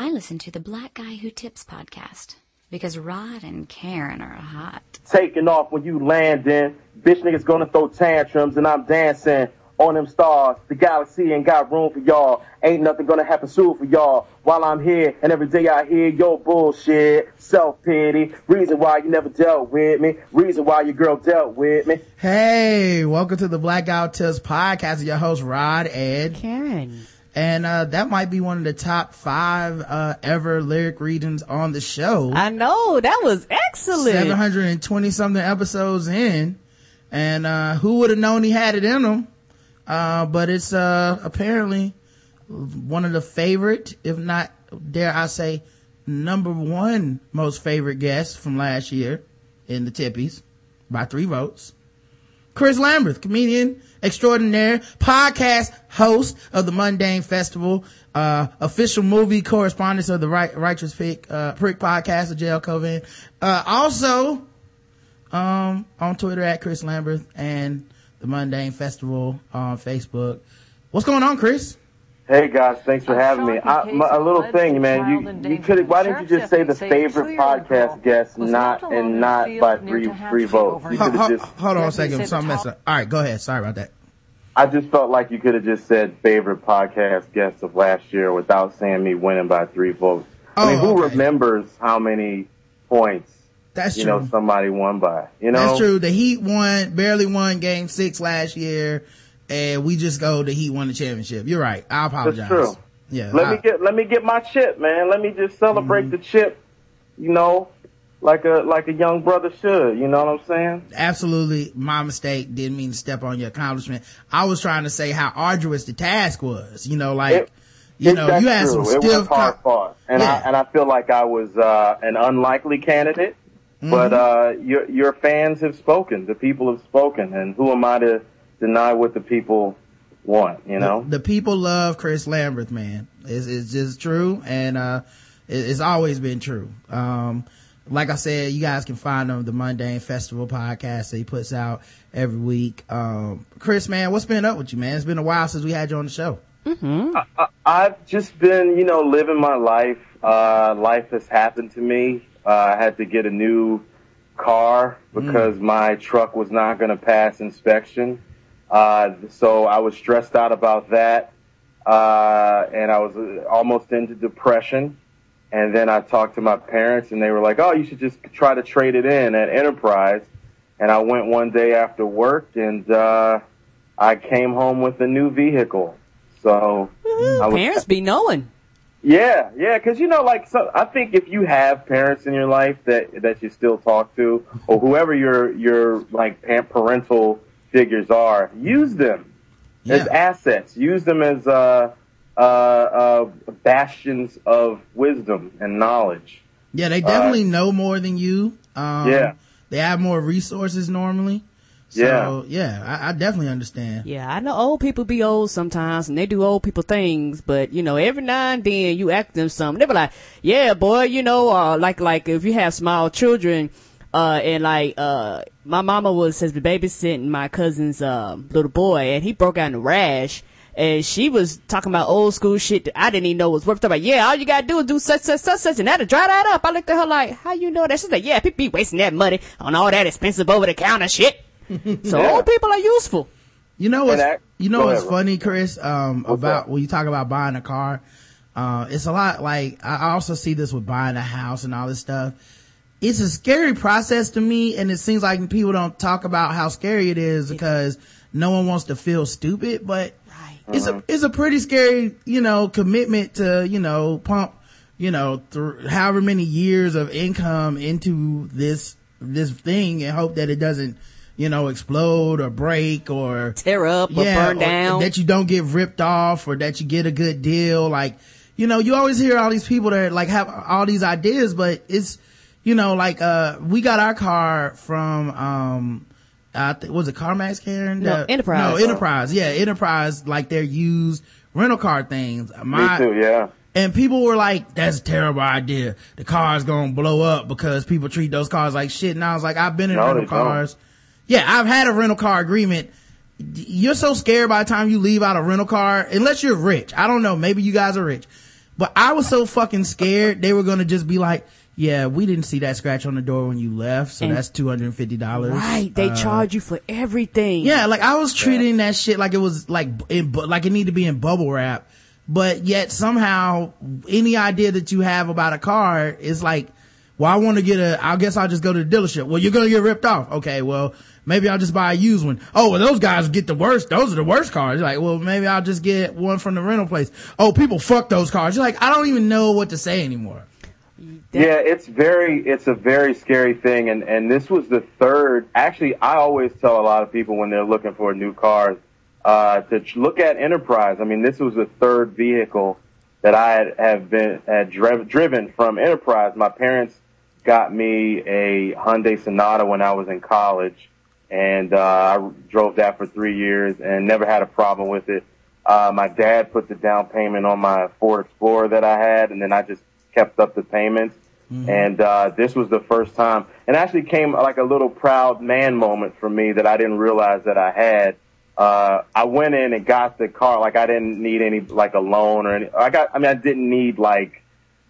I listen to the Black Guy Who Tips podcast because Rod and Karen are hot. Taking off when you landing. Bitch niggas gonna throw tantrums and I'm dancing on them stars. The galaxy ain't got room for y'all. Ain't nothing gonna happen soon for y'all. While I'm here and every day I hear your bullshit, self pity, reason why you never dealt with me, reason why your girl dealt with me. Hey, welcome to the Black Guy Who Tips podcast. Your host Rod Ed. Karen. And uh, that might be one of the top five uh, ever lyric readings on the show. I know that was excellent. 720 something episodes in, and uh, who would have known he had it in him? Uh, but it's uh, apparently one of the favorite, if not dare I say, number one most favorite guests from last year in the Tippies by three votes. Chris Lamberth, comedian extraordinaire, podcast host of the Mundane Festival, uh, official movie correspondent of the right, Righteous Pick, uh, Prick podcast of JL Cauvin. Uh, also, um, on Twitter at Chris Lamberth and the Mundane Festival on Facebook. What's going on, Chris? Hey guys, thanks for having me. I, my, a little thing, man. You you could why didn't you just say the favorite podcast guest, not and not by three three votes? You could have just hold on a second. Something messed up. All right, go ahead. Sorry about that. I just felt like you could have just said favorite podcast guest of last year without saying me winning by three votes. I mean, Oh, who okay. remembers how many points That's you true. know somebody won by? You know, That's true. The Heat won, barely won game six last year, and we just go the Heat won the championship. You're right. I apologize. That's true. Yeah. Let I- me get let me get my chip, man. Let me just celebrate Mm-hmm. the chip, you know, like a like a young brother should. You know what I'm saying? absolutely my mistake. Didn't mean to step on your accomplishment. I was trying to say how arduous the task was. You know, like, It- you know, you had true. some It was stiff, hard co- fought, and Yeah. I and I feel like I was uh, an unlikely candidate. Mm-hmm. But uh, your your fans have spoken. The people have spoken, and who am I to deny what the people want? You know. the people love Chris Lamberth, man. It's, it's just true. And, uh, it, it's always been true. Um, like I said, you guys can find him the Mundane Festival podcast that he puts out every week. Um, Chris, man, what's been up with you, man? It's been a while since we had you on the show. I, I've just been, you know, living my life. Uh, life has happened to me. Uh, I had to get a new car because my truck was not going to pass inspection. Uh, so I was stressed out about that. Uh, and I was uh, almost into depression. And then I talked to my parents and they were like, oh, you should just try to trade it in at Enterprise. And I went one day after work and, uh, I came home with a new vehicle. So was, Parents be knowing. yeah, yeah, because you know, like, so I think if you have parents in your life that that you still talk to, or whoever your your like pa- parental figures are, use them as assets. Use them as uh, uh, uh, bastions of wisdom and knowledge. Yeah, they definitely know more than you. Um, Yeah. They have more resources normally. So, yeah, I, I definitely understand. Yeah, I know old people be old sometimes and they do old people things, but you know, every now and then you ask them something. They be like, yeah, boy, you know, uh, like, like if you have small children, uh, and like, uh, my mama was, has been babysitting my cousin's, uh, little boy and he broke out in a rash. And she was talking about old school shit that I didn't even know was worth talking about. Yeah, all you gotta do is do such, such, such, such, and that'll dry that up. I looked at her like, how you know that? She's like, yeah, people be wasting that money on all that expensive over the counter shit. So Yeah. old people are useful. You know what's, And that- you know what's ahead, funny, Chris, um, about that? when you talk about buying a car, uh, it's a lot like, I I also see this with buying a house and all this stuff. It's a scary process to me and it seems like people don't talk about how scary it is because no one wants to feel stupid, but it's a, uh-huh. it's a pretty scary, you know, commitment to, you know, pump, you know, th- however many years of income into this, this thing and hope that it doesn't, you know, explode or break or tear up or burn or down. that you don't get ripped off or that you get a good deal. Like, you know, you always hear all these people that like have all these ideas, but it's, you know, like, uh, we got our car from, um, I think, was it CarMax, Karen? No, The- Enterprise. No, Enterprise. Yeah, Enterprise, like their used rental car things. My, Me too. Yeah. and people were like, that's a terrible idea. The car's gonna blow up because people treat those cars like shit. And I was like, I've been in No, rental they don't. cars. Yeah, I've had a rental car agreement. You're so scared by the time you leave out a rental car, unless you're rich. I don't know. Maybe you guys are rich. But I was so fucking scared they were gonna just be like, yeah, we didn't see that scratch on the door when you left, so And- that's two hundred and fifty dollars. Right. They uh, charge you for everything. Yeah, like I was treating that shit like it was like in, like it needed to be in bubble wrap, but yet somehow any idea that you have about a car is like, well, I want to get a. I guess I'll just go to the dealership. Well, you're gonna get ripped off. Okay, well, maybe I'll just buy a used one. Oh, well, those guys get the worst. Those are the worst cars. You're like, well, maybe I'll just get one from the rental place. Oh, people fuck those cars. You're like, I don't even know what to say anymore. Yeah, it's very, it's a very scary thing, and and this was the third. Actually, I always tell a lot of people when they're looking for a new cars uh, to look at Enterprise. I mean, this was the third vehicle that I had, have been had driv- driven from Enterprise. My parents got me a Hyundai Sonata when I was in college, and uh, I drove that for three years and never had a problem with it. Uh, my dad put the down payment on my Ford Explorer that I had, and then I just kept up the payments. And uh, this was the first time, and actually came like a little proud man moment for me that I didn't realize that I had. Uh, I went in and got the car like I didn't need any like a loan or any. I got, I mean, I didn't need like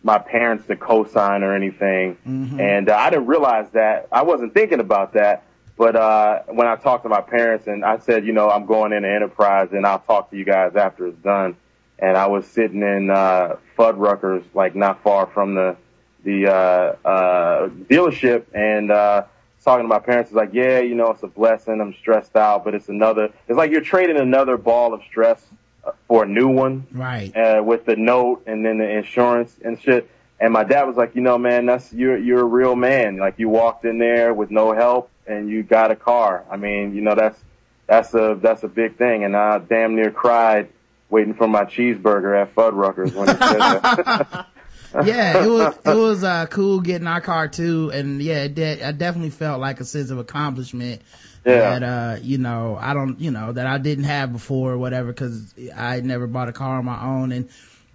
my parents to co-sign or anything, and uh, I didn't realize that. I wasn't thinking about that. But uh, when I talked to my parents and I said, you know, I'm going into Enterprise and I'll talk to you guys after it's done. And I was sitting in uh, Fuddruckers, like not far from the the uh, uh, dealership, and uh, talking to my parents. It's like, yeah, you know, it's a blessing. I'm stressed out, but it's another. It's like you're trading another ball of stress uh, for a new one Right. uh, with the note and then the insurance and shit. And my dad was like, you know, man, that's you're you're a real man. Like you walked in there with no help and you got a car. I mean, you know, that's that's a that's a big thing. And I damn near cried waiting for my cheeseburger at Fuddruckers when he said that. yeah, it was it was uh cool getting our car too, and yeah, it did, I definitely felt like a sense of accomplishment. Yeah. That uh, you know, I don't, you know, that I didn't have before or whatever, because I never bought a car on my own, and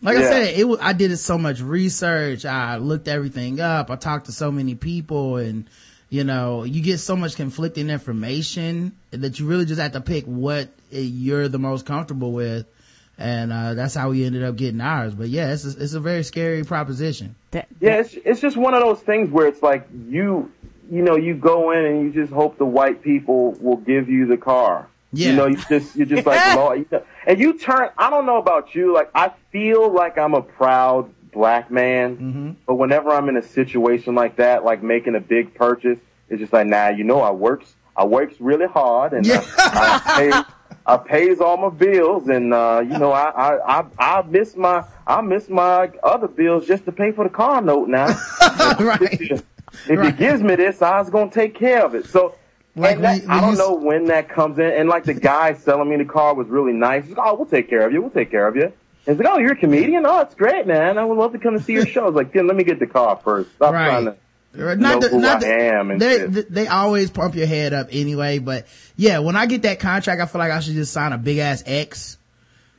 like I said, it was, I did so much research. I looked everything up. I talked to so many people, and you know, you get so much conflicting information that you really just have to pick what you're the most comfortable with. And, uh, that's how we ended up getting ours. But yeah, it's a, it's a very scary proposition. That, Yeah, it's it's just one of those things where it's like you you know you go in and you just hope the white people will give you the car. Yeah. You know, you just you're just like Lord, you know, and you turn. I don't know about you. Like I feel like I'm a proud black man, Mm-hmm. but whenever I'm in a situation like that, like making a big purchase, it's just like, nah, you know, I works I works really hard and Yeah. I, I pay. I pays all my bills, and uh, you know I, I I I miss my I miss my other bills just to pay for the car note now. right. if you, if you Right. gives me this, I was gonna take care of it. So, Like that, when- I don't know when that comes in. And like the guy selling me the car was really nice. He's like, oh, we'll take care of you. We'll take care of you. And he's like, oh, you're a comedian. Oh, it's great, man. I would love to come and see your show. I was like, Tim, let me get the car first. Stop Right. trying to. Not know the- who not I the- am and they, shit. they always pump your head up anyway, but yeah, when I get that contract, I feel like I should just sign a big ass X.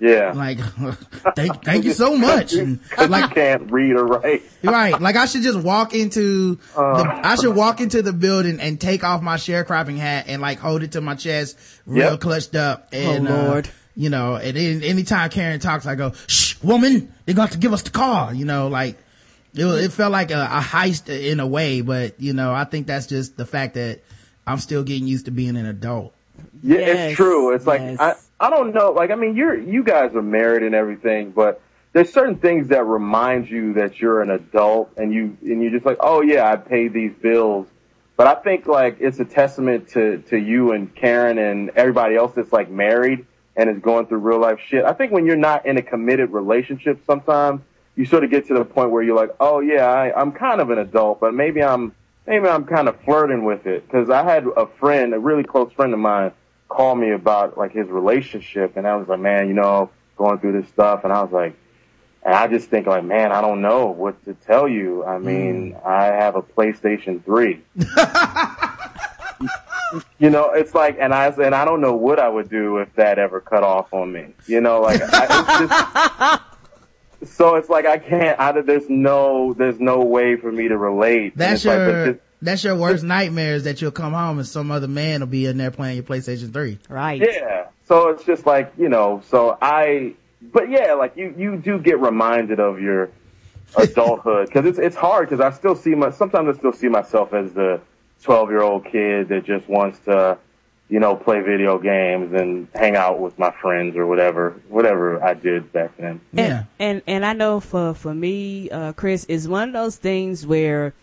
Yeah. Like, thank, thank you so much. And Like, you can't read or write. right. Like I should just walk into the, Uh. I should walk into the building and take off my sharecropping hat and like hold it to my chest real Yep. clutched up. And, Oh, Lord. Uh, you know, and then anytime Karen talks, I go, shh, woman, they're going to give us the car, you know, like, it, was, it felt like a, a heist in a way, but you know, I think that's just the fact that I'm still getting used to being an adult. Yeah, Yes, it's true. It's like yes. I I don't know. Like I mean, you're you guys are married and everything, but there's certain things that remind you that you're an adult and you and you're just like, oh yeah, I pay these bills. But I think like it's a testament to to you and Karen and everybody else that's like married and is going through real life shit. I think when you're not in a committed relationship, sometimes you sort of get to the point where you're like, oh yeah, I, I'm kind of an adult, but maybe I'm maybe I'm kind of flirting with it because I had a friend, a really close friend of mine, call me about like his relationship, and I was like, man, you know, going through this stuff, and I was like, and I just think like, man, I don't know what to tell you. I mean, hmm. I have a PlayStation Three. you know, it's like, and I and I don't know what I would do if that ever cut off on me. You know, like I, it's just. So it's like I can't. I, there's no. There's no way for me to relate. That's it's like, but your, just- that's your worst nightmare is that you'll come home and some other man will be in there playing your PlayStation 3. right. Yeah. So it's just like, you know, so I but yeah, like you, you do get reminded of your adulthood because it's, it's hard because I still see my, sometimes I still see myself as the 12 year old kid that just wants to, you know, play video games and hang out with my friends or whatever, whatever I did back then. Yeah. And, and, and I know for, for me, uh, Chris, is one of those things where,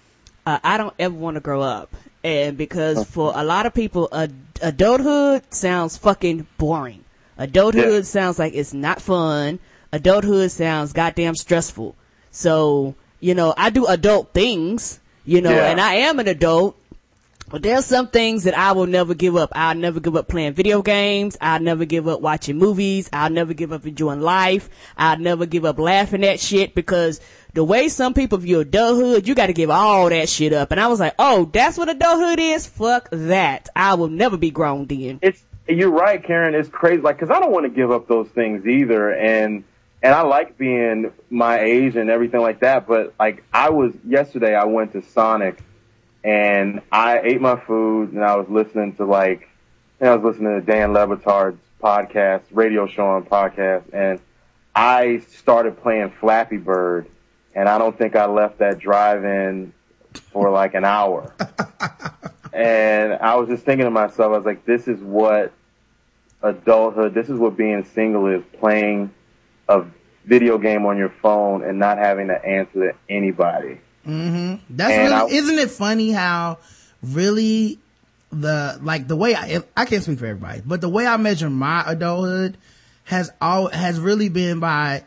uh, I don't ever want to grow up. And because for a lot of people, ad- adulthood sounds fucking boring. Adulthood Yeah. sounds like it's not fun. Adulthood sounds goddamn stressful. So, you know, I do adult things, you know, Yeah. and I am an adult, but there's some things that I will never give up. I'll never give up playing video games. I'll never give up watching movies. I'll never give up enjoying life. I'll never give up laughing at shit because the way some people view adulthood, you gotta give all that shit up. And I was like, oh, that's what adulthood is? Fuck that. I will never be grown then. it's you're right, Karen. It's crazy, like, because I don't want to give up those things either, and and I like being my age and everything like that. But like, I was yesterday, I went to Sonic, and I ate my food, and I was listening to like, and I was listening to Dan Le Batard's podcast, radio show on podcast, and I started playing Flappy Bird, and I don't think I left that drive-in for like an hour. And I was just thinking to myself, I was like, this is what adulthood, this is what being single is, playing a video game on your phone and not having to answer to anybody. Mm-hmm. That's And really, I- isn't it funny how really the, like the way I, I can't speak for everybody, but the way I measure my adulthood has all, has really been by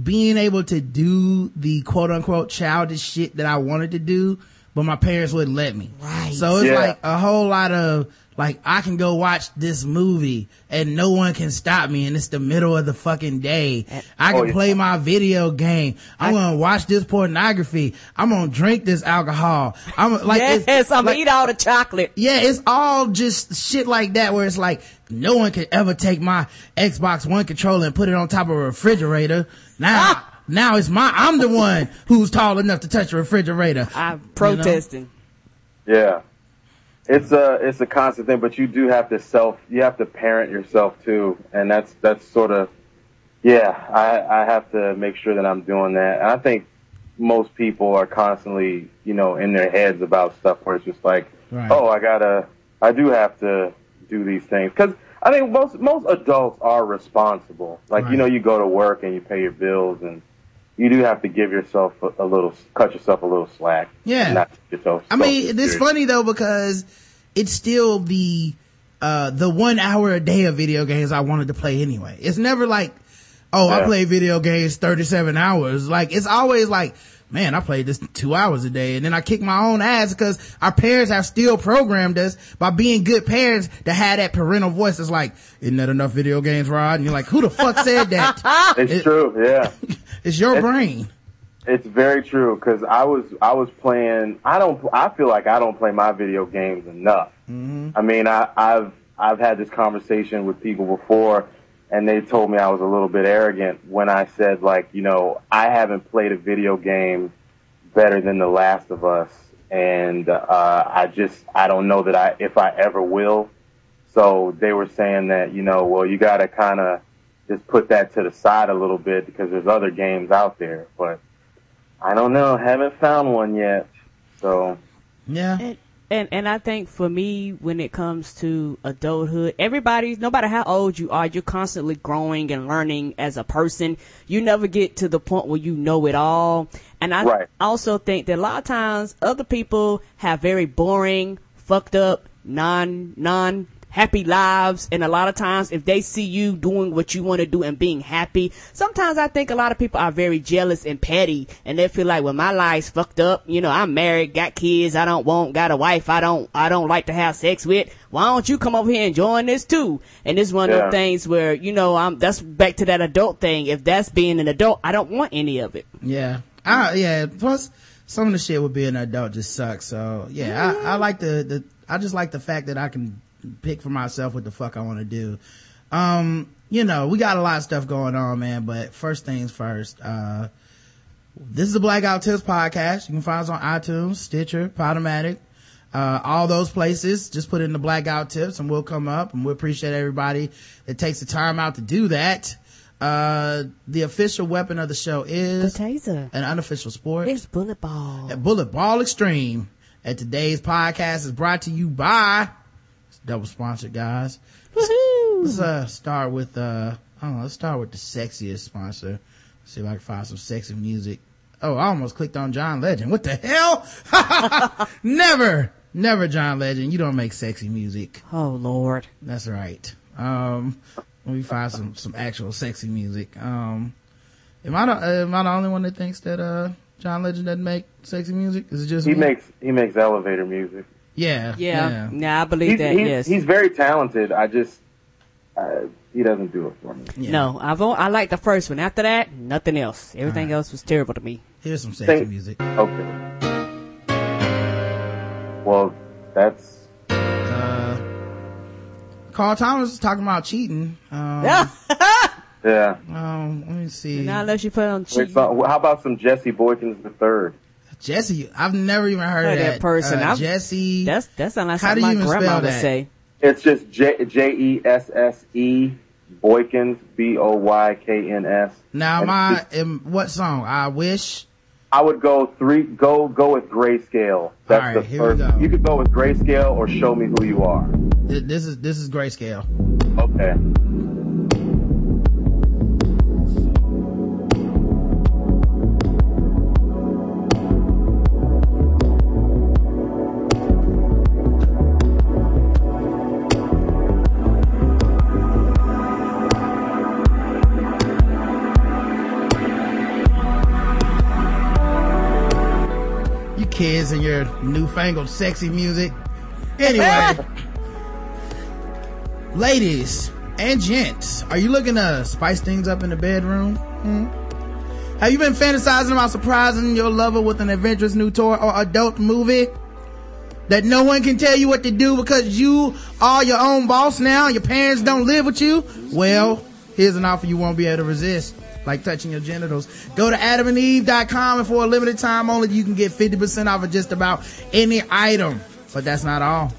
being able to do the quote unquote childish shit that I wanted to do, but my parents wouldn't let me. Right. So it's Yeah. like a whole lot of, like, I can go watch this movie and no one can stop me and it's the middle of the fucking day. I can Oh, yeah. play my video game. I'm gonna watch this pornography. I'm gonna drink this alcohol. I'm like, it's- yes, I'm like- gonna eat all the chocolate. yeah, it's all just shit like that where it's like, no one could ever take my Xbox One controller and put it on top of a refrigerator. Now, ah! now it's my, I'm the one who's tall enough to touch a refrigerator. I'm protesting. Yeah. It's a, it's a constant thing, but you do have to self, you have to parent yourself too. And that's, that's sort of, yeah, I, I have to make sure that I'm doing that. And I think most people are constantly, you know, in their heads about stuff where it's just like, Right. oh, I gotta, I do have to do these things. Cause I think most, most adults are responsible. Like, Right. you know, you go to work and you pay your bills and you do have to give yourself a, little, cut yourself a little slack. Yeah. Not yourself I so mean, it's serious. funny though because it's still the, uh, the one hour a day of video games I wanted to play anyway. It's never like, oh, I play video games 37 hours. Like, it's always like, man, I played this two hours a day and then I kick my own ass because our parents have still programmed us by being good parents to have that parental voice It's like, isn't that enough video games, Rod? And you're like, who the fuck said that? It's It- true, yeah. it's your It's- brain. It's very true because I was I was playing. I don't. I feel like I don't play my video games enough. I mean, I, I've I've had this conversation with people before, and they told me I was a little bit arrogant when I said like, you know, I haven't played a video game better than The Last of Us, and uh, I just I don't know that I if I ever will. So they were saying that you know, well, you got to kind of just put that to the side a little bit because there's other games out there, but I don't know, haven't found one yet. So Yeah. And, and and I think for me, when it comes to adulthood, everybody, no matter how old you are, you're constantly growing and learning as a person. You never get to the point where you know it all. And I Right. also think that a lot of times other people have very boring, fucked up, non non happy lives and a lot of times if they see you doing what you want to do and being happy sometimes i think a lot of people are very jealous and petty and they feel like well my life's fucked up you know i'm married got kids i don't want got a wife i don't i don't like to have sex with why don't you come over here and join this too and it's one of Yeah. those things where you know i'm that's back to that adult thing if that's being an adult i don't want any of it Yeah. I, yeah. Plus, some of the shit with being an adult just sucks. So yeah, I, I like the, the, I just like the fact that I can pick for myself what the fuck I want to do. Um, you know, we got a lot of stuff going on, man, but first things first, uh, this is the Black Guy Who Tips podcast. You can find us on iTunes, Stitcher, Podomatic, uh, all those places. Just put in the Black Guy Who Tips and we'll come up and we appreciate everybody that takes the time out to do that. Uh, the official weapon of the show is The taser. an unofficial sport. It's bullet ball. at Bullet Ball Extreme. And today's podcast is brought to you by, double sponsored guys. Woohoo! Let's uh, start with, uh, I don't know, let's start with the sexiest sponsor. See if I can find some sexy music. Oh, I almost clicked on John Legend. What the hell? never, never John Legend. You don't make sexy music. Oh Lord. That's right. Um, let me find some, some actual sexy music. Um, am I the, am I the only one that thinks that, uh, John Legend doesn't make sexy music? Is it just He me? makes he makes elevator music. Yeah. Yeah. Yeah, I believe He's, that. he's, yes. he's very talented. I just uh, he doesn't do it for me. yeah. No, I've on, I like the first one. After that, nothing else. Everything Alright. else was terrible to me. Here's some sexy Thank- music. Okay. Well, that's Uh, Carl Thomas was talking about cheating. Um, Yeah. yeah. um, let me see. Not unless you put on Wait, so, how about some Jesse Boykins the third? Jesse, I've never even heard Heard of that that person. Uh, Jesse. That's that sounds like How do something you my even grandma would say. It's just J J E S S E Boykins B O Y K N S. now, And my, it's- what song? I wish. I would go three. Go go with Grayscale. That's All right, the here we first. go. You could go with Grayscale or Show Me Who You Are. This is, this is grayscale. Okay. Kids and your newfangled sexy music. Anyway. ladies and gents, are you looking to spice things up in the bedroom? Hmm? Have you been fantasizing about surprising your lover with an adventurous new toy or adult movie? That no one can tell you what to do because you are your own boss now. Your parents don't live with you. Well, here's an offer you won't be able to resist. Like touching your genitals. Go to adamandeve.com and for a limited time only you can get 50% off of just about any item. But that's not all.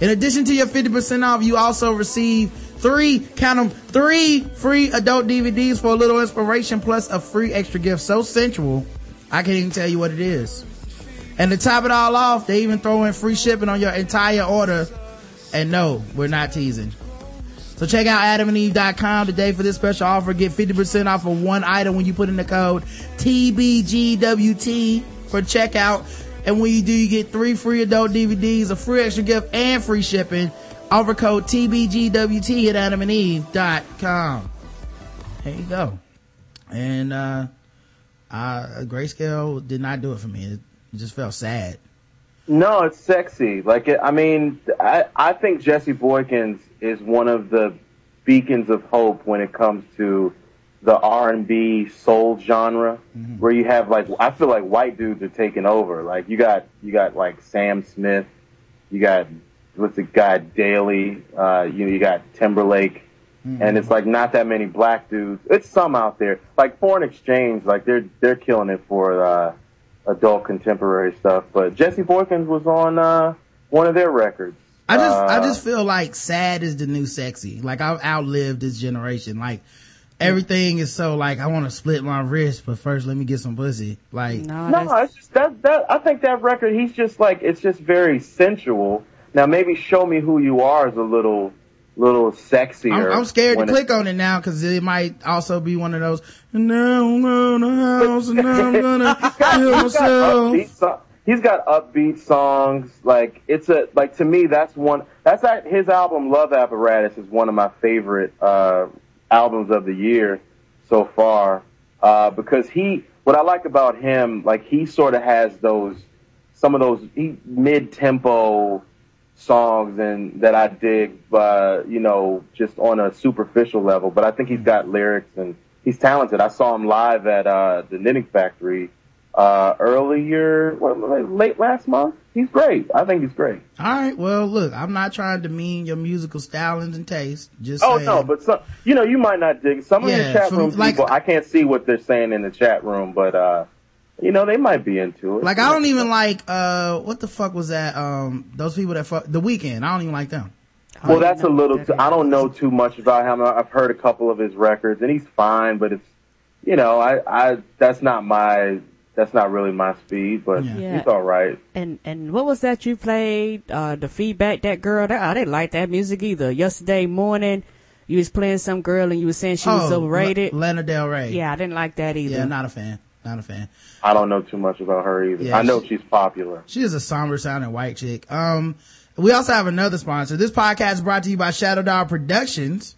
In addition to your 50% off, you also receive three, count them, three free adult DVDs for a little inspiration plus a free extra gift so sensual, I can't even tell you what it is. And to top it all off, they even throw in free shipping on your entire order. And no, we're not teasing. So check out adamandeve.com today for this special offer. Get 50% off of one item when you put in the code TBGWT for checkout. And when you do, you get three free adult DVDs, a free extra gift, and free shipping. Offer code TBGWT at adamandeve.com. There you go. And, uh, uh, Grayscale did not do it for me. It, just felt sad. No, it's sexy. Like it, I mean, I I think Jesse Boykins is one of the beacons of hope when it comes to the R and B soul genre, where you have like I feel like white dudes are taking over. Like you got you got like Sam Smith, you got what's the guy Daley, uh, you know you got Timberlake, and it's like not that many black dudes. It's some out there, like Foreign Exchange, like they're they're killing it for. uh adult contemporary stuff. But Jesse Boykins was on uh one of their records. I just, I Uh, just feel like sad is the new sexy. Like I've outlived this generation. Like everything is so like, I want to split my wrist, but first let me get some pussy. Like, No, no, it's just that that I think that record he's just like it's just very sensual. Now maybe Show Me Who You Are is a little little sexier. I'm, I'm scared to click on it now because it might also be one of those, and now I'm going to house and now I'm gonna kill myself. He's got upbeat songs. Like it's a like to me that's one that's that his album Love Apparatus is one of my favorite uh albums of the year so far. Uh because he what I like about him like he sort of has those some of those mid tempo songs and that I dig uh you know just on a superficial level but I think he's got lyrics and he's talented. I saw him live at uh the Knitting Factory uh earlier late last month. He's great. I think he's great. All right. Well, look, I'm not trying to demean your musical stylings and taste. Just Oh saying. no, but some you know you might not dig some of Yeah, the chat from- room like- people. I can't see what they're saying in the chat room, but uh you know they might be into it. Like I don't even like uh what the fuck was that? Um those people that fuck the Weeknd. I don't even like them. Well, that's a little. Too, I don't know too much about him. I've heard a couple of his records, and he's fine. But it's, you know, I, I that's not my that's not really my speed, but yeah. he's all right. And and what was that you played? Uh, the feedback that girl. That, I didn't like that music either. Yesterday morning, you was playing some girl and you was saying she oh, was overrated. L- Lana Del Rey. Yeah, I didn't like that either. Yeah, not a fan. Not a fan. I don't know too much about her either. Yeah, I know she, she's popular. She is a somber sounding white chick. Um, we also have another sponsor. This podcast is brought to you by Shadow Dog Productions.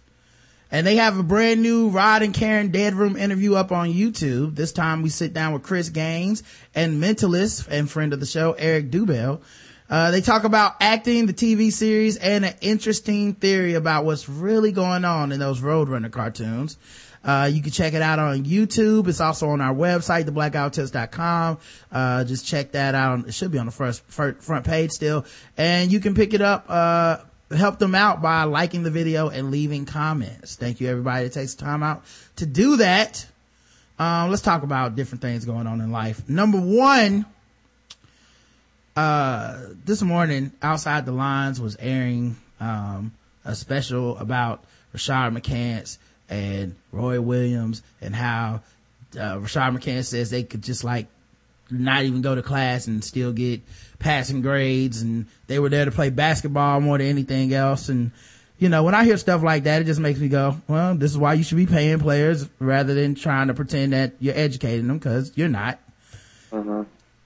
And they have a brand new Rod and Karen Dead Room interview up on YouTube. This time we sit down with Chris Gaines and mentalist and friend of the show, Eric Dubel. Uh, they talk about acting, the TV series, and an interesting theory about what's really going on in those Roadrunner cartoons. Uh, you can check it out on YouTube. It's also on our website, theblackguywhotips.com. Uh, just check that out. It should be on the first, front page still. And you can pick it up, uh, help them out by liking the video and leaving comments. Thank you everybody that takes time out to do that. Um, let's talk about different things going on in life. Number one, uh, this morning outside the lines was airing, um, a special about Rashad McCants and Roy Williams and how, uh, Rashad McCants says they could just like not even go to class and still get passing grades and they were there to play basketball more than anything else. And, you know, when I hear stuff like that, it just makes me go, well, this is why you should be paying players rather than trying to pretend that you're educating them because you're not. Mm-hmm.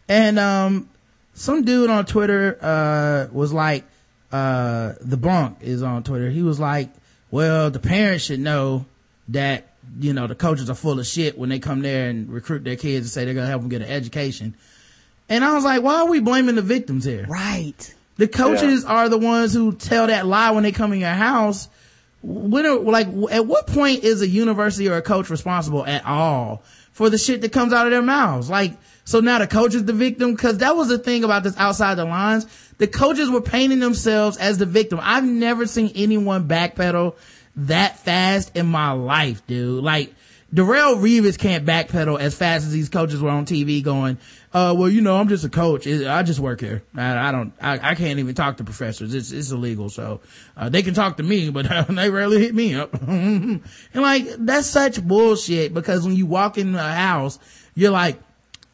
And, um, some dude on Twitter, uh, was like, uh, the bunk is on Twitter. He was like, well, the parents should know that, you know, the coaches are full of shit when they come there and recruit their kids and say they're going to help them get an education. And I was like, why are we blaming the victims here? Right. The coaches yeah. are the ones who tell that lie when they come in your house. When, are, like, at what point is a university or a coach responsible at all for the shit that comes out of their mouths? Like, so now the coach is the victim? Cause that was the thing about this outside the lines. The coaches were painting themselves as the victim. I've never seen anyone backpedal that fast in my life, dude. Like, Darrelle Revis can't backpedal as fast as these coaches were on TV going, uh, well, you know, I'm just a coach. I just work here. I, I don't, I, I, can't even talk to professors. It's, it's illegal. So, uh, they can talk to me, but they rarely hit me up. and like, that's such bullshit because when you walk in a house, you're like,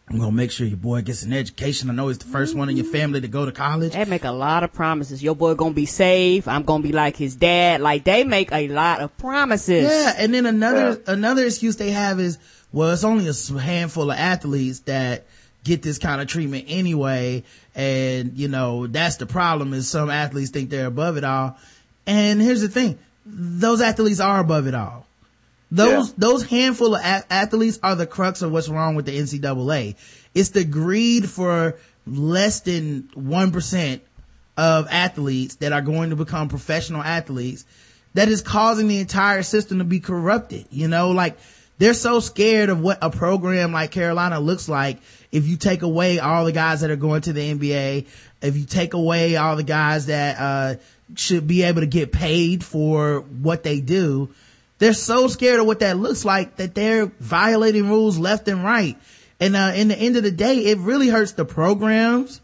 I'm gonna make sure your boy gets an education. I know he's the 1st one in your mm-hmm. family to go to college. They make a lot of promises. Your boy gonna be safe. I'm gonna be like his dad. Like they make a lot of promises. Yeah, and then another yeah. another excuse they have is, well, it's only a handful of athletes that get this kind of treatment anyway, and you know that's the problem. Is some athletes think they're above it all, and here's the thing: those athletes are above it all. Those, yeah. those handful of a- athletes are the crux of what's wrong with the NCAA. It's the greed for less than 1% of athletes that are going to become professional athletes that is causing the entire system to be corrupted. You know, like they're so scared of what a program like Carolina looks like if you take away all the guys that are going to the NBA, if you take away all the guys that, uh, should be able to get paid for what they do they're so scared of what that looks like that they're violating rules left and right. And, uh, in the end of the day, it really hurts the programs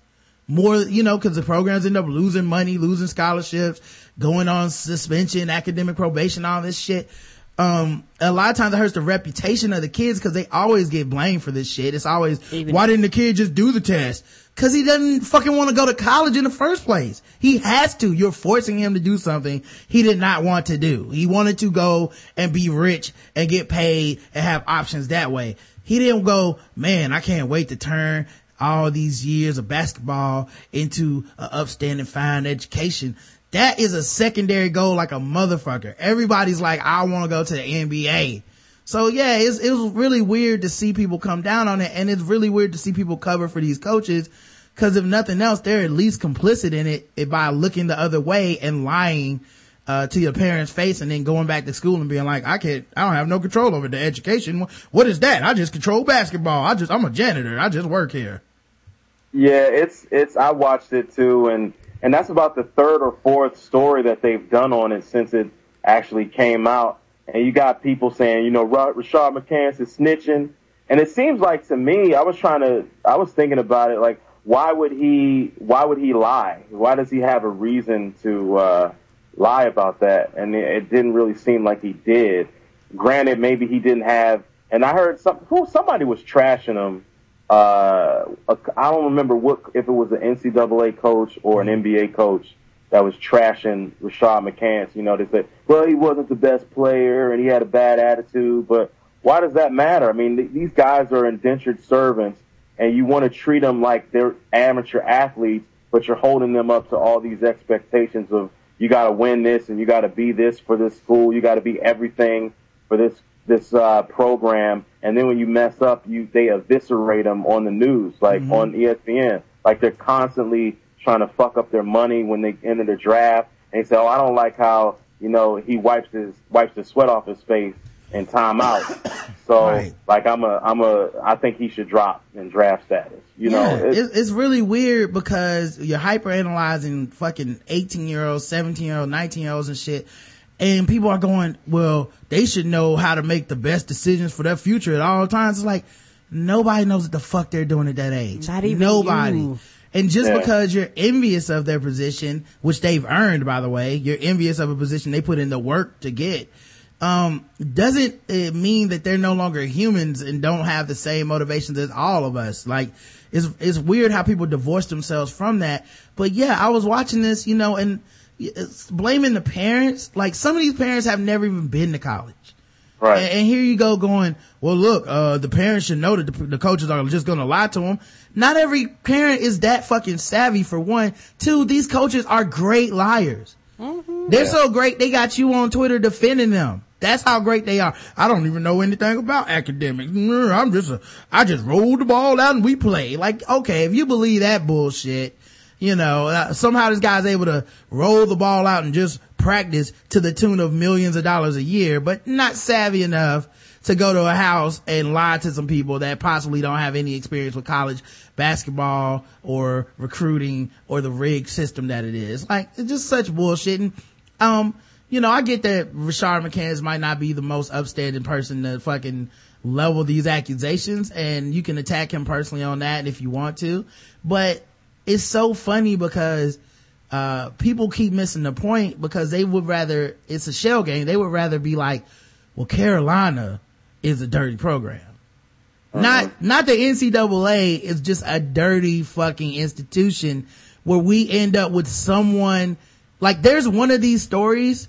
more, you know, cause the programs end up losing money, losing scholarships, going on suspension, academic probation, all this shit. Um, a lot of times it hurts the reputation of the kids because they always get blamed for this shit. It's always, Even why didn't the kid just do the test? Cause he doesn't fucking want to go to college in the first place. He has to. You're forcing him to do something he did not want to do. He wanted to go and be rich and get paid and have options that way. He didn't go, man, I can't wait to turn all these years of basketball into an upstanding fine education. That is a secondary goal like a motherfucker. Everybody's like, I want to go to the NBA. So yeah, it's, it was really weird to see people come down on it and it's really weird to see people cover for these coaches Cause if nothing else, they're at least complicit in it by looking the other way and lying, uh, to your parents' face and then going back to school and being like, I can't, I don't have no control over the education. What is that? I just control basketball. I just, I'm a janitor. I just work here. Yeah, it's, it's, I watched it too and, and that's about the third or fourth story that they've done on it since it actually came out. And you got people saying, you know, Rashad McCants is snitching. And it seems like to me, I was trying to, I was thinking about it, like, why would he why would he lie? Why does he have a reason to uh lie about that, and it, didn't really seem like he did. Granted, maybe he didn't have, and I heard some who somebody was trashing him. Uh, I don't remember what if it was an NCAA coach or an NBA coach that was trashing Rashad McCants. You know, they said, well, he wasn't the best player and he had a bad attitude, but why does that matter? I mean, th- these guys are indentured servants and you want to treat them like they're amateur athletes, but you're holding them up to all these expectations of you got to win this and you got to be this for this school. You got to be everything for this, this, uh, program. And then when you mess up, you, they eviscerate them on the news, like mm-hmm. on ESPN. Like they're constantly trying to fuck up their money when they enter the draft. And they say, oh, I don't like how, you know, he wipes his, wipes the sweat off his face in timeout. So right. like I'm a I'm a I think he should drop in draft status. You yeah, know, it's, it's, really weird because you're hyper analyzing fucking 18 year olds, 17 year olds, 19 year olds and shit. And people are going, well, they should know how to make the best decisions for their future at all times. It's like, nobody knows what the fuck they're doing at that age. Not even nobody. You. And just yeah. because you're envious of their position, which they've earned, by the way, you're envious of a position they put in the work to get um, doesn't it mean that they're no longer humans and don't have the same motivations as all of us? Like, it's, it's weird how people divorce themselves from that. But yeah, I was watching this, you know, and blaming the parents. Like, some of these parents have never even been to college. Right. And, and here you go going, well, look, uh, the parents should know that the, the coaches are just going to lie to them. Not every parent is that fucking savvy for one. Two, these coaches are great liars. Mm-hmm. They're yeah. so great. They got you on Twitter defending them. That's how great they are. I don't even know anything about academics. I'm just a, I just roll the ball out and we play. Like, okay, if you believe that bullshit, you know, uh, somehow this guy's able to roll the ball out and just practice to the tune of millions of dollars a year, but not savvy enough to go to a house and lie to some people that possibly don't have any experience with college basketball or recruiting or the rigged system that it is. Like, it's just such bullshit. And, um, you know, I get that Rashad McCants might not be the most upstanding person to fucking level these accusations and you can attack him personally on that if you want to. But it's so funny because, uh, people keep missing the point because they would rather, it's a shell game. They would rather be like, well, Carolina is a dirty program. Uh-huh. Not, not the NCAA is just a dirty fucking institution where we end up with someone, like there's one of these stories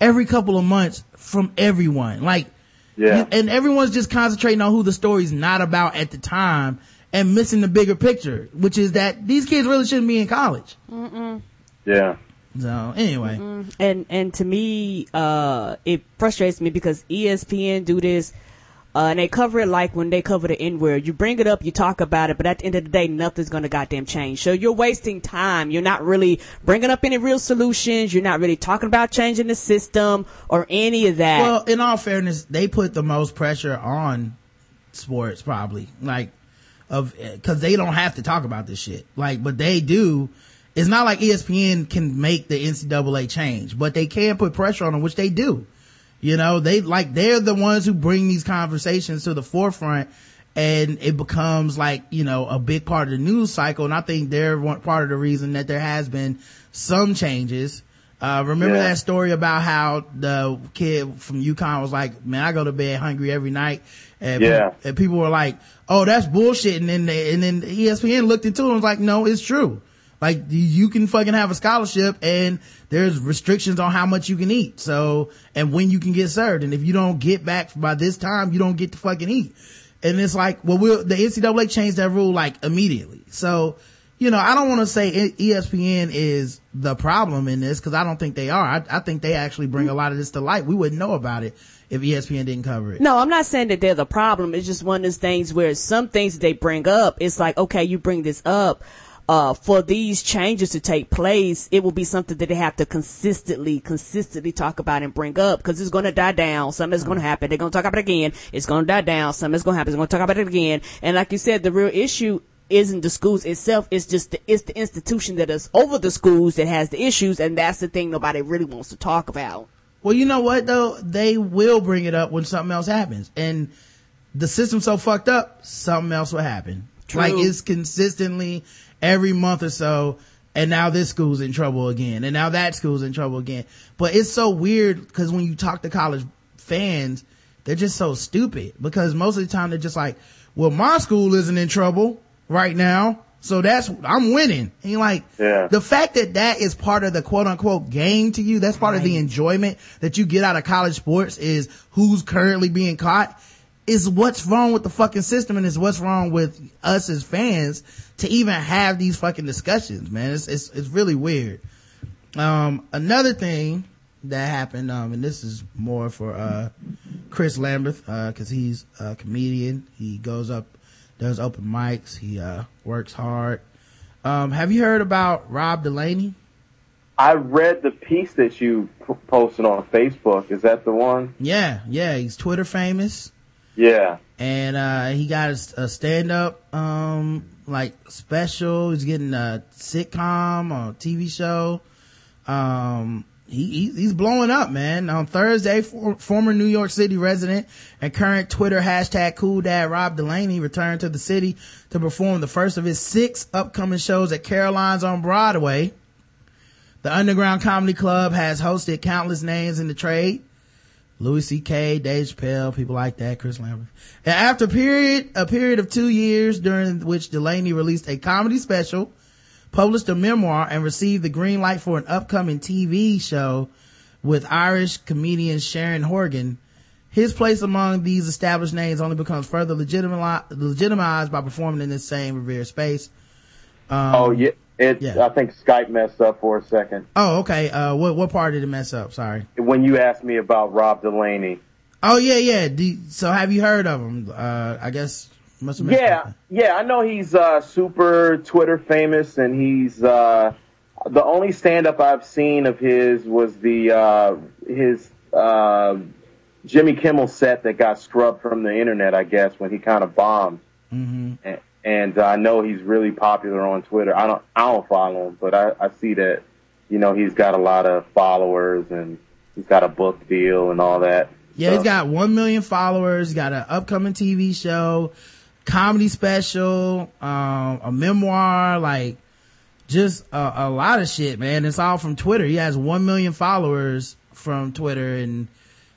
every couple of months from everyone. Like, yeah. and everyone's just concentrating on who the story's not about at the time and missing the bigger picture, which is that these kids really shouldn't be in college. Mm-mm. Yeah. So anyway, Mm-mm. and and to me, uh, it frustrates me because ESPN do this uh, and they cover it like when they cover the N word. You bring it up, you talk about it, but at the end of the day, nothing's gonna goddamn change. So you're wasting time. You're not really bringing up any real solutions. You're not really talking about changing the system or any of that. Well, in all fairness, they put the most pressure on sports probably. Like, of, cause they don't have to talk about this shit. Like, but they do. It's not like ESPN can make the NCAA change, but they can put pressure on them, which they do. You know, they like, they're the ones who bring these conversations to the forefront and it becomes like, you know, a big part of the news cycle. And I think they're one part of the reason that there has been some changes. Uh, remember yeah. that story about how the kid from UConn was like, man, I go to bed hungry every night. And, yeah. people, and people were like, oh, that's bullshit. And then, they, and then ESPN looked into it and was like, no, it's true. Like you can fucking have a scholarship and there's restrictions on how much you can eat. So, and when you can get served. And if you don't get back by this time, you don't get to fucking eat. And it's like, well, we'll, the NCAA changed that rule like immediately. So, you know, I don't want to say ESPN is the problem in this because I don't think they are. I, I, think they actually bring a lot of this to light. We wouldn't know about it if ESPN didn't cover it. No, I'm not saying that they're the problem. It's just one of those things where some things they bring up, it's like, okay, you bring this up uh, for these changes to take place, it will be something that they have to consistently, consistently talk about and bring up because it's going to die down. Something's going to happen. They're going to talk about it again. It's going to die down. Something's going to happen. They're going to talk about it again. And like you said, the real issue isn't the schools itself. It's just the, it's the institution that is over the schools that has the issues. And that's the thing nobody really wants to talk about. Well, you know what though? They will bring it up when something else happens. And the system's so fucked up, something else will happen. True. Like it's consistently every month or so and now this school's in trouble again and now that school's in trouble again. But it's so weird because when you talk to college fans they're just so stupid because most of the time they're just like well my school isn't in trouble right now so that's i'm winning. And you're like Yeah. the fact that that is part of the quote unquote game to you that's part of the enjoyment that you get out of college sports is who's currently being caught is what's wrong with the fucking system and is what's wrong with us as fans to even have these fucking discussions, man. It's, it's, it's really weird. Um, another thing that happened, um, and this is more for, uh, Chris Lamberth, uh, cause he's a comedian. He goes up, does open mics. He, uh, works hard. Um, have you heard about Rob Delaney? I read the piece that you posted on Facebook. Is that the one? Yeah, yeah, he's Twitter famous. Yeah. and uh he got a, a stand-up um like special. He's getting a sitcom or tv show. Um he he's blowing up man. On thursday for, former new york city resident and current twitter hashtag cool dad rob delaney returned to the city to perform the first of his six upcoming shows at caroline's on broadway. The underground comedy club has hosted countless names in the trade Louis C.K., Dave Chappelle, people like that, Chris Lamberth. And after period, a period of two years during which Delaney released a comedy special, published a memoir, and received the green light for an upcoming TV show with Irish comedian Sharon Horgan, his place among these established names only becomes further legitimi- legitimized by performing in this same revered space. Um, oh yeah. It. yeah. I think Skype messed up for a second Oh, okay. Uh, what, what part did it mess up? Sorry. when you asked me about Rob Delaney. Oh, yeah, yeah. So have you heard of him? Uh, I guess must have Yeah, up. yeah, I know he's uh, super Twitter famous, and he's uh, the only stand up I've seen of his was the uh, his uh, Jimmy Kimmel set that got scrubbed from the internet, I guess, when he kind of bombed. Mm-hmm. And, and uh, I know he's really popular on Twitter. I don't I don't follow him, but I, I see that you know he's got a lot of followers and he's got a book deal and all that. Yeah, So- he's got one million followers. Got an upcoming TV show, comedy special, um, a memoir, like just a, a lot of shit, man. It's all from Twitter. He has one million followers from Twitter, and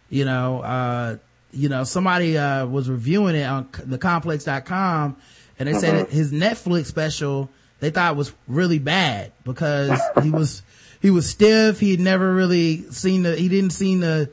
you know, uh, you know, somebody uh, was reviewing it on thecomplex.com, and they said that his Netflix special they thought was really bad because he was he was stiff. He had never really seen the he didn't seen the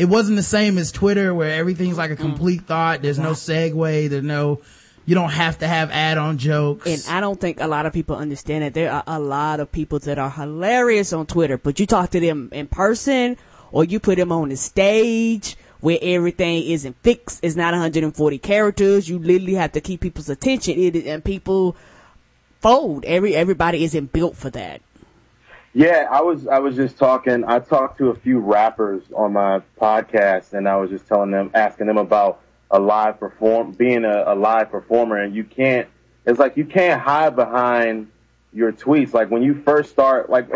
it wasn't the same as Twitter where everything's like a mm. complete thought. There's no segue. There's no, you don't have to have add-on jokes. And I don't think a lot of people understand that there are a lot of people that are hilarious on Twitter, but you talk to them in person or you put them on the stage where everything isn't fixed. It's not 140 characters. You literally have to keep people's attention it, and people fold. Every, everybody isn't built for that. Yeah, I was I was just talking. I talked to a few rappers on my podcast, and I was just telling them, asking them about a live perform, being a, a live performer, and you can't. It's like you can't hide behind your tweets. Like when you first start, like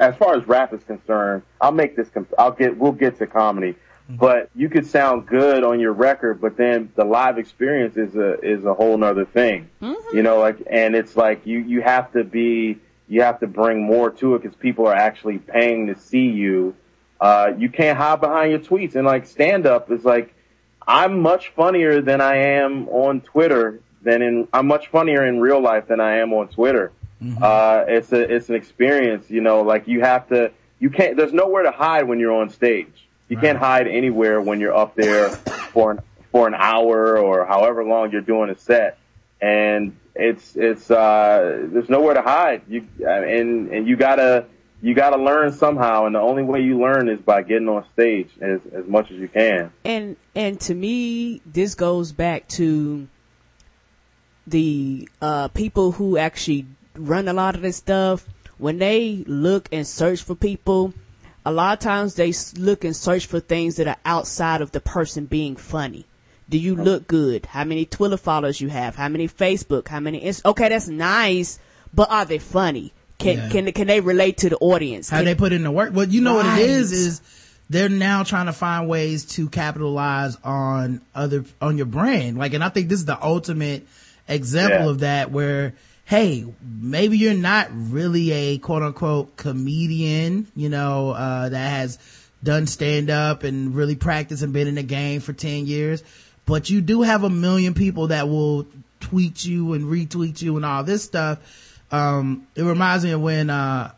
as far as rap is concerned, I'll make this. comp- I'll get. We'll get to comedy, but you could sound good on your record, but then the live experience is a is a whole nother thing. You know, like and it's like you you have to be you have to bring more to it because people are actually paying to see you. Uh, you can't hide behind your tweets and like stand up is like, I'm much funnier than I am on Twitter than in, I'm much funnier in real life than I am on Twitter. Uh, it's a, it's an experience, you know, like you have to, you can't, there's nowhere to hide when you're on stage. You can't hide anywhere when you're up there for an, for an hour or however long you're doing a set. And it's, it's, uh, there's nowhere to hide. You, and, and you gotta, you gotta learn somehow. And the only way you learn is by getting on stage as, as much as you can. and and to me this goes back to the uh people who actually run a lot of this stuff when they look and search for people a lot of times they look and search for things that are outside of the person being funny do you oh. look good how many twitter followers you have how many facebook how many Inst- okay that's nice but are they funny can Yeah. can can they relate to the audience How Can- they put in the work. Well, you know what it is, is they're now trying to find ways to capitalize on other, on your brand. Like, and I think this is the ultimate example Yeah. of that where hey, maybe you're not really a quote unquote comedian, you know, uh, that has done stand up and really practiced and been in the game for 10 years, but you do have a million people that will tweet you and retweet you and all this stuff. Um, it reminds me of when, uh,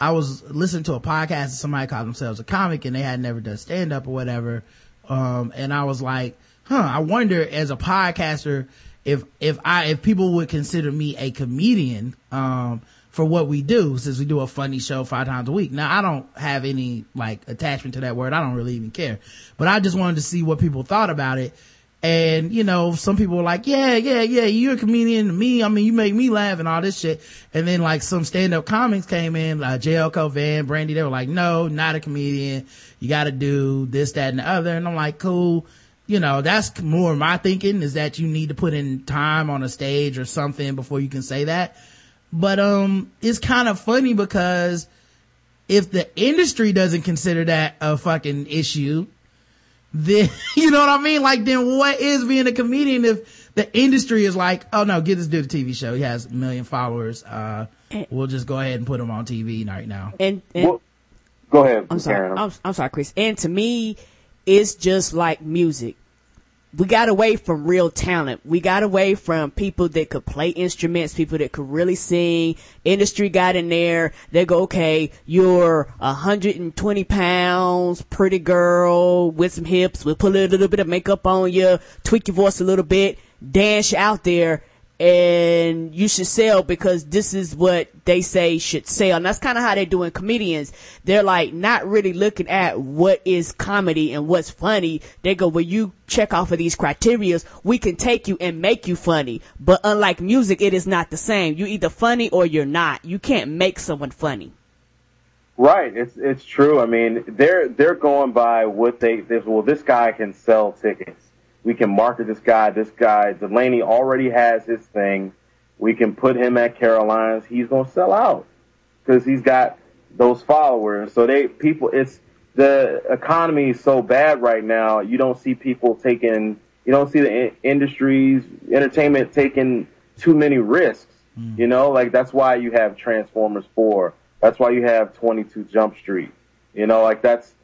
I was listening to a podcast and somebody called themselves a comic and they had never done stand up or whatever. Um, and I was like, huh, I wonder as a podcaster, if, if I, if people would consider me a comedian, um, for what we do since we do a funny show five times a week. Now I don't have any like attachment to that word. I don't really even care, but I just wanted to see what people thought about it. And, you know, some people were like, yeah, yeah, yeah, you're a comedian to me. I mean, you make me laugh and all this shit. And then like some stand-up comics came in, like JL Cauvin, Brandy, they were like, no, not a comedian. You gotta do this, that, and the other. And I'm like, cool. You know, that's more my thinking is that you need to put in time on a stage or something before you can say that. But, um, it's kind of funny because if the industry doesn't consider that a fucking issue, then, you know what I mean? Like, then what is being a comedian if the industry is like, oh no, get this dude a TV show. He has a million followers. Uh, and, we'll just go ahead and put him on TV right now. And, and well, go ahead. I'm sorry. I'm, I'm sorry, Chris. And to me, it's just like music we got away from real talent. We got away from people that could play instruments, people that could really sing. Industry got in there. They go, okay, you're 120 pounds, pretty girl with some hips. We'll put a little bit of makeup on you, tweak your voice a little bit, dance out there and you should sell because this is what they say should sell. And that's kind of how they're doing comedians. They're like not really looking at what is comedy and what's funny. They go, well, you check off of these criterias, we can take you and make you funny. But unlike music, it is not the same. You're either funny or you're not. You can't make someone funny. Right. It's, it's true. I mean, they're, they're going by what they, well, this guy can sell tickets we can market this guy. This guy, Delaney already has his thing. We can put him at Caroline's. He's going to sell out because he's got those followers. So they, people, it's, the economy is so bad right now. You don't see people taking, you don't see the industries, entertainment taking too many risks. Mm. You know, like that's why you have Transformers 4. That's why you have 22 Jump Street. You know, like that's,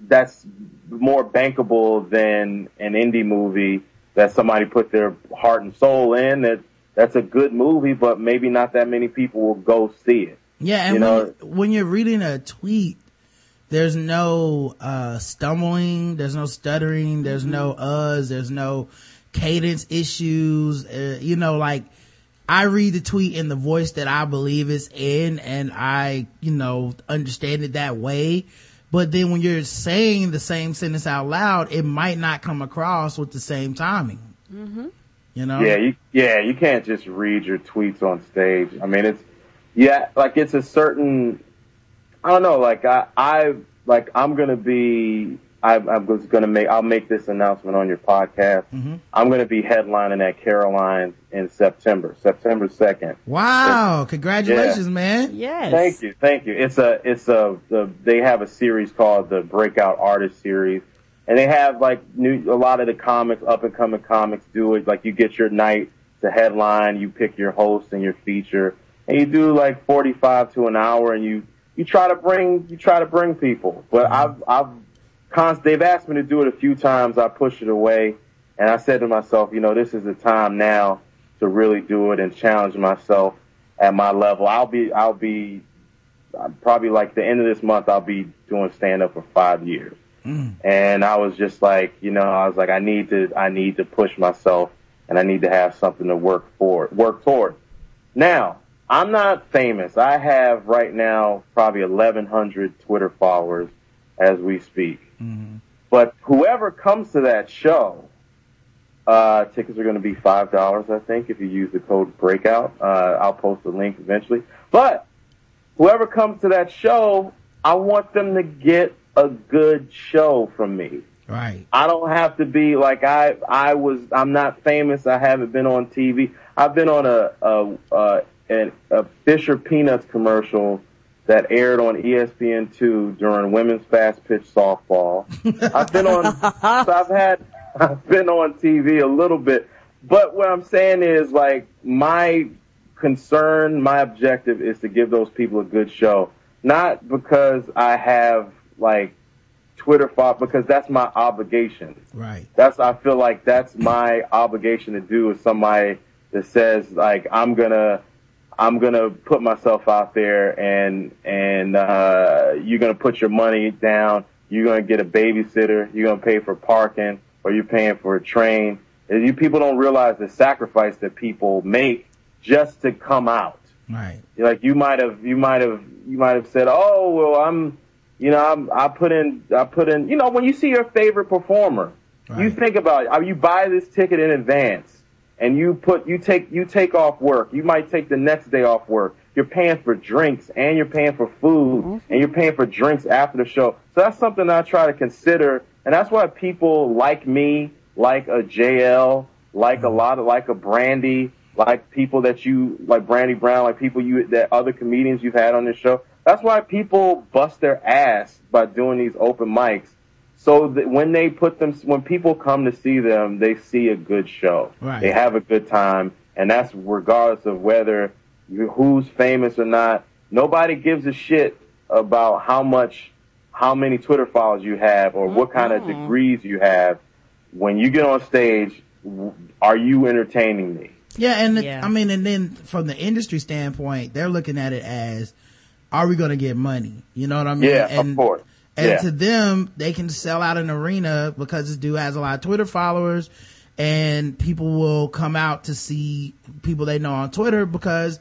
that's more bankable than an indie movie that somebody put their heart and soul in. That that's a good movie, but maybe not that many people will go see it. Yeah, and you know? when, when you're reading a tweet, there's no uh, stumbling, there's no stuttering, there's mm-hmm. no uhs, there's no cadence issues. Uh, you know, like I read the tweet in the voice that I believe it's in, and I, you know, understand it that way but then when you're saying the same sentence out loud, it might not come across with the same timing. Mm-hmm. You know? Yeah, you, yeah, you can't just read your tweets on stage. I mean, it's, yeah, like it's a certain, I don't know, like I, I, like I'm gonna be I, I was going to make, I'll make this announcement on your podcast. Mm-hmm. I'm going to be headlining at Caroline's in September, September 2nd. Wow. It's, Congratulations, yeah. man. Yes. Thank you. Thank you. It's a, it's a, the, they have a series called the Breakout Artist Series. And they have like new, a lot of the comics, up and coming comics do it. Like you get your night to headline, you pick your host and your feature, and you do like 45 to an hour and you, you try to bring, you try to bring people. But mm-hmm. I've, I've, const- they've asked me to do it a few times. I pushed it away, and I said to myself, you know, this is the time now to really do it and challenge myself at my level. I'll be, I'll be uh, probably like the end of this month. I'll be doing stand up for five years, mm. and I was just like, you know, I was like, I need to, I need to push myself, and I need to have something to work for, work toward. Now, I'm not famous. I have right now probably 1,100 Twitter followers as we speak. Mm-hmm. But whoever comes to that show, uh, tickets are going to be five dollars, I think, if you use the code Breakout. Uh, I'll post the link eventually. But whoever comes to that show, I want them to get a good show from me. Right. I don't have to be like I. I was. I'm not famous. I haven't been on TV. I've been on a a, a, a, a Fisher Peanuts commercial that aired on ESPN2 during women's fast pitch softball. I've been on, so I've had, I've been on TV a little bit, but what I'm saying is like my concern, my objective is to give those people a good show. Not because I have like Twitter follow, because that's my obligation. Right. That's, I feel like that's my obligation to do with somebody that says like, I'm gonna, I'm gonna put myself out there and, and, uh, you're gonna put your money down. You're gonna get a babysitter. You're gonna pay for parking or you're paying for a train. And you people don't realize the sacrifice that people make just to come out. Right. Like you might have, you might have, you might have said, "Oh, well, I'm, you know, I'm, I put in, I put in." You know, when you see your favorite performer, you think about, you buy this ticket in advance, and you put, you take, you take off work. You might take the next day off work. You're paying for drinks, and you're paying for food, mm-hmm. and you're paying for drinks after the show. So that's something I try to consider, and that's why people like me, like a JL, like a lot of, like a Brandy, like people that you, like Brandy Brown, like people you, that other comedians you've had on this show. That's why people bust their ass by doing these open mics. So that when they put them, when people come to see them, they see a good show. Right. They have a good time, and that's regardless of whether you, who's famous or not. Nobody gives a shit about how much, how many Twitter followers you have or what kind of mm-hmm. degrees you have. When you get on stage, are you entertaining me? Yeah, and the- Yeah. I mean, and then from the industry standpoint, they're looking at it as, are we going to get money? You know what I mean? Yeah, and, of course. And yeah. to them, they can sell out an arena because this dude has a lot of Twitter followers and people will come out to see people they know on Twitter because,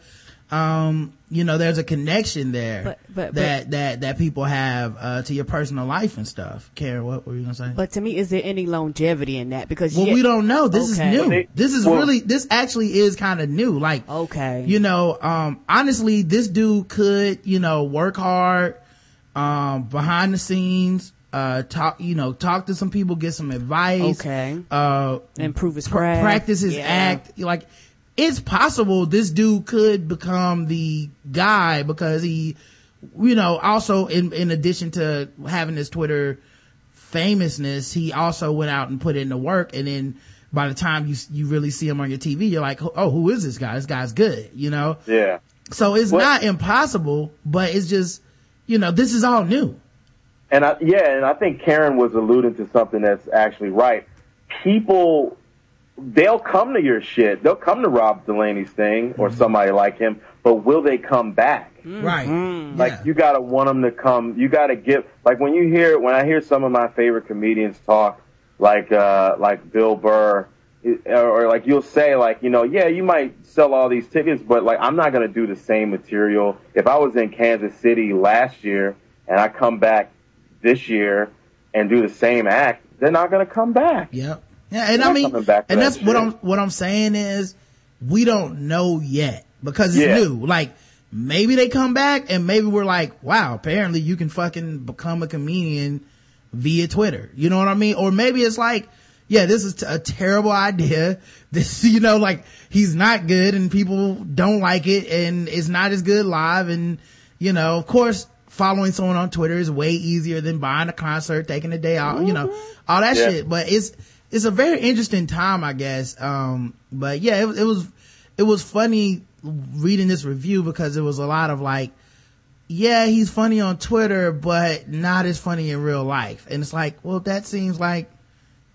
um, you know, there's a connection there But- but- that, that, that people have, uh, to your personal life and stuff. Karen, what were you going to say? But to me, is there any longevity in that? Because Well, yeah- we don't know. This Okay. is new. This is well- really, this actually is kind of new. Like, Okay. you know, um, honestly, this dude could, you know, work hard, um, behind the scenes, uh, talk, you know, talk to some people, get some advice. Okay. Uh, Improve his pr- practice his Yeah. act. Like, it's possible this dude could become the guy because he, you know, also in, in addition to having his Twitter famousness, he also went out and put in the work. And then by the time you, you really see him on your TV, you're like, oh, who is this guy? This guy's good, you know? yeah. So it's Well- not impossible, but it's just, you know, this is all new. And I, yeah, and I think Karen was alluding to something that's actually right. People, they'll come to your shit. They'll come to Rob Delaney's thing or mm-hmm. somebody like him, but will they come back? Mm-hmm. Right. Mm-hmm. Like Yeah. you gotta want them to come. You gotta give. Like when you hear when I hear some of my favorite comedians talk, like uh like Bill Burr, it- or, like you'll say like you know yeah you might sell all these tickets, but like I'm not gonna do the same material. If I was in Kansas City last year and I come back this year and do the same act, they're not gonna come back. Yep. Yeah, and We're I mean, to and that that's what. I'm what I'm saying is we don't know yet because it's Yeah. new. Like maybe they come back and maybe we're like, wow, apparently you can fucking become a comedian via Twitter. You know what I mean? Or maybe it's like, yeah, this is a terrible idea. This, you know, like he's not good and people don't like it and it's not as good live. And, you know, of course, following someone on Twitter is way easier than buying a concert, taking a day out, you know, all that Yeah. shit. But it's, it's a very interesting time, I guess. Um, but yeah, it, it was, it was funny reading this review because it was a lot of like, yeah, he's funny on Twitter, but not as funny in real life. And it's like, well, that seems like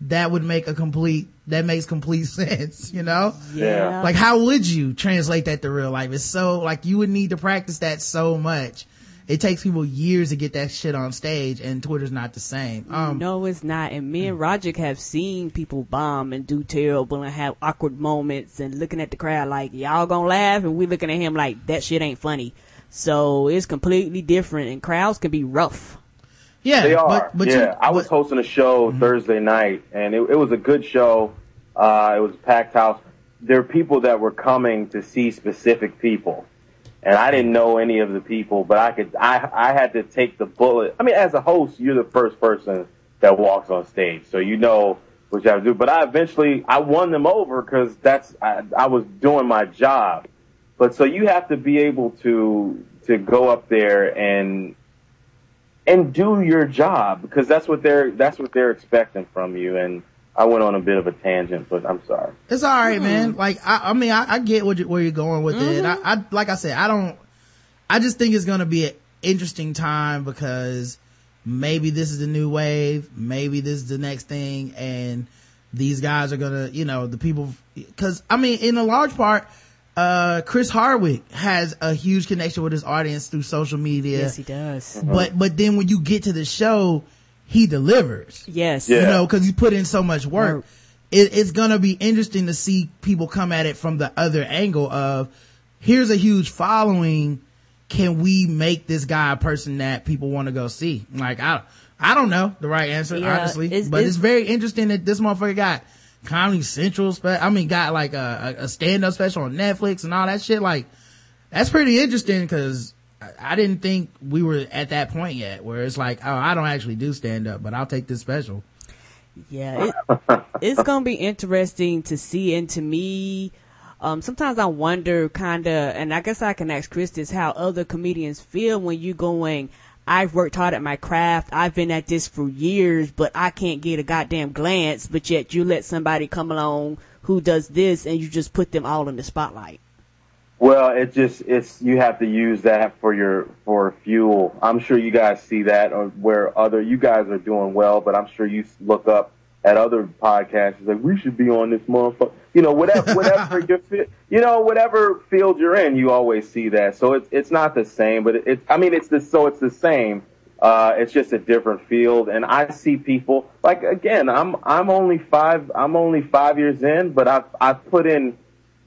that would make a complete, that makes complete sense, you know? Yeah. Like, how would you translate that to real life? It's so, like, you would need to practice that so much. It takes people years to get that shit on stage, and Twitter's not the same. Um, no, it's not. And me and Roger have seen people bomb and do terrible and have awkward moments and looking at the crowd like, y'all gonna laugh? And we looking at him like, that shit ain't funny. So it's completely different and crowds can be rough. Yeah, They are. but, but yeah, you, I was hosting a show Thursday night, and it, it was a good show. Uh, it was a packed house. There were people that were coming to see specific people, and I didn't know any of the people, but I could. I I had to take the bullet. I mean, as a host, you're the first person that walks on stage, so you know what you have to do. But I eventually I won them over because that's I, I was doing my job. But so you have to be able to to go up there and and do your job because that's what they're that's what they're expecting from you and I went on a bit of a tangent, but I'm sorry. It's all right, man. Mm-hmm. Like, I, I mean, I, I get what you, where you're going with it. Mm-hmm. I, I, like I said, I don't, I just think it's going to be an interesting time because maybe this is the new wave. Maybe this is the next thing. And these guys are going to, you know, the people, cause I mean, in a large part, uh, Chris Hardwick has a huge connection with his audience through social media. Yes, he does. But, but then when you get to the show, he delivers Yes. Yeah. you know, cause he put in so much work. Work. It, it's gonna be interesting to see people come at it from the other angle of, here's a huge following. Can we make this guy a person that people want to go see? Like, I, I don't know the right answer, Yeah, honestly, it's- but it's, it's- very interesting that this motherfucker got Comedy Central, spe- I mean, got like a, a stand-up special on Netflix and all that shit. Like, that's pretty interesting because I, I didn't think we were at that point yet where it's like, oh, I don't actually do stand-up, but I'll take this special. Yeah, it, it's gonna be interesting to see. And to me, um, sometimes I wonder, kind of, and I guess I can ask Chris this: how other comedians feel when you're going. I've worked hard at my craft. I've been at this for years, but I can't get a goddamn glance. But yet you let somebody come along who does this, and you just put them all in the spotlight. Well, it just it's you have to use that for your for fuel. I'm sure you guys see that or where other you guys are doing well, but I'm sure you look up at other podcasts like we should be on this motherfucker. You know, whatever whatever your you know whatever field you're in, you always see that. So it's it's not the same, but it, it I mean it's the so it's the same. Uh, it's just a different field, and I see people like again. I'm I'm only five I'm only five years in, but I've I've put in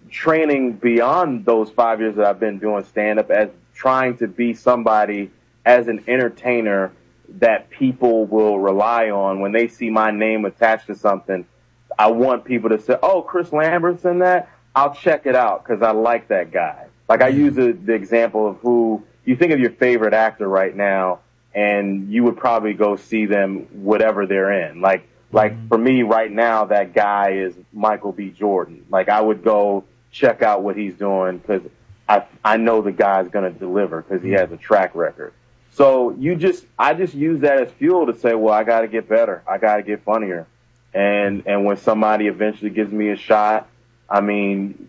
training beyond those five years that I've been doing stand up as trying to be somebody as an entertainer that people will rely on when they see my name attached to something. I want people to say, "Oh, Chris Lamberth's in that." I'll check it out because I like that guy. Like I mm-hmm. use the, the example of who you think of your favorite actor right now, and you would probably go see them whatever they're in. Like mm-hmm. like for me right now, that guy is Michael B. Jordan. Like I would go check out what he's doing because I I know the guy's gonna deliver because he mm-hmm. has a track record. So you just I just use that as fuel to say, well, I got to get better. I got to get funnier. And and when somebody eventually gives me a shot, I mean,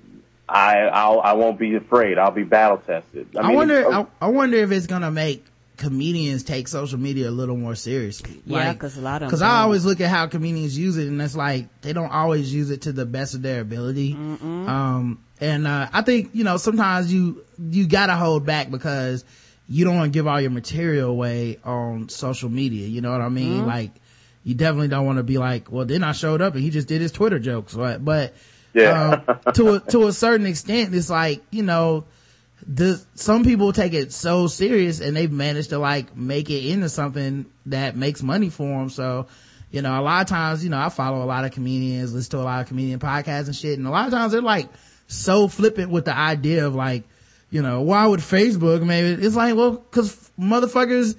I I'll, I won't be afraid. I'll be battle tested. I, mean, wonder, I, I wonder if it's gonna make comedians take social media a little more seriously. Yeah, 'cause a lot of 'em Cause I always look at how comedians use it and it's like, they don't always use it to the best of their ability. Um, and, uh, I think, you know, sometimes you, you gotta hold back because you don't want to give all your material away on social media. You know what I mean? Like, you definitely don't want to be like, well, then I showed up and he just did his Twitter jokes. right? but Yeah. um, to a, to a certain extent, it's like, you know, the, some people take it so serious and they've managed to like make it into something that makes money for them. So, you know, a lot of times, you know, I follow a lot of comedians, listen to a lot of comedian podcasts and shit. And a lot of times they're like so flippant with the idea of like, you know, why would Facebook maybe? It's like, well, cause motherfuckers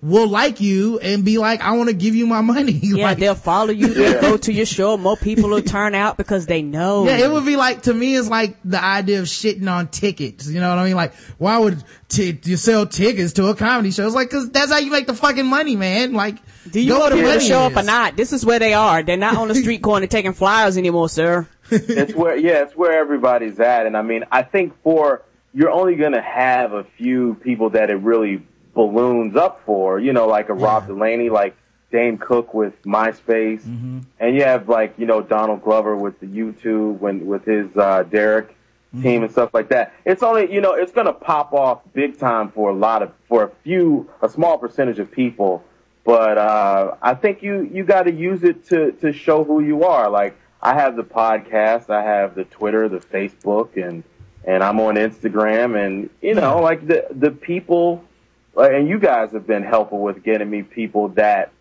will like you and be like, I want to give you my money. Yeah, Like- they'll follow you. They'll go to your show. More people will turn out because they know. Yeah, it would be like to me. It's like the idea of shitting on tickets. You know what I mean? Like, why would t- you sell tickets to a comedy show? It's like because that's how you make the fucking money, man. Like, Do you go want where the to money show up or not? This is where they are. They're not on the street corner taking flyers anymore, sir. it's where yeah, it's where everybody's at. And I mean, I think for you're only gonna have a few people that it really balloons up for. You know, like a Rob Delaney, like Dane Cook with MySpace, Mm-hmm. and you have like you know Donald Glover with the YouTube when with his uh, Derrick Mm-hmm. team and stuff like that. It's only you know it's gonna pop off big time for a lot of for a few a small percentage of people. But uh, I think you you got to use it to to show who you are. Like I have the podcast, I have the Twitter, the Facebook, and and I'm on Instagram, and you know like the the people, like, and you guys have been helpful with getting me people that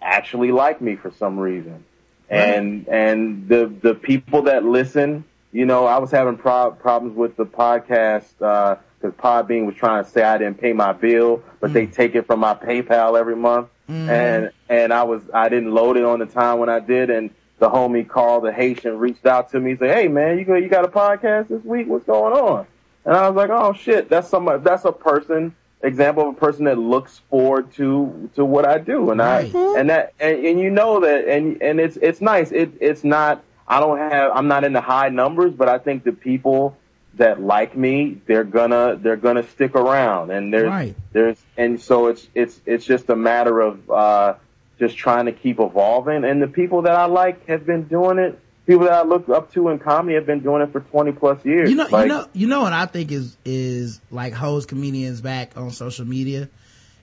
actually like me for some reason. And, and the, the people that listen, you know, I was having pro- problems with the podcast, uh, cause Podbean was trying to say I didn't pay my bill, but they take it from my PayPal every month. And, and I was, I didn't load it on the time when I did. And the homie called the Haitian reached out to me, and said, Hey man, you got, you got a podcast this week? What's going on? And I was like, Oh shit, that's somebody, that's a person example of a person that looks forward to to what I do, and. I and that and, and you know that, and and it's it's nice. It it's not. I don't have. I'm not in the high numbers, but I think the people that like me, they're gonna they're gonna stick around, and there's Right. there's and so it's it's it's just a matter of uh, just trying to keep evolving. And the people that I like have been doing it. People that I look up to in comedy have been doing it for 20 plus years. You know, Like, you know, you know what I think is is like hoes comedians back on social media.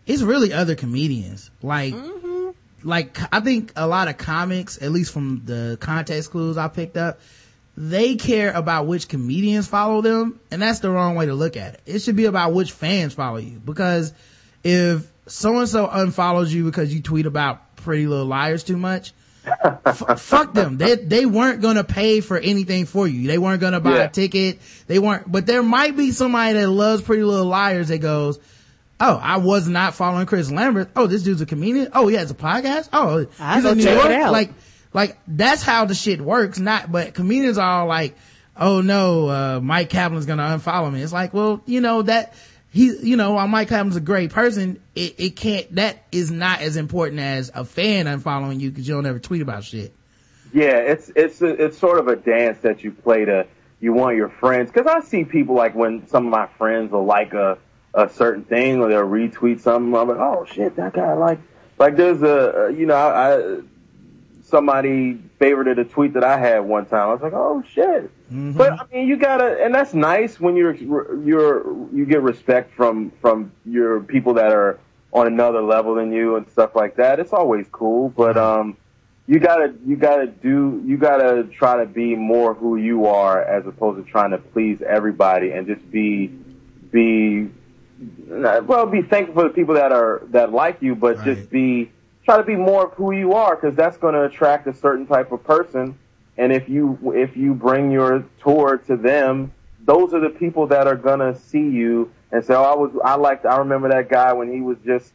It's really other comedians. Like, mm-hmm. like I think a lot of comics, at least from the context clues I picked up, they care about which comedians follow them, and that's the wrong way to look at it. It should be about which fans follow you. Because if so and so unfollows you because you tweet about Pretty Little Liars too much, f- fuck them. They they weren't gonna pay for anything for you. They weren't gonna buy Yeah. a ticket. They weren't. But there might be somebody that loves Pretty Little Liars that goes, "Oh, I was not following Chris Lamberth. Oh, this dude's a comedian. Oh, he has a podcast. Oh, I'll he's go in New it York." Like, like that's how the shit works. Not, but comedians are all like, "Oh no, uh, Mike Kaplan's gonna unfollow me." It's like, well, you know that. He, you know, while Mike Kaplan's a great person, it, it can't, that is not as important as a fan unfollowing you because you don't ever tweet about shit. Yeah, it's it's a, it's sort of a dance that you play to you want your friends because I see people like when some of my friends will like a a certain thing or they'll retweet something. I'm like, oh shit, that guy like like there's a you know I, I somebody favorited a tweet that I had one time. I was like, oh shit. But I mean, you gotta, and that's nice when you're you're you get respect from from your people that are on another level than you and stuff like that. It's always cool, but um you gotta you gotta do you gotta try to be more who you are as opposed to trying to please everybody and just be be well be thankful for the people that are that like you but Right. just be try to be more of who you are because that's going to attract a certain type of person and if you if you bring your tour to them those are the people that are going to see you and say oh I was I liked I remember that guy when he was just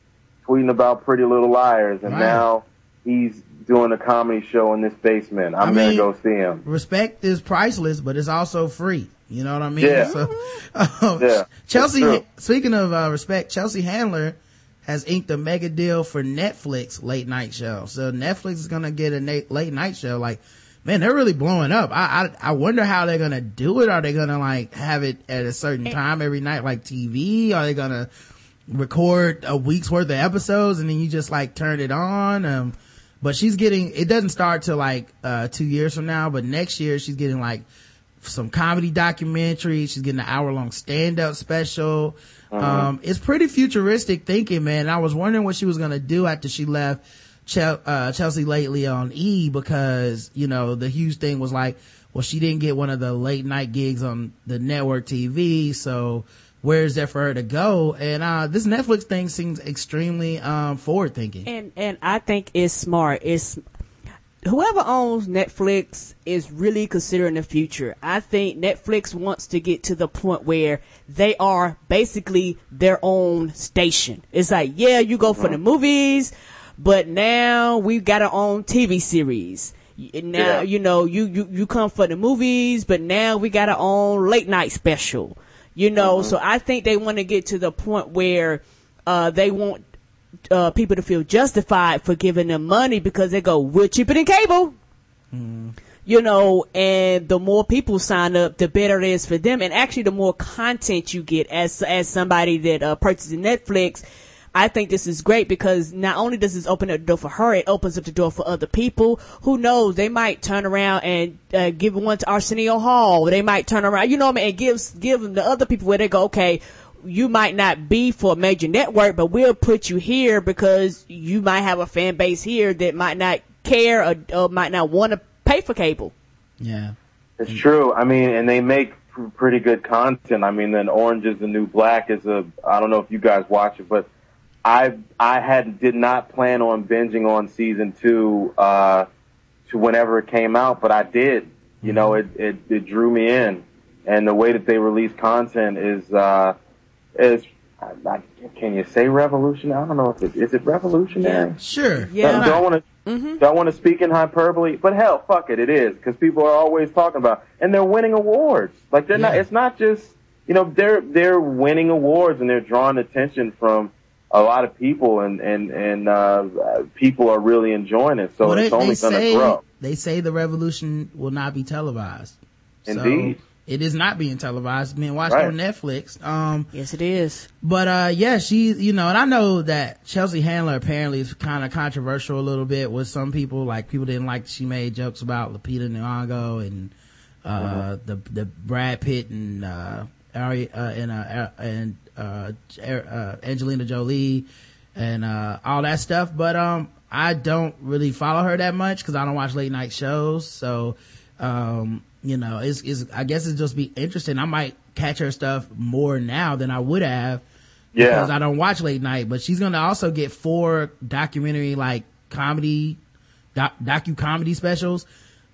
tweeting about pretty little liars and Right. now he's doing a comedy show in this basement. I'm I gonna go see him. respect is priceless, but it's also free. You know what I mean? Yeah. So, um, Yeah, Chelsea, speaking of uh, respect, Chelsea Handler has inked a mega deal for Netflix late night show. So Netflix is gonna get a na- late night show. Like, man, they're really blowing up. I, I I wonder how they're gonna do it. Are they gonna like have it at a certain time every night, like TV? Are they gonna record a week's worth of episodes and then you just like turn it on? Um, but she's getting it doesn't start till like uh two years from now but next year she's getting like some comedy documentary she's getting an hour long stand-up special um it's pretty futuristic thinking man i was wondering what she was gonna do after she left Chel- uh, chelsea lately on e because you know the huge thing was like well she didn't get one of the late night gigs on the network tv so where's there for her to go and uh this netflix thing seems extremely um forward thinking and and I think it's smart. It's whoever owns Netflix is really considering the future. I think Netflix wants to get to the point where they are basically their own station. It's like, yeah, you go for the movies, but now we've got our own TV series. Now, Yeah. you know, you, you, you come for the movies, but now we got our own late night special. You know, so I think they want to get to the point where, uh, they want uh, people to feel justified for giving them money because they go, we're cheaper than cable. You know, and the more people sign up, the better it is for them. And actually, the more content you get as, as somebody that, uh, purchases Netflix, I think this is great because not only does this open up the door for her, it opens up the door for other people. Who knows? They might turn around and uh, give one to Arsenio Hall. They might turn around, you know what I mean, and gives give them the other people where they go, okay, you might not be for a major network, but we'll put you here because you might have a fan base here that might not care or, or might not want to pay for cable. yeah It's true. I mean, and they make pretty good content. I mean, then Orange is the New Black is a. I don't know if you guys watch it, but I I had did not plan on binging on season two uh, to whenever it came out, but I did. You know, it, it it drew me in, and the way that they release content is uh, is. I, I, can you say revolutionary? I don't know if it is it revolutionary. sure Yeah. Don't want to do I want to speak in hyperbole? But hell, fuck it, it is because people are always talking about, and they're winning awards. Like they're not. It's not just you know, they're they're winning awards and they're drawing attention from a lot of people, and and and uh, people are really enjoying it. So Well, they, it's only going to say grow. they say the revolution will not be televised. So, Indeed. it is not being televised. Being watched Right. on Netflix. Um, Yes, it is. but uh yeah she you know and i know that chelsea handler apparently is kind of controversial a little bit with some people like people didn't like she made jokes about lupita nyong'o and uh the the brad pitt and uh Ari, uh, and uh, and uh, uh, Angelina Jolie and uh, all that stuff. But um, I don't really follow her that much because I don't watch late night shows. So um, you know, it's, it's I guess it's just be interesting. I might catch her stuff more now than I would have Yeah. because I don't watch late night. But she's gonna also get four documentary like comedy doc, docu comedy specials.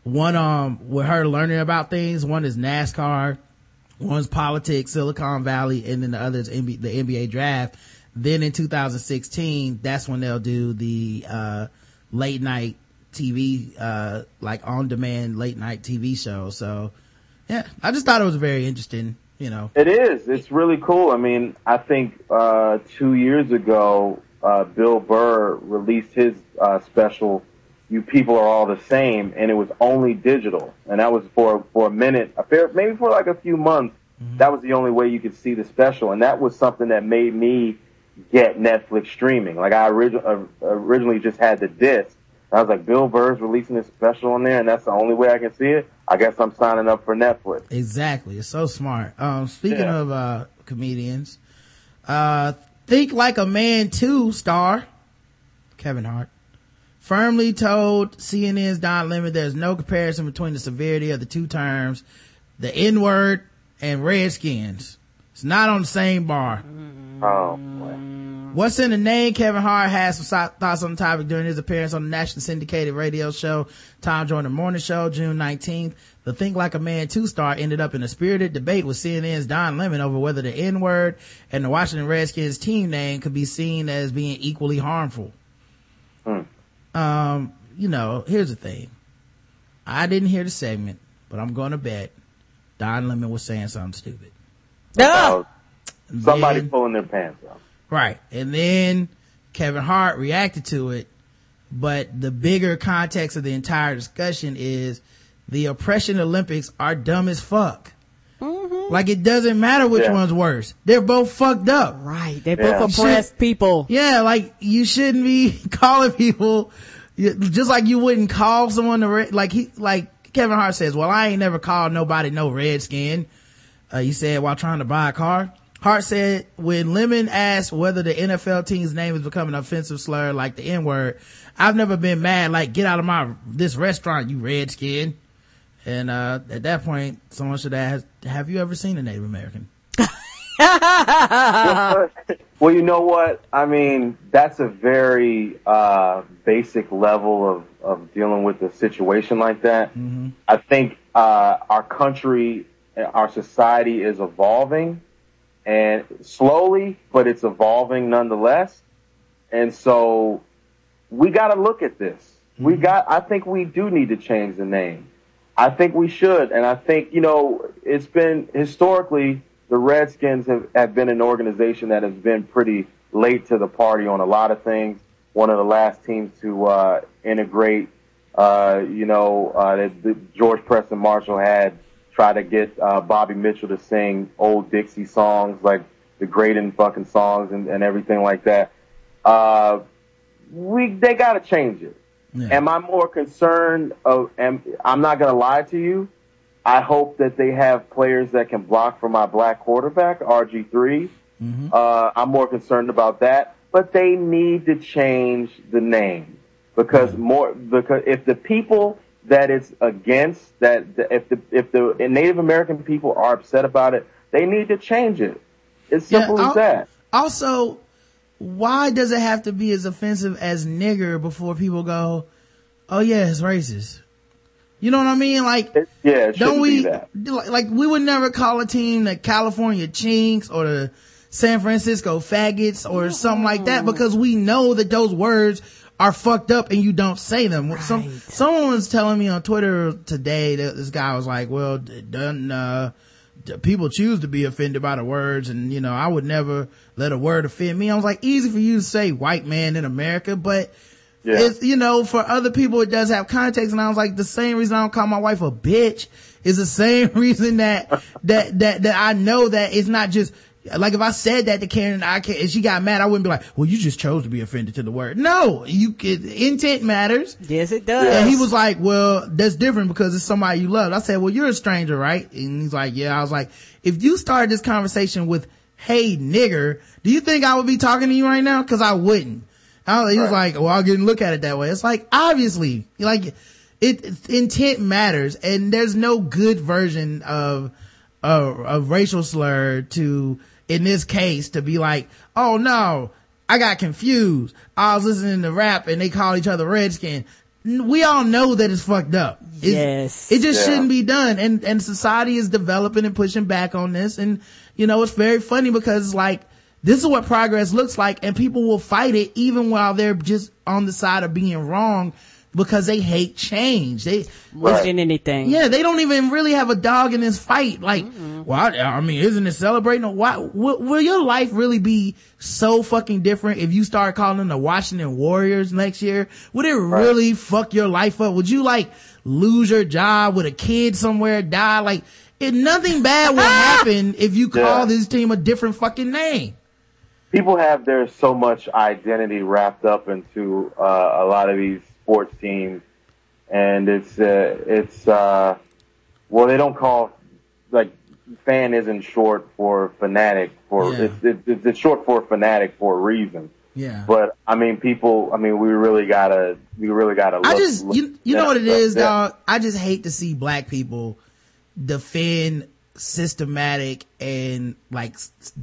One um with her learning about things. One is NASCAR. One's politics, Silicon Valley, and then the other is NBA, the NBA draft. Then in 2016, that's when they'll do the uh, late night TV, uh, like on demand late night TV show. So yeah, I just thought it was very interesting. You know, It is. It's really cool. I mean, I think uh, two years ago, uh, Bill Burr released his uh, special. You people are all the same, and it was only digital, and that was for for a minute, a fair, maybe for like a few months. That was the only way you could see the special, and that was something that made me get Netflix streaming. Like I origi- uh, originally just had the disc. I was like, Bill Burr's releasing this special on there, and that's the only way I can see it. I guess I'm signing up for Netflix. exactly. It's so smart. Um, speaking Yeah. of uh, comedians, uh, Think Like a Man 2 star Kevin Hart firmly told CNN's Don Lemon there's no comparison between the severity of the two terms, the N word and Redskins. It's not on the same bar. Mm-hmm. Oh, boy. What's in the name? Kevin Hart has some so- thoughts on the topic during his appearance on the national syndicated radio show, Tom Joyner Morning Show, June 19th. The Think Like a Man 2 star ended up in a spirited debate with CNN's Don Lemon over whether the N-word and the Washington Redskins team name could be seen as being equally harmful. Hmm. Um, you know, here's the thing. I didn't hear the segment, but I'm going to bet Don Lemon was saying something stupid. Ah! And Somebody pulling their pants up. Right. And then Kevin Hart reacted to it. But the bigger context of the entire discussion is the oppression Olympics are dumb as fuck. Like it doesn't matter which Yeah. one's worse. They're both fucked up. Right. They Yeah. both oppressed people. Yeah, like you shouldn't be calling people just like you wouldn't call someone to red, like he like Kevin Hart says, "Well, I ain't never called nobody no redskin." Uh, he said while trying to buy a car. Hart said when Lemon asked whether the NFL team's name has become an offensive slur like the N word, I've never been mad like get out of my this restaurant, you redskin. And uh, at that point, someone should ask, "Have you ever seen a Native American?" well, you know what? I mean, that's a very uh, basic level of, of dealing with a situation like that. I think uh, our country, our society is evolving, and slowly, but it's evolving nonetheless. And so, we got to look at this. We got. I think we do need to change the name. I think we should, and I think you know it's been historically the Redskins have, have been an organization that has been pretty late to the party on a lot of things. One of the last teams to uh, integrate, uh, you know, uh, that George Preston Marshall had tried to get uh, Bobby Mitchell to sing old Dixie songs like the Graydon fucking songs and, and everything like that. Uh, we they got to change it. Yeah. Am I more concerned of? Am, I'm not going to lie to you. I hope that they have players that can block for my black quarterback, RG3. Uh, I'm more concerned about that. But they need to change the name because more because if the people that it's against that if the if the Native American people are upset about it, they need to change it. It's simple al- as that. Also, why does it have to be as offensive as nigger before people go, oh yeah, it's racist? You know what I mean? Like, It- yeah, it don't we, be that. like, like, we would never call a team the California Chinks or the San Francisco Faggots or something like that because we know that those words are fucked up and you don't say them. Some, someone was telling me on Twitter today that this guy was like, well, d- doesn't, uh, people choose to be offended by the words and you know i would never let a word offend me i was like easy for you to say white man in america but yeah. it's you know for other people it does have context and i was like the same reason i don't call my wife a bitch is the same reason that that that that i know that it's not just like if I said that to Karen, I can, and she got mad, I wouldn't be like, well, you just chose to be offended to the word. No, you intent matters. Yes, it does. And he was like, well, that's different because it's somebody you love. I said, well, you're a stranger, right? And he's like, yeah. I was like, if you started this conversation with, hey, nigger, do you think I would be talking to you right now? Cause I wouldn't. I, he was right. like, well, I didn't look at it that way. It's like, obviously, like, it, intent matters and there's no good version of, a, a racial slur to in this case to be like, oh no, I got confused. I was listening to rap and they call each other redskin. We all know that it's fucked up. It's, yes. It just yeah. shouldn't be done. And, and society is developing and pushing back on this. And, you know, it's very funny because it's like, this is what progress looks like and people will fight it even while they're just on the side of being wrong because they hate change. They right. anything. Yeah, they don't even really have a dog in this fight. Like, mm-hmm. well, I, I, mean, isn't it celebrating? Why will, will, your life really be so fucking different if you start calling them the Washington Warriors next year? Would it right. really fuck your life up? Would you like lose your job? Would a kid somewhere die? Like, it, nothing bad will happen if you call yeah. this team a different fucking name people have their so much identity wrapped up into uh, a lot of these sports teams, and it's uh, it's uh, well they don't call like fan isn't short for fanatic for yeah. it's, it's it's short for fanatic for a reason. Yeah. But I mean, people. I mean, we really gotta. We really gotta. Look, I just you you know what it is, yeah. dog. I just hate to see black people defend systematic and like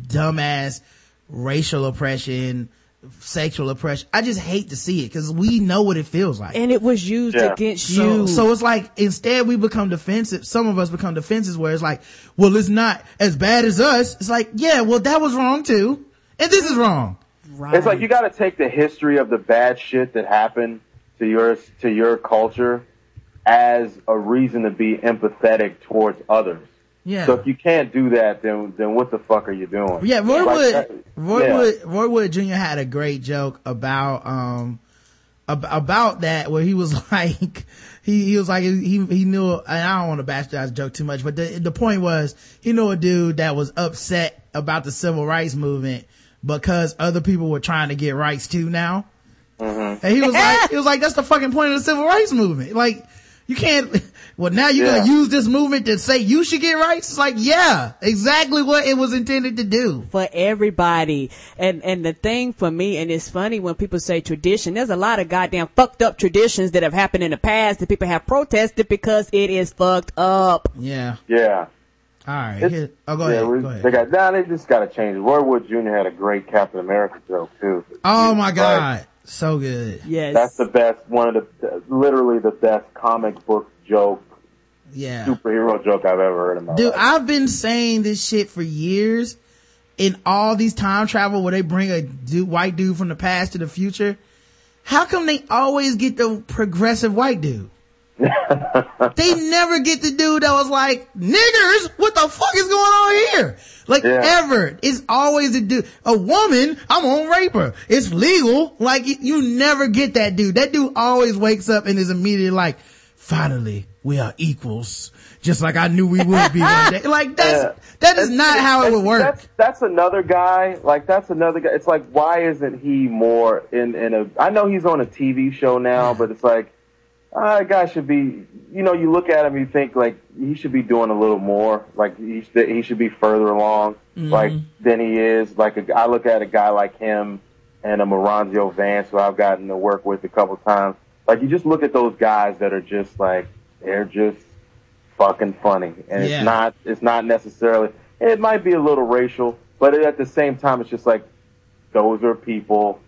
dumbass racial oppression sexual oppression. I just hate to see it because we know what it feels like. And it was used yeah. against so, you. So it's like instead we become defensive. Some of us become defensive where it's like, well, it's not as bad as us. It's like, yeah, well, that was wrong too. And this is wrong. Right. It's like you got to take the history of the bad shit that happened to your to your culture as a reason to be empathetic towards others. Yeah. So if you can't do that, then then what the fuck are you doing? Yeah, Roy like Wood, Roy yeah. Wood, Roy Wood Jr. had a great joke about um ab- about that where he was like he he was like he he knew and I don't want to bastardize joke too much, but the the point was he knew a dude that was upset about the civil rights movement because other people were trying to get rights too now. Mm-hmm. And he was like, he was like, that's the fucking point of the civil rights movement. Like, you can't, well now you're yeah. gonna use this movement to say you should get rights? It's like, yeah, exactly what it was intended to do. For everybody. And, and the thing for me, and it's funny when people say tradition, there's a lot of goddamn fucked up traditions that have happened in the past that people have protested because it is fucked up. Yeah. Yeah. All right. Here, oh, go, yeah, ahead, go ahead. They got, nah, they just got to change it. Roy Wood Jr. had a great Captain America joke too. Oh my God. So good. Yes. That's the best, one of the, literally the best comic book joke. Yeah. Superhero joke I've ever heard in my Dude, life. I've been saying this shit for years in all these time travel where they bring a dude, white dude from the past to the future. How come they always get the progressive white dude? they never get the dude that was like, niggers, what the fuck is going on here? Like yeah. ever. It's always a dude, a woman, I'm gonna rape her. It's legal. Like you never get that dude. That dude always wakes up and is immediately like, finally, we are equals. Just like I knew we would be one day. Like that's, yeah. that is not how it would work. That's, that's, another guy, like that's another guy. It's like, why isn't he more in, in a, I know he's on a TV show now, but it's like, uh, guy should be, you know, you look at him, you think like he should be doing a little more, like he should, he should be further along, mm-hmm. like than he is. Like a, I look at a guy like him and a Maronzio Vance, who I've gotten to work with a couple times. Like you just look at those guys that are just like they're just fucking funny, and yeah. it's not it's not necessarily. It might be a little racial, but at the same time, it's just like those are people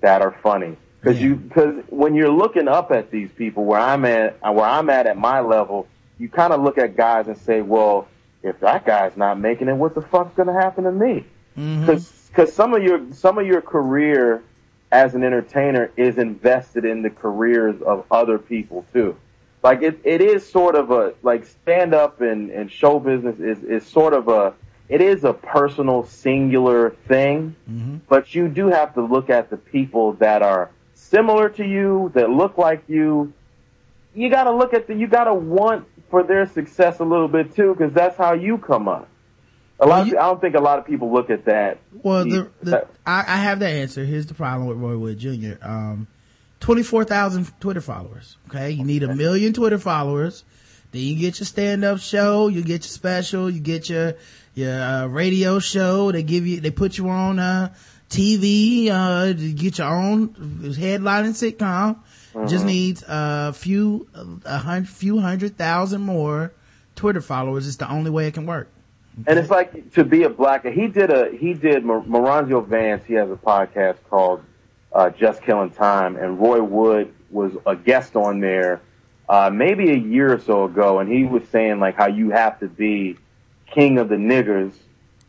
that are funny because yeah. you because when you're looking up at these people where I'm at where I'm at at my level, you kind of look at guys and say, well, if that guy's not making it, what the fuck's gonna happen to me? Because mm-hmm. because some of your some of your career as an entertainer is invested in the careers of other people too. like it, it is sort of a like stand up and, and show business is, is sort of a it is a personal singular thing, Mm-hmm. but you do have to look at the people that are similar to you, that look like you. You got to look at the you got to want for their success a little bit too, because that's how you come up. A lot. you- of, I don't think a lot of people look at that. Well, the, the I, I have the answer. Here's the problem with Roy Wood Jr. Um, twenty four thousand Twitter followers. Okay, you need a million Twitter followers. Then you get your stand up show. You get your special. You get your your uh, radio show. They give you. They put you on uh, TV. Uh, you get your own headlining sitcom. Just needs a few a hundred few hundred thousand more Twitter followers. It's the only way it can work. And it's like to be a black. He did a he did Mar- Maronzio Vance. He has a podcast called uh, Just Killing Time, and Roy Wood was a guest on there uh, maybe a year or so ago, and he was saying like how you have to be king of the niggers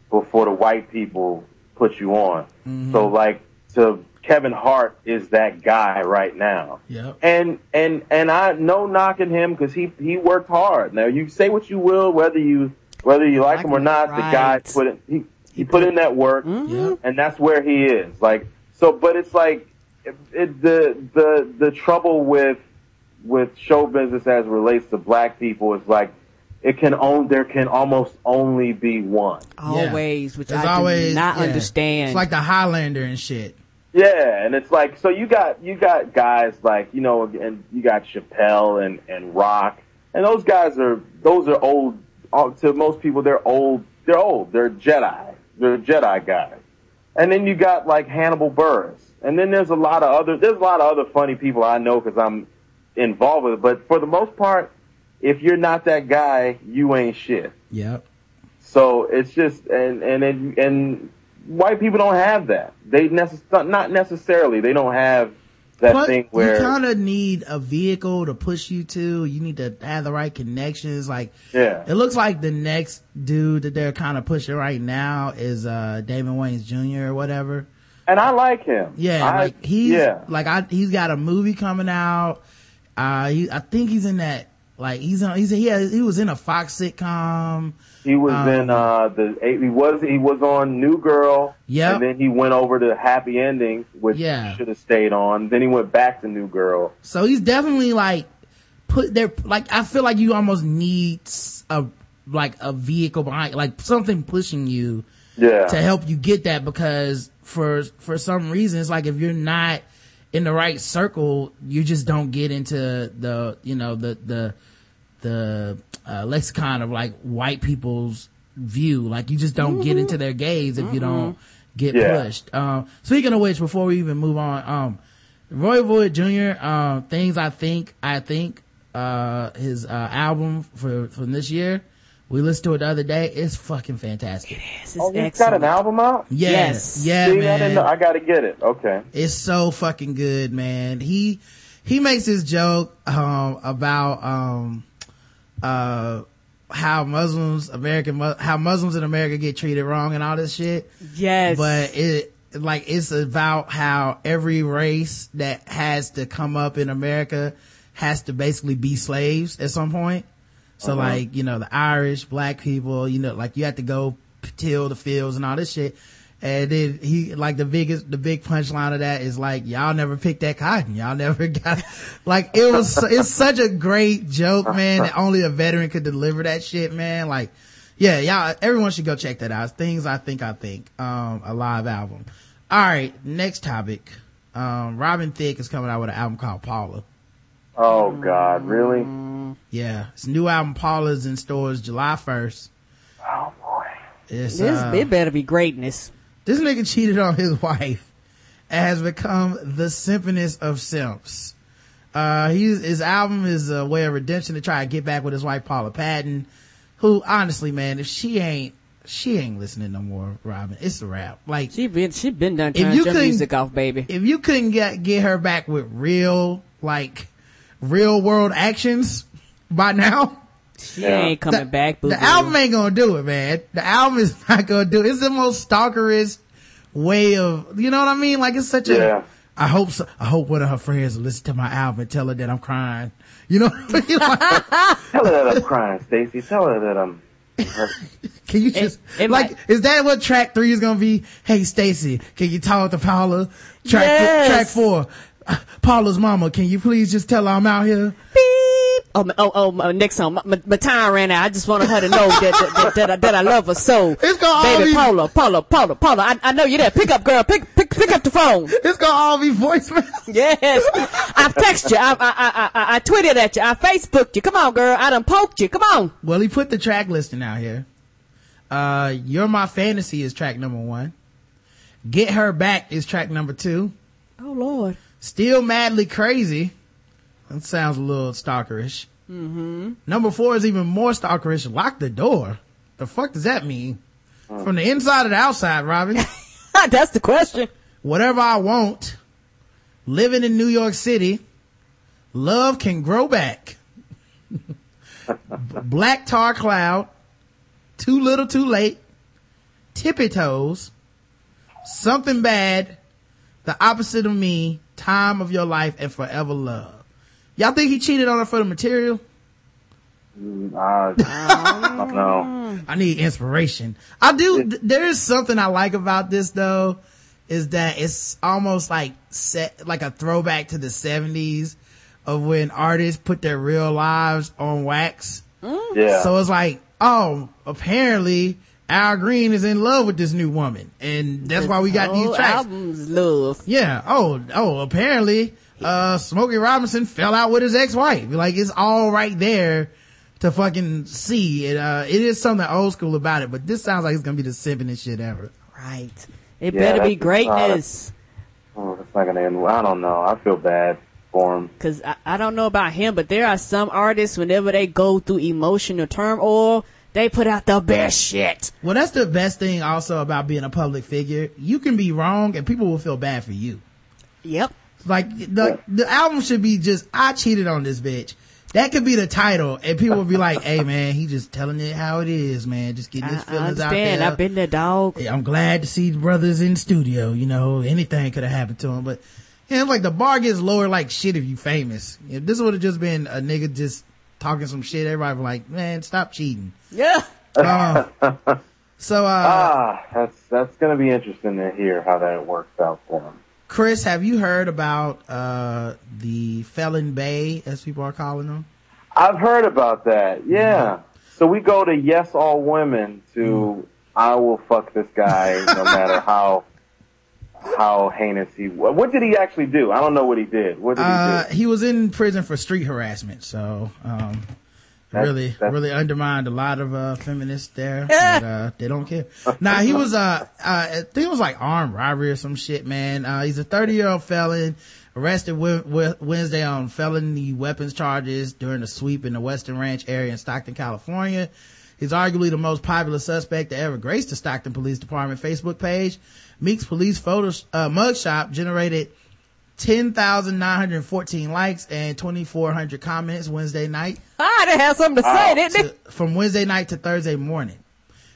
before the white people put you on. So like to Kevin Hart is that guy right now. Yep. And and and I no knocking him because he he worked hard. Now you say what you will, whether you whether you like, Like him or him, not, the guy put it he he put in that work, mm-hmm. Yep. and that's where he is. Like so, but it's like it, it, the the the trouble with with show business as it relates to black people is like it can own there can almost only be one. Always, which There's I always do not yeah. understand. It's like the Highlander and shit. Yeah, and it's like so you got you got guys like you know, and you got Chappelle and and Rock, and those guys are those are old. To most people, they're old. They're old. They're Jedi. They're Jedi guys. And then you got like Hannibal Buress, and then there's a lot of other there's a lot of other funny people I know because I'm involved with it. But for the most part, if you're not that guy, you ain't shit. Yep. So it's just and and and, and white people don't have that. They necess- not necessarily. They don't have that But thing where you kind of need a vehicle to push you to. You need to have the right connections. Like, yeah. it looks like the next dude that they're kind of pushing right now is, uh, Damon Wayans Jr. or whatever. And I like him. Yeah. I, like he's, yeah. like I, he's got a movie coming out. Uh, he, I think he's in that, like he's on, he's, he, has, he was in a Fox sitcom. He was um, in uh the he was he was on New Girl. Yep. And then he went over to Happy Endings, which Yeah. he should have stayed on. Then he went back to New Girl. So he's definitely like put there. Like I feel like you almost need a like a vehicle behind, like something pushing you Yeah. to help you get that. Because for for some reason, it's like if you're not in the right circle, you just don't get into the you know the the the uh, lexicon of like white people's view. Like you just don't get into their gaze if you don't get Yeah. pushed. Um, speaking of which, before we even move on, um, Roy Wood Jr. Um, things I think I think uh, his uh, album for from this year. We listened to it the other day. It's fucking fantastic. This is Oh, he's excellent. got an album out. Yes, Yes. yeah, See, I man. didn't know. I got to get it. Okay. It's so fucking good, man. He, he makes this joke, um, about, um, uh, how Muslims, American, how Muslims in America get treated wrong and all this shit. Yes. But it, like, it's about how every race that has to come up in America has to basically be slaves at some point. So like, you know, the Irish, black people, you know, like you have to go till the fields and all this shit. And then he, like the biggest, the big punchline of that is like, y'all never picked that cotton. Y'all never got, like it was, it's such a great joke, man, that only a veteran could deliver that shit, man. Like, yeah, y'all, everyone should go check that out. It's Things I Think I Think, um, a live album. All right, next topic. Um, Robin Thicke is coming out with an album called Paula. Oh God, really? Yeah, his new album Paula's in stores July 1st. Oh boy. It's, this uh, it better be greatness. This nigga cheated on his wife and has become the simpinest of simps. Uh, he's, his album is a way of redemption to try to get back with his wife Paula Patton, who honestly, man, if she ain't, she ain't listening no more, Robin. It's a wrap. Like, She been she been done turning you your music off, baby. if you couldn't get, get her back with real, like, real world actions by now, She Yeah. ain't coming the, back. Boo The album ain't gonna do it, man. The album is not gonna do it. It's the most stalkerist way of, you know what I mean? Like it's such Yeah. a I hope so. I hope one of her friends will listen to my album and tell her that I'm crying. You know, like, Tell her that I'm crying, Stacy. Tell her that I'm. can you just it like might- is that what track three is gonna be? Hey Stacy, can you talk to Paula? Track Yes. track four, uh, Paula's mama. Can you please just tell her I'm out here? Beep. Oh, my- oh, oh, my next song. My, my, my time ran out. I just wanted her to know that, that, that, that, I, that I love her so. It's gonna all Baby, be- Paula, Paula, Paula, Paula. I, I know you're there. Pick up, girl. Pick, pick, pick up the phone. It's gonna all be voicemail. Yes. I've texted you. I, I, I, I, I tweeted at you. I Facebooked you. Come on, girl. I done poked you. Come on. Well, he put the track listing out here. Uh, You're My Fantasy is track number one. Get Her Back is track number two. Oh, Lord. Still Madly Crazy. That sounds a little stalkerish. Mm-hmm. Number four is even more stalkerish. Lock the door. The fuck does that mean? From the inside to the outside, Robbie. That's the question. Whatever I want. Living in New York City. Love can grow back. Black tar cloud. Too little too late. Tippy toes. Something bad. The opposite of me. Time of your life and forever love. Y'all think he cheated on her for the material? Uh, I don't know. I need inspiration. I do. th- There is something I like about this though, is that it's almost like set, like a throwback to the seventies of when artists put their real lives on wax. Yeah. So it's like, oh, apparently Al Green is in love with this new woman. And that's why we got these tracks. album's love. Yeah. Oh, oh, apparently, uh, Smokey Robinson fell out with his ex-wife. Like, it's all right there to fucking see. It, uh, it is something old school about it, but this sounds like it's gonna be the simpingest shit ever. Right. It Yeah, better be that's- greatness. oh, that's not gonna end. well. I don't know. I feel bad for him. Cause I, I don't know about him, but there are some artists whenever they go through emotional turmoil, they put out the best shit. Well, that's the best thing also about being a public figure. You can be wrong and people will feel bad for you. Yep. Like, the, the album should be just, I cheated on this bitch. That could be the title and people would be like, hey man, he just telling it how it is, man. Just getting I, his I feelings out there. I've been there, dog. Yeah, I'm glad to see the brothers in the studio. You know, anything could have happened to him, but yeah, it's like the bar gets lower like shit if you famous. If this would have just been a nigga just talking some shit, everybody would be like, man, stop cheating. Yeah. Uh, so, uh, Ah, that's that's gonna be interesting to hear how that works out for him. Chris, have you heard about, uh, the Felon Bae, as people are calling them? I've heard about that. Yeah. So we go to yes all women to I will fuck this guy no matter how how heinous he was. What did he actually do? I don't know what he did. What did Uh, he do? he was in prison for street harassment, so, um, That's- really, that's- really undermined a lot of, uh, feminists there, but, uh, they don't care. Nah, he was, uh, uh, I think it was like armed robbery or some shit, man. Uh, he's a 30 year old felon arrested Wed- Wed- Wednesday on felony weapons charges during a sweep in the Weston Ranch area in Stockton, California. He's arguably the most popular suspect to ever grace the Stockton Police Department Facebook page. Meek's police photo, uh, mugshot generated 10,914 likes and 2,400 comments Wednesday night Ah, they had something to say, didn't they? to- from Wednesday night to Thursday morning.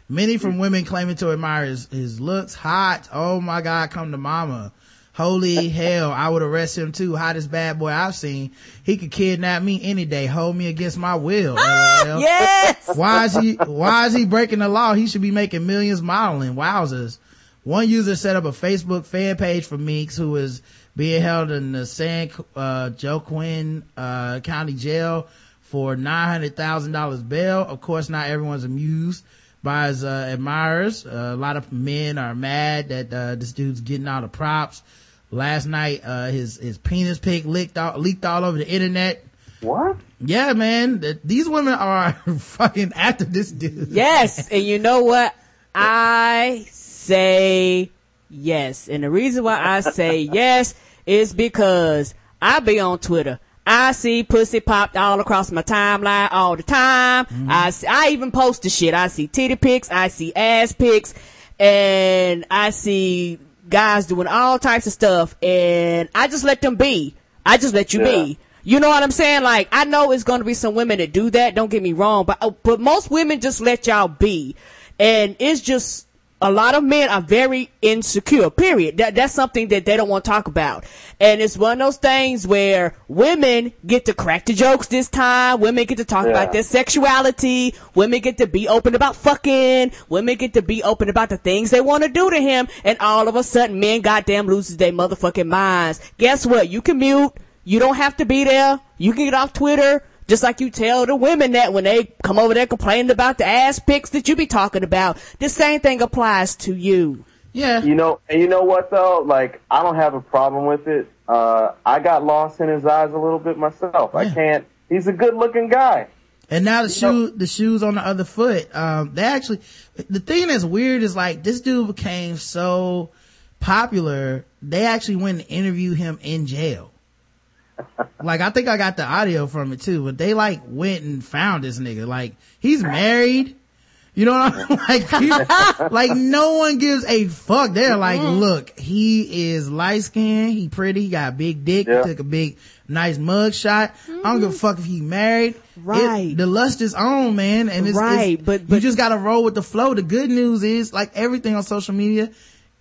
Many from women claiming to admire his, his looks. Hot. Oh my God, come to mama. Holy hell, I would arrest him too. Hottest bad boy I've seen. He could kidnap me any day, hold me against my will. LOL. Yes. Why is he, why is he breaking the law? He should be making millions modeling. Wowzers. One user set up a Facebook fan page for Meeks who is being held in the San, uh, Joaquin, uh, County Jail for $900,000 bail. Of course, not everyone's amused by his, uh, admirers. Uh, a lot of men are mad that, uh, this dude's getting all the props. Last night, uh, his, his penis pic leaked out, leaked all over the internet. What? Yeah, man, th- these women are fucking after this dude. Yes. And you know what? I say yes. And the reason why I say yes is because I be on Twitter. I see pussy popped all across my timeline all the time. I see, I even post the shit. I see titty pics. I see ass pics and I see guys doing all types of stuff and I just let them be. I just let you Yeah. be. You know what I'm saying? Like, I know it's gonna be some women that do that, don't get me wrong, but, uh, but most women just let y'all be. And it's just, a lot of men are very insecure, period. That, that's something that they don't want to talk about. And it's one of those things where women get to crack the jokes this time. Women get to talk Yeah. about their sexuality. Women get to be open about fucking. Women get to be open about the things they want to do to him. And all of a sudden, men goddamn loses their motherfucking minds. Guess what? You can mute. You don't have to be there. You can get off Twitter. Just like you tell the women that when they come over there complaining about the ass pics that you be talking about, the same thing applies to you. Yeah. You know, and you know what though? Like, I don't have a problem with it. Uh, I got lost in his eyes a little bit myself. I can't. He's a good looking guy. And now the shoe, the shoes on the other foot. Um, they actually, the thing that's weird is like this dude became so popular. They actually went and interviewed him in jail. Like I think I got the audio from it too, but they like went and found this nigga. Like he's married. You know what I'm like? he- like no one gives a fuck. They're like, look, he is light skinned, he pretty, he got a big dick, Yeah. he took a big nice mug shot. I don't give a mm-hmm. fuck if he married. It- Right. the lust is on, man, and it's, Right, it's- but- you just gotta roll with the flow. The good news is, like everything on social media,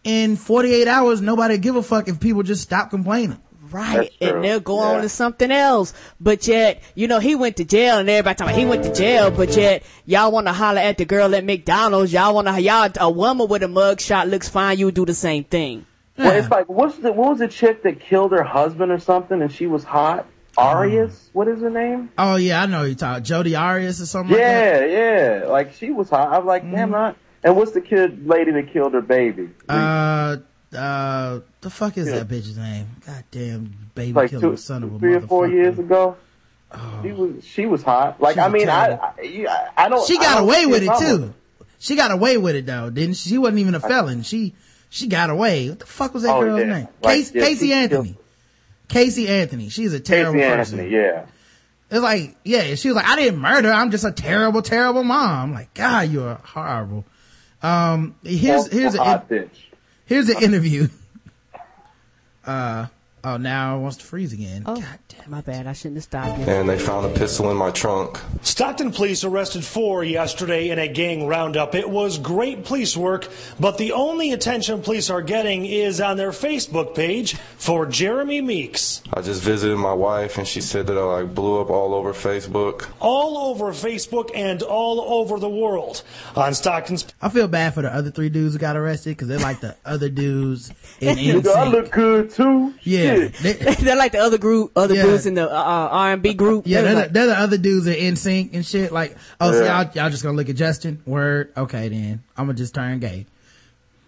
in 48 hours, nobody give a fuck if people just stop complaining. Right. And they'll go on to something else. But yet, you know, he went to jail and everybody talking about he went to jail, but yet y'all want to holler at the girl at McDonald's. Y'all want to, y'all, a woman with a mug shot looks fine. You do the same thing. Well, it's like what's the what was the chick that killed her husband or something, and she was hot? Arias, what is her name? Oh yeah, I know you talk Jodi Arias or something like that. Yeah, yeah, like she was hot. I was like, damn, not. And what's the kid lady that killed her baby? Uh, uh, the fuck is that bitch's name? God damn, baby like killer two, son of a three or four years ago. She was she was hot. Like She's I mean, I. I, I don't. She got don't away with it too. She got away with it though, didn't she? She wasn't even a felon. She, she got away. What the fuck was that Oh, girl's yeah. name? Like, Casey, yeah, Casey she Anthony. Casey Anthony. She's a terrible Casey person. Anthony, yeah. It's like, yeah, she was like, I didn't murder. I'm just a terrible, terrible mom. I'm like, God, you're horrible. Um, here's, here's a, hot bitch. Here's an interview. Uh, oh, now it wants to freeze again. Oh, God damn. my bad. I shouldn't have stopped you. and they found a pistol in my trunk. Stockton police arrested four yesterday in a gang roundup. It was great police work, but the only attention police are getting is on their Facebook page for Jeremy Meeks. I just visited my wife, and she said that I like blew up all over Facebook. All over Facebook and all over the world. On Stockton's I feel bad for the other three dudes who got arrested because they're like the other dudes in You know, I look good too. Yeah. Shit. They- they're like the other group, other Yeah. groups in the uh, R&B group. Yeah, They're they're, like- the, they're the other dudes that NSYNC and shit. Like, oh, so Yeah. y'all, y'all just gonna look at Justin? Word. Okay, then I'm gonna just turn gay.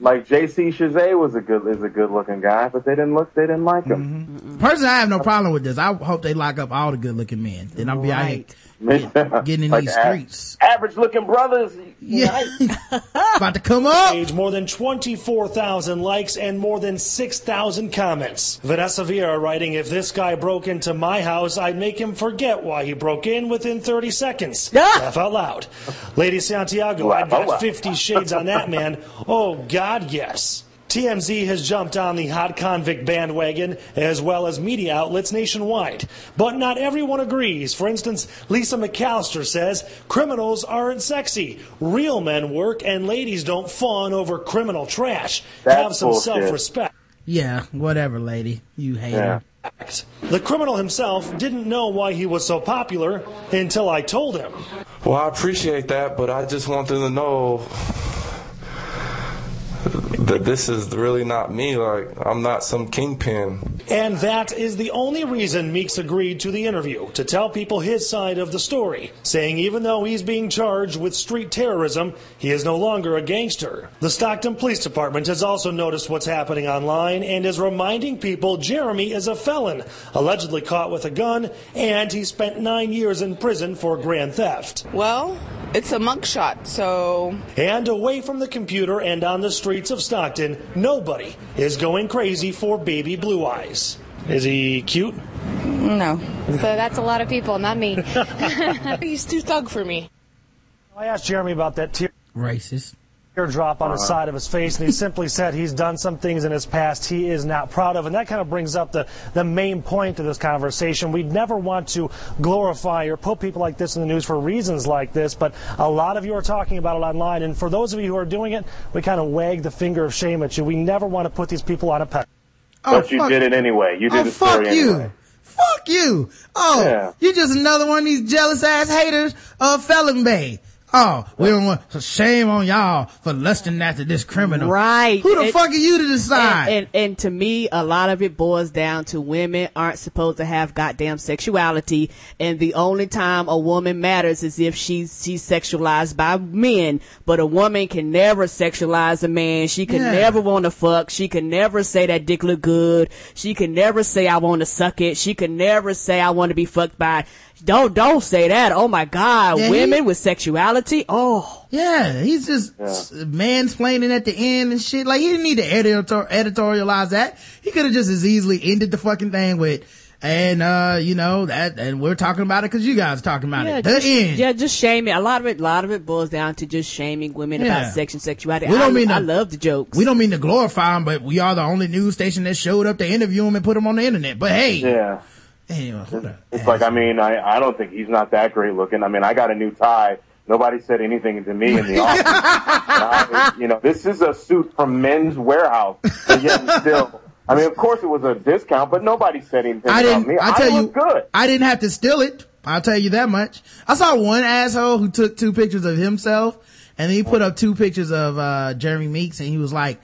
Like JC Chasez was a good is a good looking guy, but they didn't look they didn't like him. Mm-hmm. Personally, I have no problem with this. I hope they lock up all the good looking men. Then I'll be Right. out here getting in Like these streets. Average looking brothers. Yeah, about to come up. page, more than 24,000 likes and more than 6,000 comments. Vanessa Vieira writing, if this guy broke into my house, I'd make him forget why he broke in within 30 seconds. Yeah. Laugh out loud. Lady Santiago, I'd got 50 shades on that man. Oh, God, yes. TMZ has jumped on the hot convict bandwagon, as well as media outlets nationwide. But not everyone agrees. For instance, Lisa McAllister says criminals aren't sexy. Real men work, and ladies don't fawn over criminal trash. That's Have some self respect. Yeah, whatever, lady. You hate Yeah. her. The criminal himself didn't know why he was so popular until I told him. Well, I appreciate that, but I just want them to know that this is really not me. Like, I'm not some kingpin. And that is the only reason Meeks agreed to the interview, to tell people his side of the story, saying even though he's being charged with street terrorism, he is no longer a gangster. The Stockton Police Department has also noticed what's happening online and is reminding people Jeremy is a felon, allegedly caught with a gun, and he spent nine years in prison for grand theft. Well, it's a mugshot, so And away from the computer and on the streets of Stockton, nobody is going crazy for baby blue eyes. Is he cute? no. So that's a lot of people, not me. He's too thug for me. I asked Jeremy about that too. Racist. Teardrop on the uh-huh. side of his face, and he simply said he's done some things in his past he is not proud of. And that kind of brings up the, the main point of this conversation. We never want to glorify or put people like this in the news for reasons like this, but a lot of you are talking about it online. And for those of you who are doing it, we kind of wag the finger of shame at you. We never want to put these people on a pedestal. Oh, but you fuck- did it anyway. You did Oh, the fuck story you. anyway. Fuck you. Oh, Yeah. you just another one of these jealous ass haters of Felon Bae. Oh, we don't want, so shame on y'all for lusting after this criminal. Right. Who the And- fuck are you to decide? And, and and to me, a lot of it boils down to women aren't supposed to have goddamn sexuality, and the only time a woman matters is if she's she's sexualized by men. But a woman can never sexualize a man. She can Yeah. never want to fuck. She can never say that dick look good. She can never say I want to suck it. She can never say I want to be fucked by. Don't don't say that. Oh my god, Yeah, he- women with sexuality. Oh. yeah, he's just s- mansplaining at the end and shit. Like he didn't need to editor- editorialize that. He could have just as easily ended the fucking thing with, and uh, you know that, and we're talking about it because you guys are talking about Yeah, it. The just, end. yeah, just shaming. A lot of it, a lot of it boils down to just shaming women Yeah. about sex and sexuality. We don't I, mean I to- love the jokes. We don't mean to glorify them, but we are the only news station that showed up to interview him and put him on the internet. But hey, Yeah. It's like, I mean, I, I don't think he's not that great looking. I mean, I got a new tie. Nobody said anything to me in the office. I, you know, this is a suit from Men's Wearhouse. But yet still, I mean, of course it was a discount, but nobody said anything I about didn't. me. I tell you, good. I didn't have to steal it. I'll tell you that much. I saw one asshole who took two pictures of himself, and then he put up two pictures of uh Jeremy Meeks, and he was like,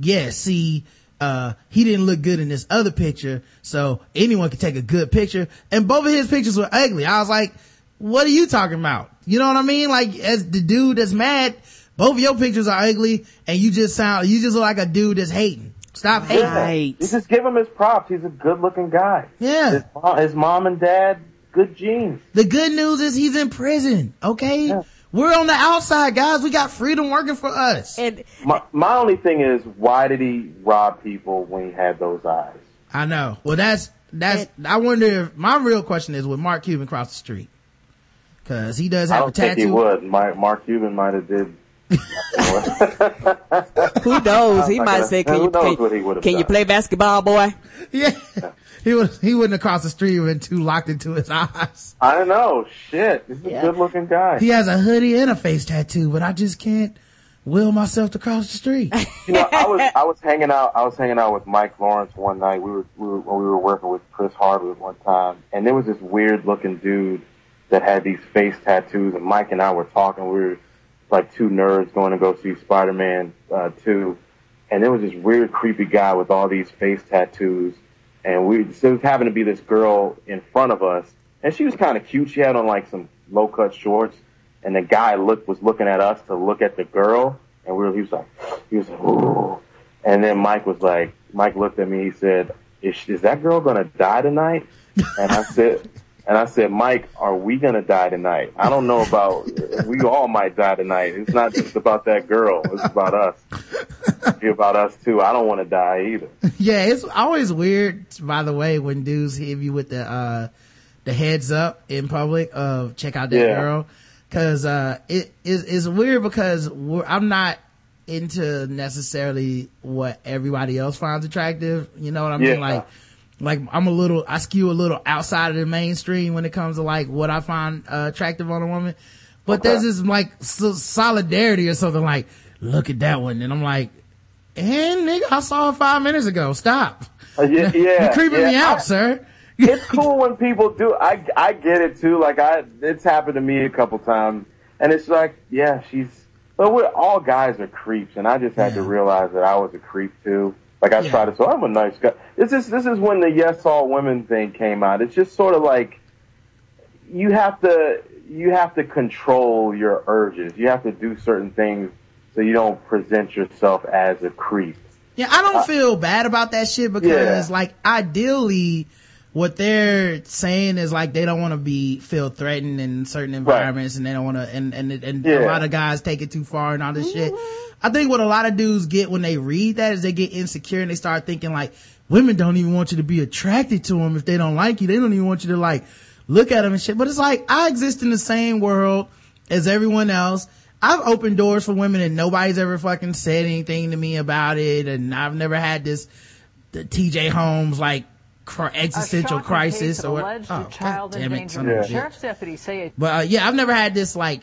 "Yeah, see." Uh, he didn't look good in this other picture, so anyone could take a good picture. And both of his pictures were ugly. I was like, what are you talking about? You know what I mean? Like, as the dude that's mad, both of your pictures are ugly, and you just sound, you just look like a dude that's hating. Stop hating. Right. You just give him his props. He's a good looking guy. Yeah. His mom, his mom and dad, good genes. The good news is he's in prison. Okay. Yeah. We're on the outside, guys. We got freedom working for us. And My, my only thing is, why did he rob people when he had those eyes? I know. Well, that's, that's, I wonder if, my real question is, would Mark Cuban cross the street? Cause he does have a don't think he tattoo. would. My, Mark Cuban might have did. who knows? He might gonna- say, "Can you knows can, what can you play basketball, boy?" Yeah. He would, he wouldn't have crossed the street with too locked into his eyes. I don't know. Shit, he's a good looking guy. He has a hoodie and a face tattoo, but I just can't will myself to cross the street. You know, I was I was hanging out. I was hanging out with Mike Lawrence one night. We were we were when we were working with Chris Hardwick one time, and there was this weird looking dude that had these face tattoos. And Mike and I were talking. We were like two nerds going to go see Spider Man uh, two, and there was this weird creepy guy with all these face tattoos. And we it was happened to be this girl in front of us, and she was kind of cute. She had on like some low cut shorts, and the guy looked was looking at us to look at the girl, and we were, he was like, he was like. And then Mike was like, Mike looked at me. He said, "Is, is that girl gonna die tonight?" And I said, and I said, Mike, are we gonna die tonight? I don't know about. We all might die tonight. It's not just about that girl. It's about us. It's about us too. I don't want to die either. yeah, it's always weird, by the way, when dudes hit you with the, uh, the heads up in public of check out that Yeah. girl. Cause, uh, it is, it's weird because we're, I'm not into necessarily what everybody else finds attractive. You know what I mean? Yeah. Like, like I'm a little, I skew a little outside of the mainstream when it comes to like what I find uh, attractive on a woman. But there's this like so- solidarity or something like, look at that one. And I'm like, and nigga, I saw her five minutes ago. Stop. Uh, yeah, yeah, You're creeping yeah. me out, I- sir. it's cool when people do. I I get it too. Like I, it's happened to me a couple times, and it's like, yeah, she's. But we're all guys are creeps, and I just had to realize that I was a creep too. Like I Yeah. try to, so I'm a nice guy. This is this is when the yes all women thing came out. It's just sort of like you have to you have to control your urges. You have to do certain things so you don't present yourself as a creep. Yeah, I don't feel bad about that shit because Yeah. like ideally what they're saying is like they don't want to be feel threatened in certain environments and they don't want to and and and a Yeah. lot of guys take it too far and all this shit. Mm-hmm. I think what a lot of dudes get when they read that is they get insecure and they start thinking like women don't even want you to be attracted to them if they don't like you. They don't even want you to like look at them and shit. But it's like I exist in the same world as everyone else. I've opened doors for women and nobody's ever fucking said anything to me about it. And I've never had this, the TJ Holmes like existential crisis or alleged oh, child God damn it, endangerment. son of a. Sheriff's deputy say it. But uh, yeah, I've never had this like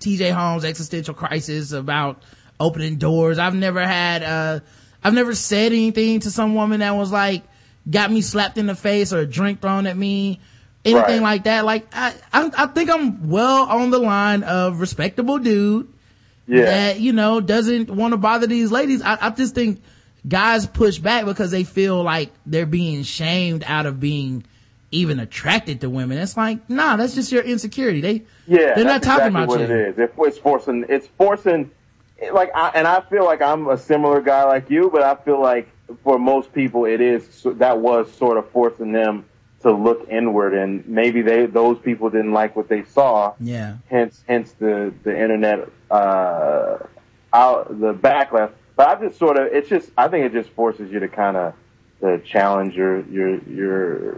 TJ Holmes existential crisis about opening doors. I've never had, uh, I've never said anything to some woman that was like, got me slapped in the face or a drink thrown at me, anything Right. like that. Like, I, I, I think I'm well on the line of respectable dude Yeah. that, you know, doesn't want to bother these ladies. I, I just think guys push back because they feel like they're being shamed out of being even attracted to women. It's like, nah, that's just your insecurity. They, Yeah, they're not talking exactly about what you. it is. It's forcing. It's forcing. Like, I, and I feel like I'm a similar guy like you, but I feel like for most people, it is that was sort of forcing them to look inward, and maybe they those people didn't like what they saw. Yeah. Hence, hence the the internet uh, out the backlash. But I just sort of, it's just, I think it just forces you to kind of to challenge your your your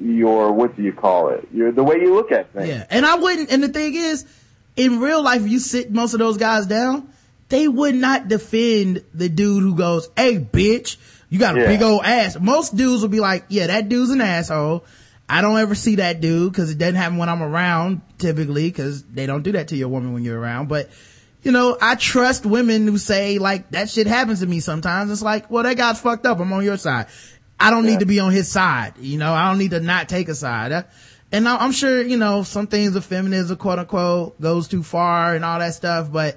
your what do you call it? Your the way you look at things. Yeah. And I wouldn't, and the thing is, in real life, you sit most of those guys down, they would not defend the dude who goes, hey bitch, you got a Yeah. big old ass. Most dudes will be like, yeah, that dude's an asshole. I don't ever see that dude because it doesn't happen when I'm around typically because they don't do that to your woman when you're around. But, you know, I trust women who say like that shit happens to me sometimes. It's like, well, that guy's fucked up. I'm on your side. I don't need to be on his side. You know, I don't need to not take a side. Uh, And I'm sure, you know, some things of feminism, quote unquote, goes too far and all that stuff. But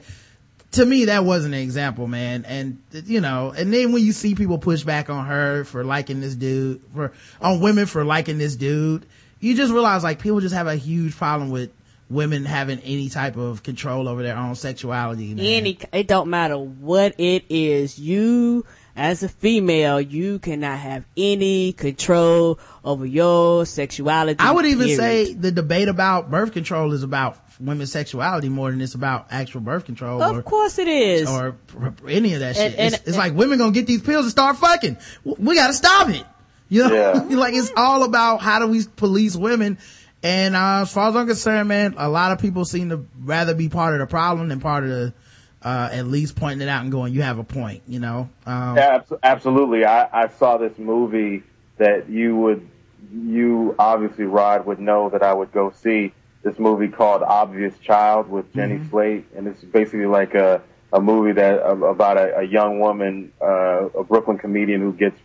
to me, that wasn't an example, man. And, you know, and then when you see people push back on her for liking this dude, for, on women for liking this dude, you just realize like people just have a huge problem with women having any type of control over their own sexuality. Man. Any, it don't matter what it is. You, as a female, you cannot have any control over your sexuality. I would even period. say the debate about birth control is about women's sexuality more than it's about actual birth control. Of or, course it is. or pr- pr- any of that And- shit. and- it's, it's like women gonna get these pills and start fucking. We gotta stop it. You know, Yeah. like it's all about how do we police women. And uh, as far as I'm concerned, man, a lot of people seem to rather be part of the problem than part of the, uh, at least pointing it out and going, you have a point, you know? Um, Yeah, absolutely. I, I saw this movie that you would, you obviously, Rod, would know that I would go see. This movie called Obvious Child with Jenny Slate, and it's basically like a a movie that about a, a young woman, uh, a Brooklyn comedian who gets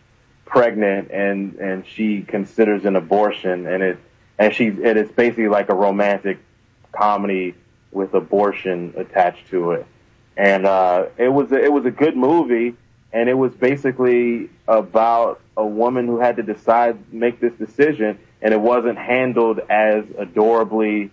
pregnant and and she considers an abortion, and it and she and it's basically like a romantic comedy with abortion attached to it. And uh, it was a, it was a good movie, and it was basically about a woman who had to decide make this decision, and it wasn't handled as adorably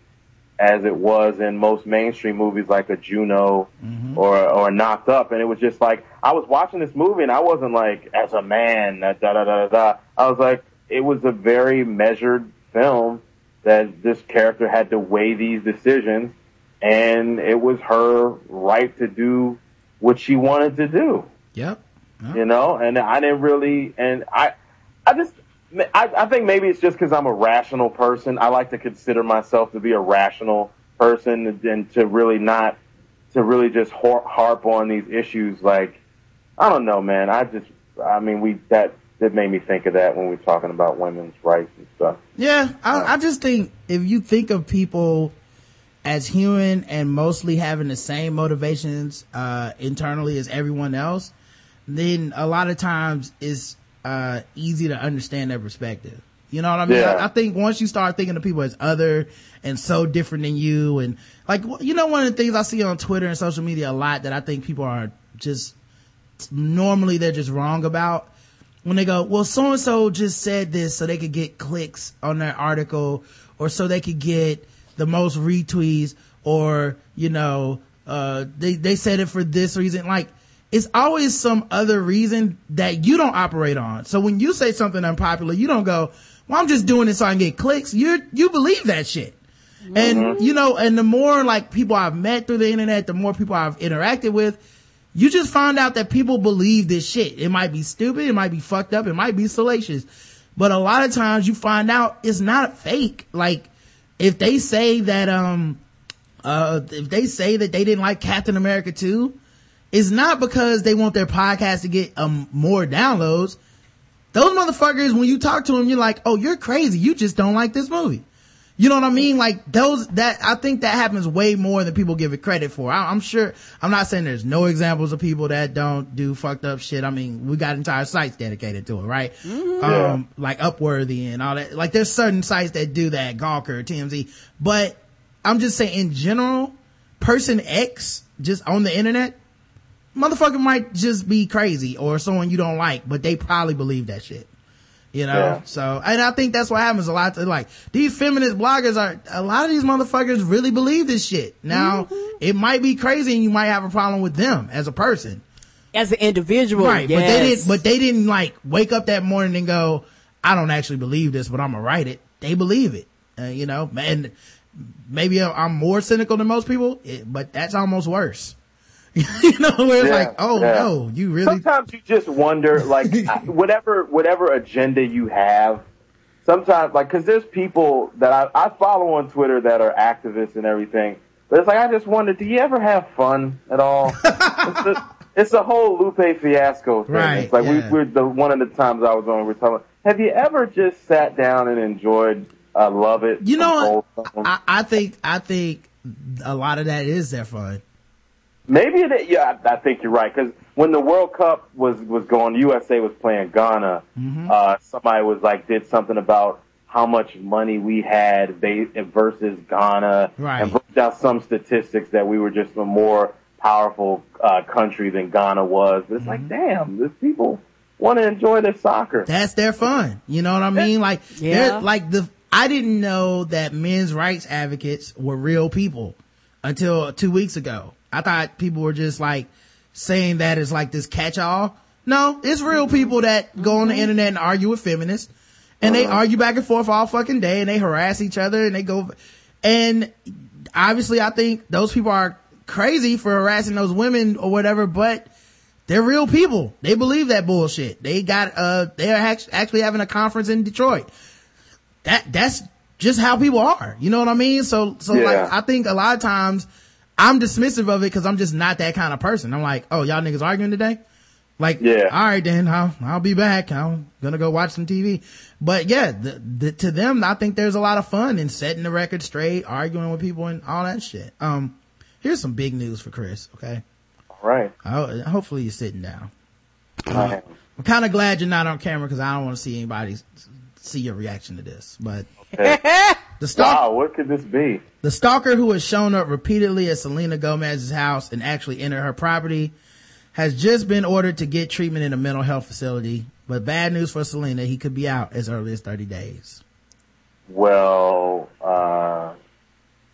as it was in most mainstream movies like a Juno mm-hmm. or or Knocked Up, and it was just like I was watching this movie, and I wasn't like as a man da da da da da. I was like it was a very measured film that this character had to weigh these decisions and it was her right to do what she wanted to do, Yep. you know, and I didn't really, and I, I just, I, I think maybe it's just because I'm a rational person. I like to consider myself to be a rational person and, to really not, to really just har- harp on these issues. Like, I don't know, man. I just, I mean, we, that, that made me think of that when we we're talking about women's rights and stuff. Yeah, I, I just think if you think of people as human and mostly having the same motivations uh, internally as everyone else, then a lot of times it's uh, easy to understand their perspective. You know what I mean? Yeah. I, I think once you start thinking of people as other and so different than you, and like you know, one of the things I see on Twitter and social media a lot that I think people are just normally they're just wrong about when they go, well, so and so just said this so they could get clicks on their article or so they could get the most retweets or, you know, uh, they, they said it for this reason. Like, it's always some other reason that you don't operate on. So when you say something unpopular, you don't go, well, I'm just doing it so I can get clicks. You, you believe that shit. And, you know, and the more like people I've met through the internet, the more people I've interacted with, you just find out that people believe this shit. It might be stupid, it might be fucked up, it might be salacious. But a lot of times you find out it's not fake. Like, if they say that, um, uh, if they say that they didn't like Captain America 2, it's not because they want their podcast to get um, more downloads. Those motherfuckers, when you talk to them, you're like, oh, you're crazy. You just don't like this movie. You know what I mean? Like those, that, I think that happens way more than people give it credit for. I, am sure, I'm not saying there's no examples of people that don't do fucked up shit. I mean, we got entire sites dedicated to it, right? Mm-hmm. Um, like Upworthy and all that. Like there's certain sites that do that, Gawker, TMZ. But I'm just saying in general, person X, just on the internet, motherfucker might just be crazy or someone you don't like, but they probably believe that shit. You know, yeah. so, and I think that's what happens a lot. To, like, these feminist bloggers are, a lot of these motherfuckers really believe this shit. Now, mm-hmm. it might be crazy and you might have a problem with them as a person. As an individual. Right. Yes. But they didn't, but they didn't like wake up that morning and go, I don't actually believe this, but I'm gonna write it. They believe it. Uh, you know, and maybe I'm more cynical than most people, but that's almost worse. you know, where it's yeah, like, oh yeah. no, you really. Sometimes you just wonder, like, whatever whatever agenda you have. Sometimes, like, because there's people that I, I follow on Twitter that are activists and everything, but it's like I just wonder, do you ever have fun at all? it's, a, it's a whole Lupe Fiasco thing. Right, it's like yeah. we, we're the one of the times I was on, we are talking. Have you ever just sat down and enjoyed I love it. You know, I, I, think I think a lot of that is their fun. Maybe it. Yeah, I, I think you're right because when the World Cup was was going, USA was playing Ghana. Mm-hmm. Uh, somebody was like did something about how much money we had versus Ghana, right. and broke out some statistics that we were just a more powerful uh, country than Ghana was. But it's mm-hmm. like, damn, these people want to enjoy their soccer. That's their fun. You know what I mean? Like, yeah. like the I didn't know that men's rights advocates were real people until two weeks ago. I thought people were just like saying that as like this catch all. No, it's real people that go on the internet and argue with feminists and they argue back and forth all fucking day and they harass each other and they go, and obviously I think those people are crazy for harassing those women or whatever, but they're real people. They believe that bullshit. They got, uh, they're actually having a conference in Detroit that that's just how people are. You know what I mean? So so yeah. like I think a lot of times I'm dismissive of it because I'm just not that kind of person. I'm like, oh y'all niggas arguing today? Like, yeah. all right, then I'll, I'll be back. I'm gonna go watch some TV. But yeah, the, the, to them, I think there's a lot of fun in setting the record straight, arguing with people and all that shit. Um, here's some big news for Chris. Okay. All right. hopefully you're sitting down. Uh, I'm kind of glad you're not on camera because I don't want to see anybody see your reaction to this, but okay. the stalker, wow, what could this be? The stalker who has shown up repeatedly at Selena Gomez's house and actually entered her property has just been ordered to get treatment in a mental health facility. But bad news for Selena, he could be out as early as 30 days. Well, uh,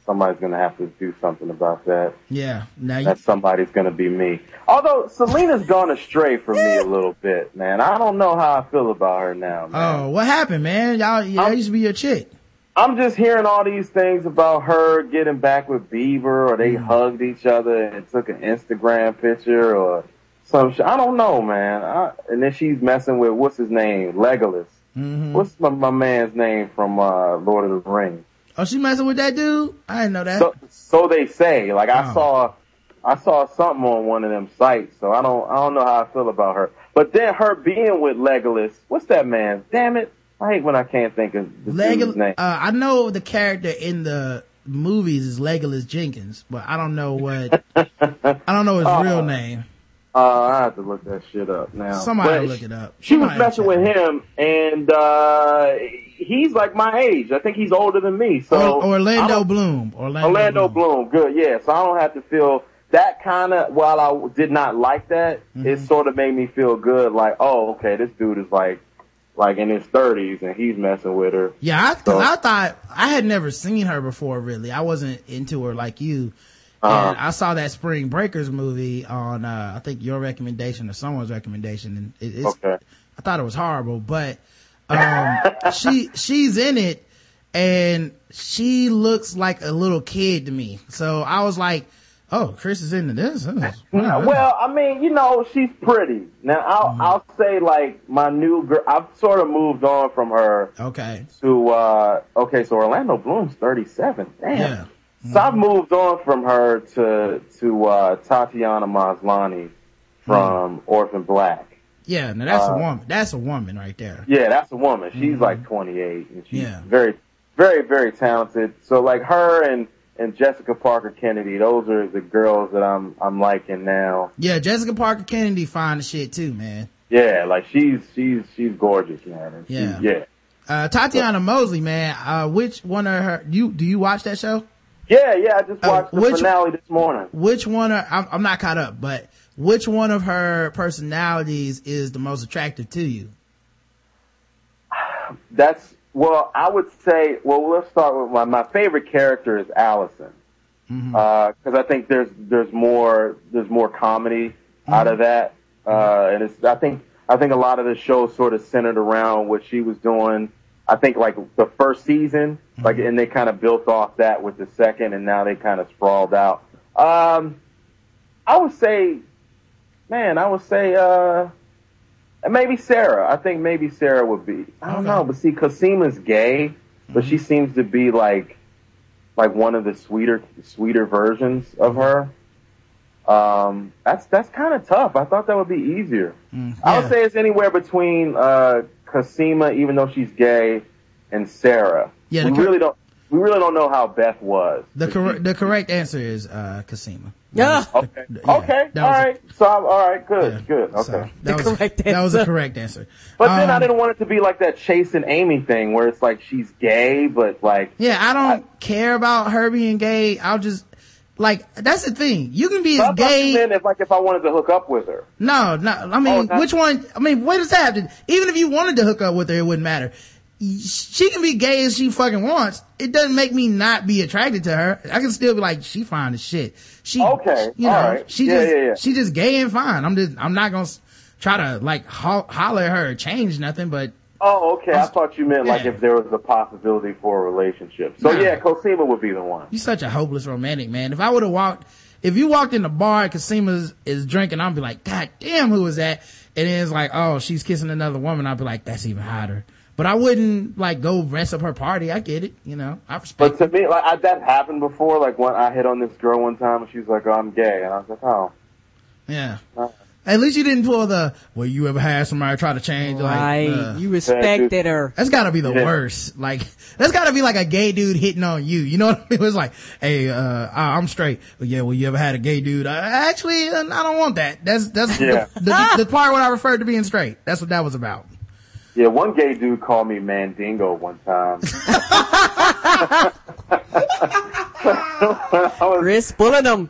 somebody's going to have to do something about that. Yeah. Now that somebody's going to be me. Although Selena's gone astray for me a little bit, man. I don't know how I feel about her now. Man. Oh, what happened, man? Y'all, y'all used to be your chick. I'm just hearing all these things about her getting back with Bieber, or they mm. hugged each other and took an Instagram picture, or some shit. I don't know, man. I, and then she's messing with what's his name, Legolas. Mm-hmm. What's my, my man's name from uh, Lord of the Rings? Oh, she messing with that dude? I didn't know that. So, so they say. Like I oh. saw, I saw something on one of them sites. So I don't, I don't know how I feel about her. But then her being with Legolas, what's that man? Damn it! I hate when I can't think of the Legolas. name. Uh, I know the character in the movies is Legolas Jenkins, but I don't know what. I don't know his uh, real name. Uh, I have to look that shit up now. Somebody look it up. She was messing with him, and uh, he's like my age. I think he's older than me. So Orlando Bloom. Orlando, Orlando Bloom. Bloom. Good. Yeah. So I don't have to feel that kind of. While I did not like that, mm-hmm. it sort of made me feel good. Like, oh, okay, this dude is like like in his thirties and he's messing with her. Yeah, I, so. I thought I had never seen her before. Really, I wasn't into her like you. Uh-huh. And I saw that Spring Breakers movie on, uh, I think your recommendation or someone's recommendation, and it, it's, okay. I thought it was horrible, but, um, she, she's in it, and she looks like a little kid to me. So I was like, oh, Chris is into this. well, I mean, you know, she's pretty. Now, I'll, mm-hmm. I'll say like my new girl, I've sort of moved on from her. Okay. To, uh, okay, so Orlando Bloom's 37. Damn. Yeah. So I've moved on from her to to uh, Tatiana Maslany from Orphan Black. Yeah, now that's Uh, a woman. That's a woman right there. Yeah, that's a woman. She's like 28 and she's Yeah. very, very, very talented. So like her and and Jessica Parker Kennedy, those are the girls that I'm I'm liking now. Yeah, Jessica Parker Kennedy fine as shit too, man. Yeah, like she's she's she's gorgeous, man. And Yeah. yeah, Uh, Tatiana Mosley, man, uh, which one of her, you, do you watch that show? yeah, yeah. I just Uh, watched the which- finale this morning. Which one are, I'm, I'm not caught up, but which one of her personalities is the most attractive to you? That's well, I would say. Well, let's start with my my favorite character is Allison because I think there's there's more there's more comedy out of that, uh, and it's I think I think a lot of the show sort of centered around what she was doing. I think like the first season, like, and they kind of built off that with the second, and now they kind of sprawled out. Um, I would say, man, I would say, uh, maybe Sarah. I think maybe Sarah would be. I don't know, but see, Cosima's gay, but she seems to be like, like one of the sweeter, sweeter versions of her. Um, that's that's kind of tough. I thought that would be easier. I would say it's anywhere between uh, Cosima, even though she's gay, and Sarah. Yeah, we cor- really don't. We really don't know how Beth was. The correct, the correct answer is, uh. Yeah. Okay. Yeah, okay. that All was a- So I'm, all right. Good. Yeah. Good. Okay. So, that was, correct That was the correct answer. but then I Um, didn't want it to be like that Chasing Amy thing where it's like she's gay, but like Yeah, I don't care about her being gay. I'll just, like, that's the thing. You can be as thought you gay. meant if like if I wanted to hook up with her. No, no. I mean, Oh, which one? I mean, what does that have to? Even if you wanted to hook up with her, it wouldn't matter. She can be gay as she fucking wants. It doesn't make me not be attracted to her. I can still be like, she fine as shit. She, Okay, you know, alright. she Yeah, just, yeah, yeah. she just gay and fine. I'm just, I'm not gonna try to like ho- holler at her or change nothing, but Oh, okay. I thought you meant like if there was a possibility for a relationship. So Nah. yeah, Cosima would be the one. you're such a hopeless romantic, man. If I would have walked, if you walked in the bar and is drinking, I'd be like, God damn, who is that? And then it's like, oh, she's kissing another woman. I'd be like, that's even hotter. But I wouldn't like go mess up her party. I get it. You know, I respect But to me, like I, that happened before. Like when I hit on this girl one time, and she was like, "Oh, I'm gay," and I was like, "Oh." Yeah. Uh, At least you didn't pull the, well, you ever had somebody try to change? Right. Like, uh, you respected dude. her. that's gotta be the Yeah. worst. Like, that's gotta be like a gay dude hitting on you. You know what I mean? It was like, hey, uh, I- I'm straight. But yeah, well, you ever had a gay dude? Uh, actually, uh, I don't want that. That's, that's Yeah. the, the, the part when I referred to being straight. That's what that was about. Yeah, one gay dude called me Mandingo one time. I was Chris pulling them.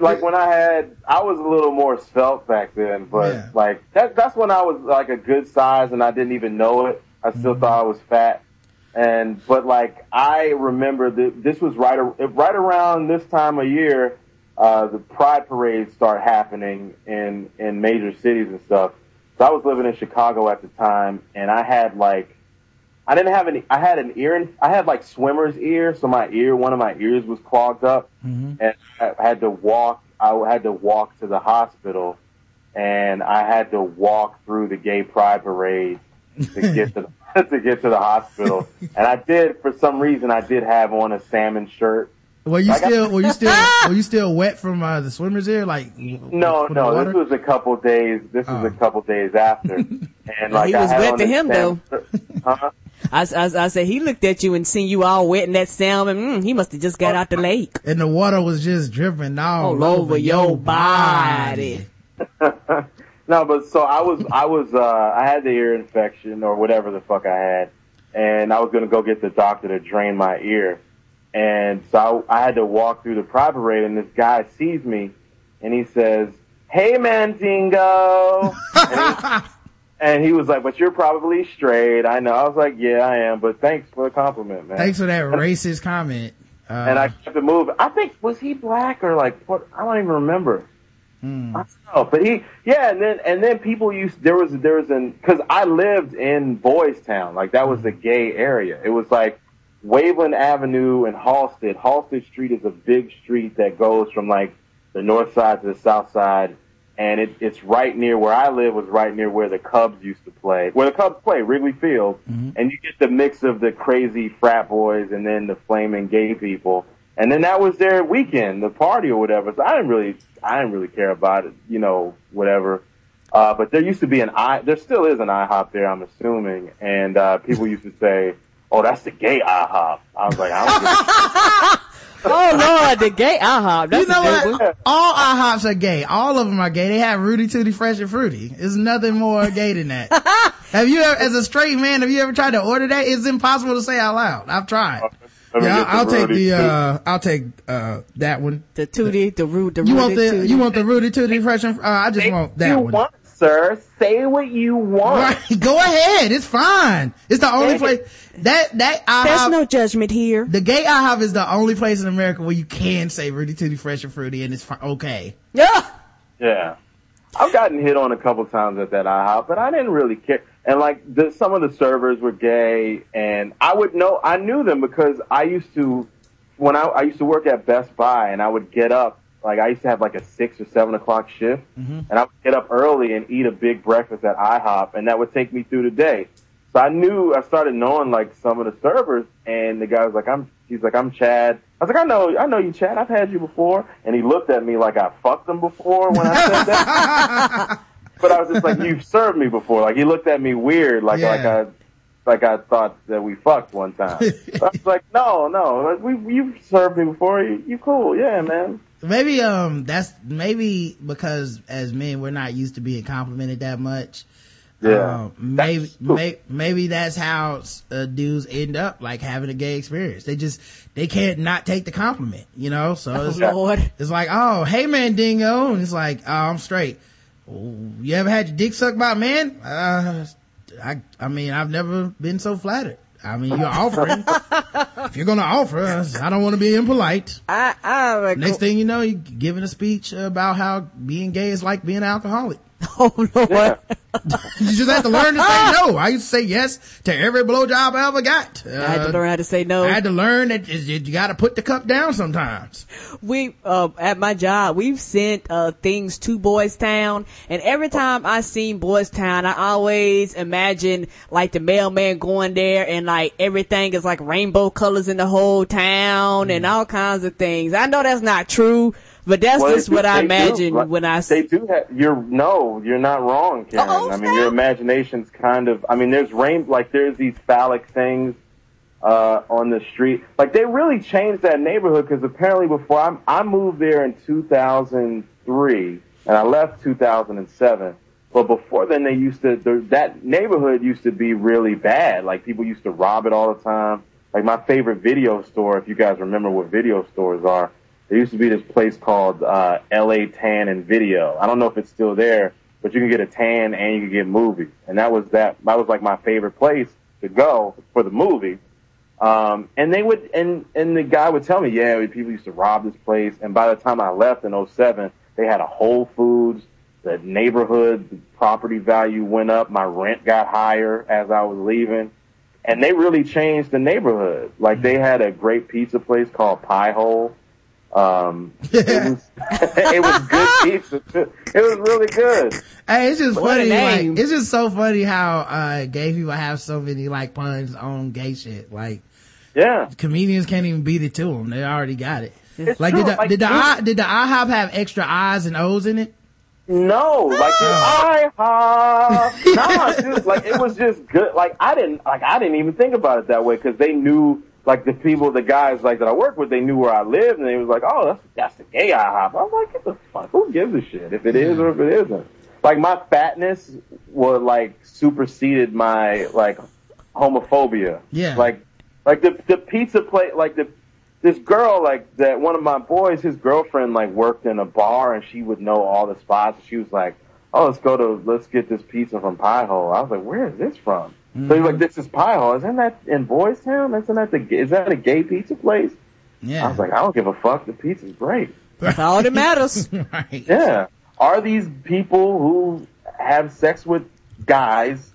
like when I had, I was a little more svelte back then, but Yeah. like that, that's when I was like a good size and I didn't even know it. I still Mm-hmm. thought I was fat. And, but like, I remember that this was right, right around this time of year, uh, the pride parades start happening in, in major cities and stuff. So I was living in Chicago at the time and I had like, I didn't have any, I had an ear, in, I had like swimmer's ear. So my ear, one of my ears was clogged up mm-hmm. and I had to walk. I had to walk to the hospital, and I had to walk through the gay pride parade to get to the, to get to the hospital. And I did, for some reason, I did have on a salmon shirt. Were you Like I- still, were you still, were you still wet from, uh, the swimmers here? Like, No, no, this was a couple days. This was Oh. a couple days after, and like he was had wet to him, though. shirt. Huh? I, I, I said he looked at you and seen you all wet in that salmon. Mm, he must have just got out the lake. and the water was just dripping all, All over your body. No, but so I was, I was, uh, I had the ear infection or whatever the fuck I had, and I was gonna go get the doctor to drain my ear, and so I, I had to walk through the pride parade, and this guy sees me, and he says, "Hey, Mandingo," and, he, and he was like, "But you're probably straight." I know. I was like, "Yeah, I am," but thanks for the compliment, man. Thanks for that racist comment. Uh, And I kept it moving. I think was he black or like what? I don't even remember. Hmm. I don't know, but he, yeah, and then and then people used there was there was an because I lived in Boys Town, like that was the gay area. It was like Waveland Avenue and Halsted. Halsted Street is a big street that goes from like the north side to the south side, and it, it's right near where I live. Was right near where the Cubs used to play, where the Cubs play, Wrigley Field, and you get the mix of the crazy frat boys and then the flaming gay people, and then that was their weekend, the party or whatever. So I didn't really, I didn't really care about it, you know, whatever. Uh, but there used to be an I, there still is an IHOP there, I'm assuming, and uh, people used to say, "Oh, that's the gay IHOP." I was like, I don't Oh Lord, the gay IHOP. That's you know a good what? one. All IHOPs are gay. All of them are gay. They have Rooty Tooty Fresh and Fruity. There's nothing more gay than that. have you ever, as a straight man, have you ever tried to order that? It's impossible to say out loud. I've tried. Let Yeah, get the I'll take the, uh, I'll take, uh, that one. The tootie, the root, the You want Rudy the, Tootie. you want the Rooty Tooty Fresh and, uh, I just want that one. want, sir? Say what you want. Right. Go ahead. It's fine. It's the only Dang place that, that IHOP. There's no judgment here. the gay IHOP is the only place in America where you can say Rooty Tooty Fresh and Fruity and it's fi- okay. Yeah. Yeah. I've gotten hit on a couple times at that IHOP, but I didn't really care. And like the, some of the servers were gay and I would know, I knew them because I used to, when I, I used to work at Best Buy and I would get up, like I used to have like a six or seven o'clock shift mm-hmm. and I would get up early and eat a big breakfast at IHOP and that would take me through the day. So I knew, I started knowing like some of the servers and the guy was like, I'm, he's like, I'm Chad. I was like, I know, I know you, Chad. I've had you before. And he looked at me like I fucked him before when I said that. but I was just like, you've served me before. Like he looked at me weird, like like I like I thought that we fucked one time. I was like, no, no, like, we you've served me before. You, you cool, yeah, man. Maybe, um, that's, maybe because as men, we're not used to being complimented that much. Yeah. Um, maybe, may, maybe that's how uh, dudes end up like having a gay experience. They just, they can't not take the compliment, you know? So it's, Oh, Lord. it's like, oh, hey man, dingo. And it's like, oh, I'm straight. You ever had your dick sucked by a man? Uh, I, I mean, I've never been so flattered. I mean, you're offering. if you're gonna offer, I don't want to be impolite. I, I, Next thing you know, you're giving a speech about how being gay is like being an alcoholic. oh Lord. You just have to learn to say no. I used to say yes to every blowjob I ever got. Uh, I had to learn how to say no. I had to learn that you you gotta put the cup down sometimes. we uh, at my job we've sent uh, things to Boys Town, and every time I seen Boys Town, I always imagine like the mailman going there and like everything is like rainbow colors in the whole town and all kinds of things. I know that's not true, but that's Well, just what I imagine do, when I s- They do have, you're, no, you're not wrong, Karen. Uh-oh, I mean, your imagination's kind of, I mean, there's rain, like there's these phallic things, uh, on the street. Like they really changed that neighborhood because apparently before I, I moved there in 2003 and I left 2007. But before then, they used to, that neighborhood used to be really bad. Like people used to rob it all the time. Like my favorite video store, if you guys remember what video stores are, there used to be this place called uh, LA Tan and Video. I don't know if it's still there, but you can get a tan and you can get movies. And that was that. That was like my favorite place to go for the movie. Um, and they would, and and the guy would tell me, yeah, people used to rob this place. And by the time I left in '07, they had a Whole Foods. The neighborhood the property value went up. My rent got higher as I was leaving. And they really changed the neighborhood. Like they had a great pizza place called Pie Hole. Um, it was, it was good pizza. too. It was really good. Hey, it's just What funny. Like, name. it's just so funny how, uh, gay people have so many like puns on gay shit. Like, Yeah. comedians can't even beat it to them. They already got it. It's like, true. did the, Like, did the, I, did the IHOP have extra I's and O's in it? No, like I have. Nah, dude, like it was just good. Like I didn't, like I didn't even think about it that way because they knew, like the people, the guys, like that I work with, they knew where I lived, and they was like, "Oh, that's that's the gay IHOP." I was like, "Get the fuck? Who gives a shit if it is or if it isn't?" Like my fatness was like superseded my like homophobia. Yeah. Like, like the the pizza plate, like the this girl, like that one of my boys, his girlfriend, like worked in a bar and she would know all the spots. And she was like, "Oh, let's go to let's get this pizza from Pie Hole." I was like, "Where is this from?" Mm-hmm. So he's like, "This is Pie Hole. Isn't that in Boys Town? Isn't that the is that a gay pizza place?" Yeah. I was like, "I don't give a fuck. The pizza's great." that's all that matters. right. Yeah. Are these people who have sex with guys?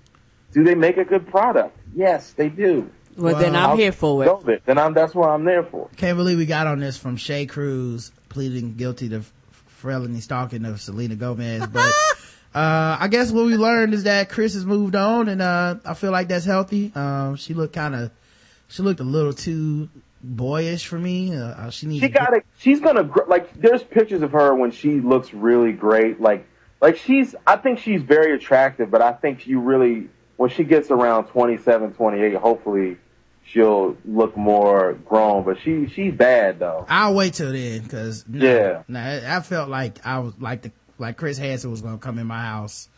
Do they make a good product? Yes, they do. Well, then I'm I'll here for it. go it. Then I'm that's what I'm there for. Can't believe we got on this from Shay Cruz pleading guilty to f- felony stalking of Selena Gomez. But, uh, I guess what we learned is that Chris has moved on and, uh, I feel like that's healthy. Um, she looked kind of, she looked a little too boyish for me. Uh, uh she needs She got it. She's gonna, gr- like, there's pictures of her when she looks really great. Like, like she's, I think she's very attractive, but I think you really, when she gets around 27, 28, hopefully she'll look more grown, but she, she's bad though. I'll wait till then, cause no, Yeah. no, I felt like I was like the, like Chris Hansen was gonna come in my house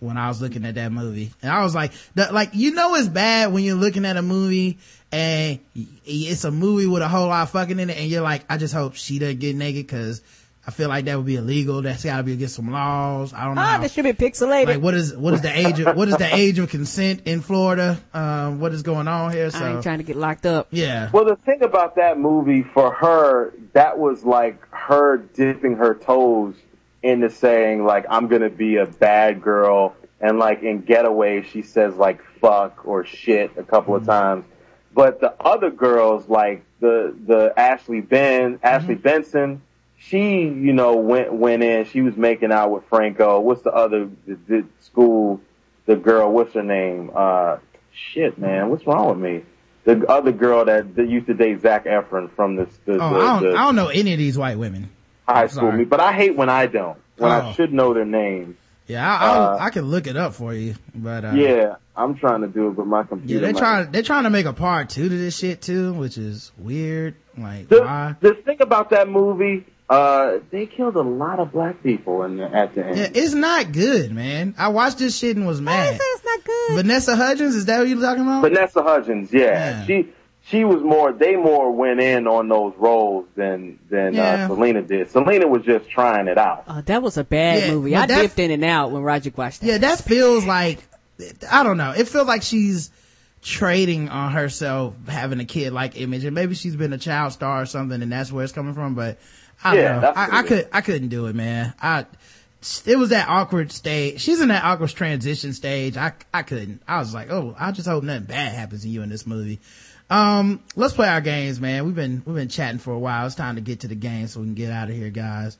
when I was looking at that movie. And I was like, the, like, you know it's bad when you're looking at a movie and it's a movie with a whole lot of fucking in it and you're like, I just hope she doesn't get naked cause I feel like that would be illegal. That's gotta be against some laws. I don't know. Ah, that should be pixelated. like what is what is the age of what is the age of consent in Florida? Um, what is going on here? I So ain't trying to get locked up. yeah, Well, the thing about that movie for her, that was like her dipping her toes into saying like, I'm gonna be a bad girl. And like in Getaway, she says like fuck or shit a couple of times. But the other girls, like the, the Ashley Ben, Ashley Benson, she, you know, went, went in, she was making out with Franco. What's the other, the, the school, the girl, what's her name? Uh, shit, man, what's wrong with me? The other girl that, that used to date Zac Efron from this, the, oh, the, I don't the I don't know any of these white women. High school sorry. me, but I hate when I don't, when Oh. I should know their names. Yeah, I, Uh, I can look it up for you, but uh, Yeah, I'm trying to do it, but my computer. yeah, computer. they're might- trying they're trying to make a part two to this shit too, which is weird. Like The, why? the thing about that movie, uh, they killed a lot of black people in the, at the end. Yeah, it's not good, man. I watched this shit and was mad. It's not good. Vanessa Hudgens, is that what you're talking about? Vanessa Hudgens, yeah. Yeah. She she was more they more went in on those roles than than Yeah. uh, Selena did. Selena was just trying it out. Oh, that was a bad Yeah, movie. I dipped in and out when Roger watched that. yeah, that feels like I don't know. It feels like she's trading on herself having a kid like image, and maybe she's been a child star or something, and that's where it's coming from. But I don't Yeah, know. I, I could I couldn't do it, man. I it was that awkward stage. She's in that awkward transition stage. I I couldn't. I was like, oh, I just hope nothing bad happens to you in this movie. Um, let's play our games, man. We've been we've been chatting for a while. It's time to get to the game so we can get out of here, guys.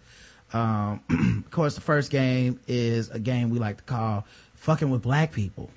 Um, of course, the first game is a game we like to call "Fucking with Black People."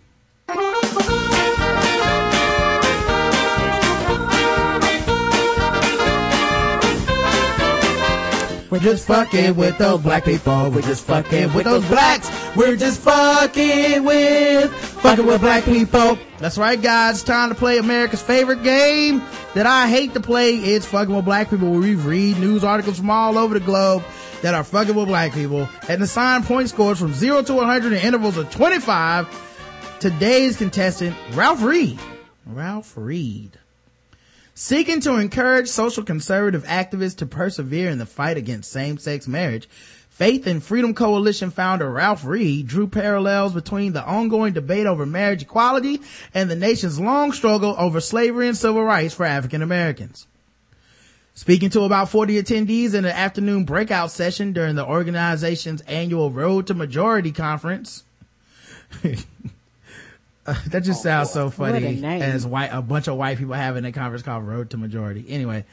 We're just fucking with those black people. We're just fucking with those blacks. We're just fucking with, fucking with black people. That's right, guys. It's time to play America's favorite game that I hate to play. It's fucking with black people where we read news articles from all over the globe that are fucking with black people and assign point scores from zero to 100 in intervals of 25. Today's contestant, Ralph Reed. Ralph Reed. Seeking to encourage social conservative activists to persevere in the fight against same-sex marriage, Faith and Freedom Coalition founder Ralph Reed drew parallels between the ongoing debate over marriage equality and the nation's long struggle over slavery and civil rights for African Americans. Speaking to about 40 attendees in an afternoon breakout session during the organization's annual Road to Majority conference, Uh, that just sounds so funny as white a bunch of white people having a conference called Road to Majority. Anyway,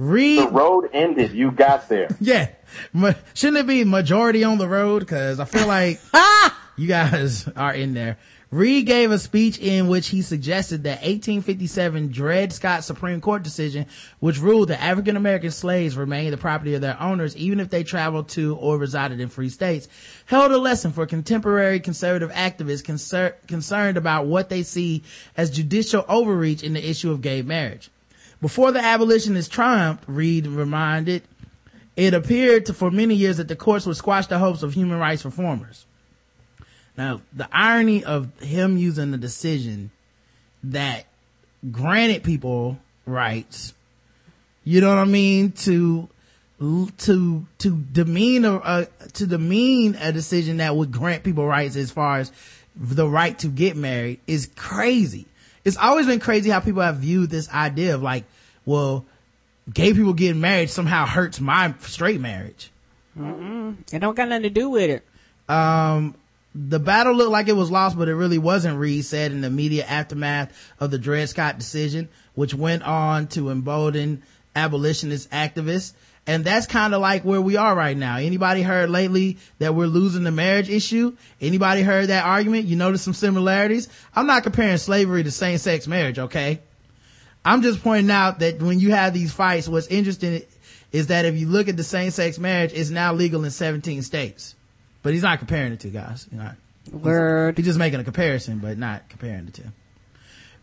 Reed, The road ended. You got there. yeah, Ma- shouldn't it be majority on the road? Because I feel like you guys are in there. Reed gave a speech in which he suggested that 1857 Dred Scott Supreme Court decision, which ruled that African American slaves remained the property of their owners even if they traveled to or resided in free states, held a lesson for contemporary conservative activists concer- concerned about what they see as judicial overreach in the issue of gay marriage. Before the abolitionist triumph, Reed reminded, it appeared to, for many years that the courts would squash the hopes of human rights reformers. Now, the irony of him using the decision that granted people rights, you know what I mean, to to to demean a, to demean a decision that would grant people rights as far as the right to get married is crazy. It's always been crazy how people have viewed this idea of like, well, gay people getting married somehow hurts my straight marriage. It don't got nothing to do with it. Um, the battle looked like it was lost, but it really wasn't, Reed said in the media aftermath of the Dred Scott decision, which went on to embolden abolitionist activists. And that's kind of like where we are right now. Anybody heard lately that we're losing the marriage issue? Anybody heard that argument? You notice some similarities? I'm not comparing slavery to same-sex marriage, okay? I'm just pointing out that when you have these fights, what's interesting is that if you look at the same-sex marriage, it's now legal in 17 states. But he's not comparing the two guys. He's not. Word. He's just making a comparison, but not comparing the two.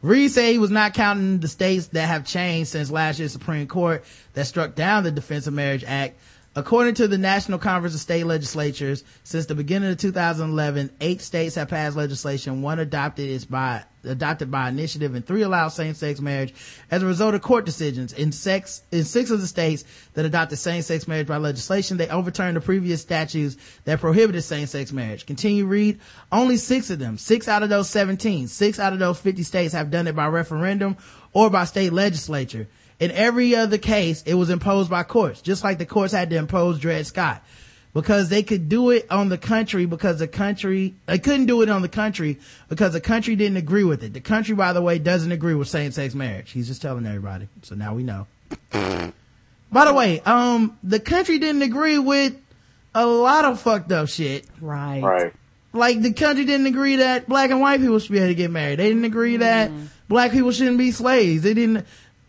Reed said he was not counting the states that have changed since last year's Supreme Court that struck down the Defense of Marriage Act. According to the National Conference of State Legislatures, since the beginning of 2011, eight states have passed legislation. One adopted is by adopted by initiative, and three allow same-sex marriage as a result of court decisions. In sex, in six of the states that adopted same-sex marriage by legislation, they overturned the previous statutes that prohibited same-sex marriage. Continue read. Only six of them, six out of those 17, six out of those 50 states have done it by referendum or by state legislature. In every other case, it was imposed by courts, just like the courts had to impose Dred Scott. Because they could do it on the country because the country, they couldn't do it on the country because the country didn't agree with it. The country, by the way, doesn't agree with same-sex marriage. He's just telling everybody. So now we know. by the way, um, the country didn't agree with a lot of fucked up shit. Right. Right. Like the country didn't agree that black and white people should be able to get married. They didn't agree that black people shouldn't be slaves. They didn't,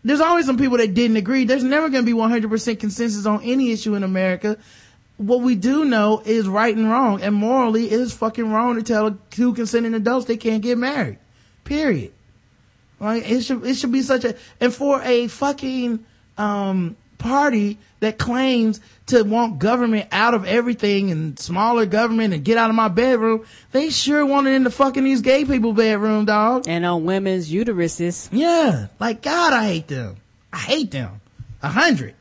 there's always some people that didn't agree. There's never going to be 100% consensus on any issue in America. What we do know is right and wrong, and morally it is fucking wrong to tell two consenting adults they can't get married. Period. Like it should, it should be such a, and for a fucking, um, party that claims to want government out of everything and smaller government and get out of my bedroom, they sure want it in the fucking these gay people bedroom, dog. And on women's uteruses. Yeah. Like, God, I hate them. I hate them. A hundred.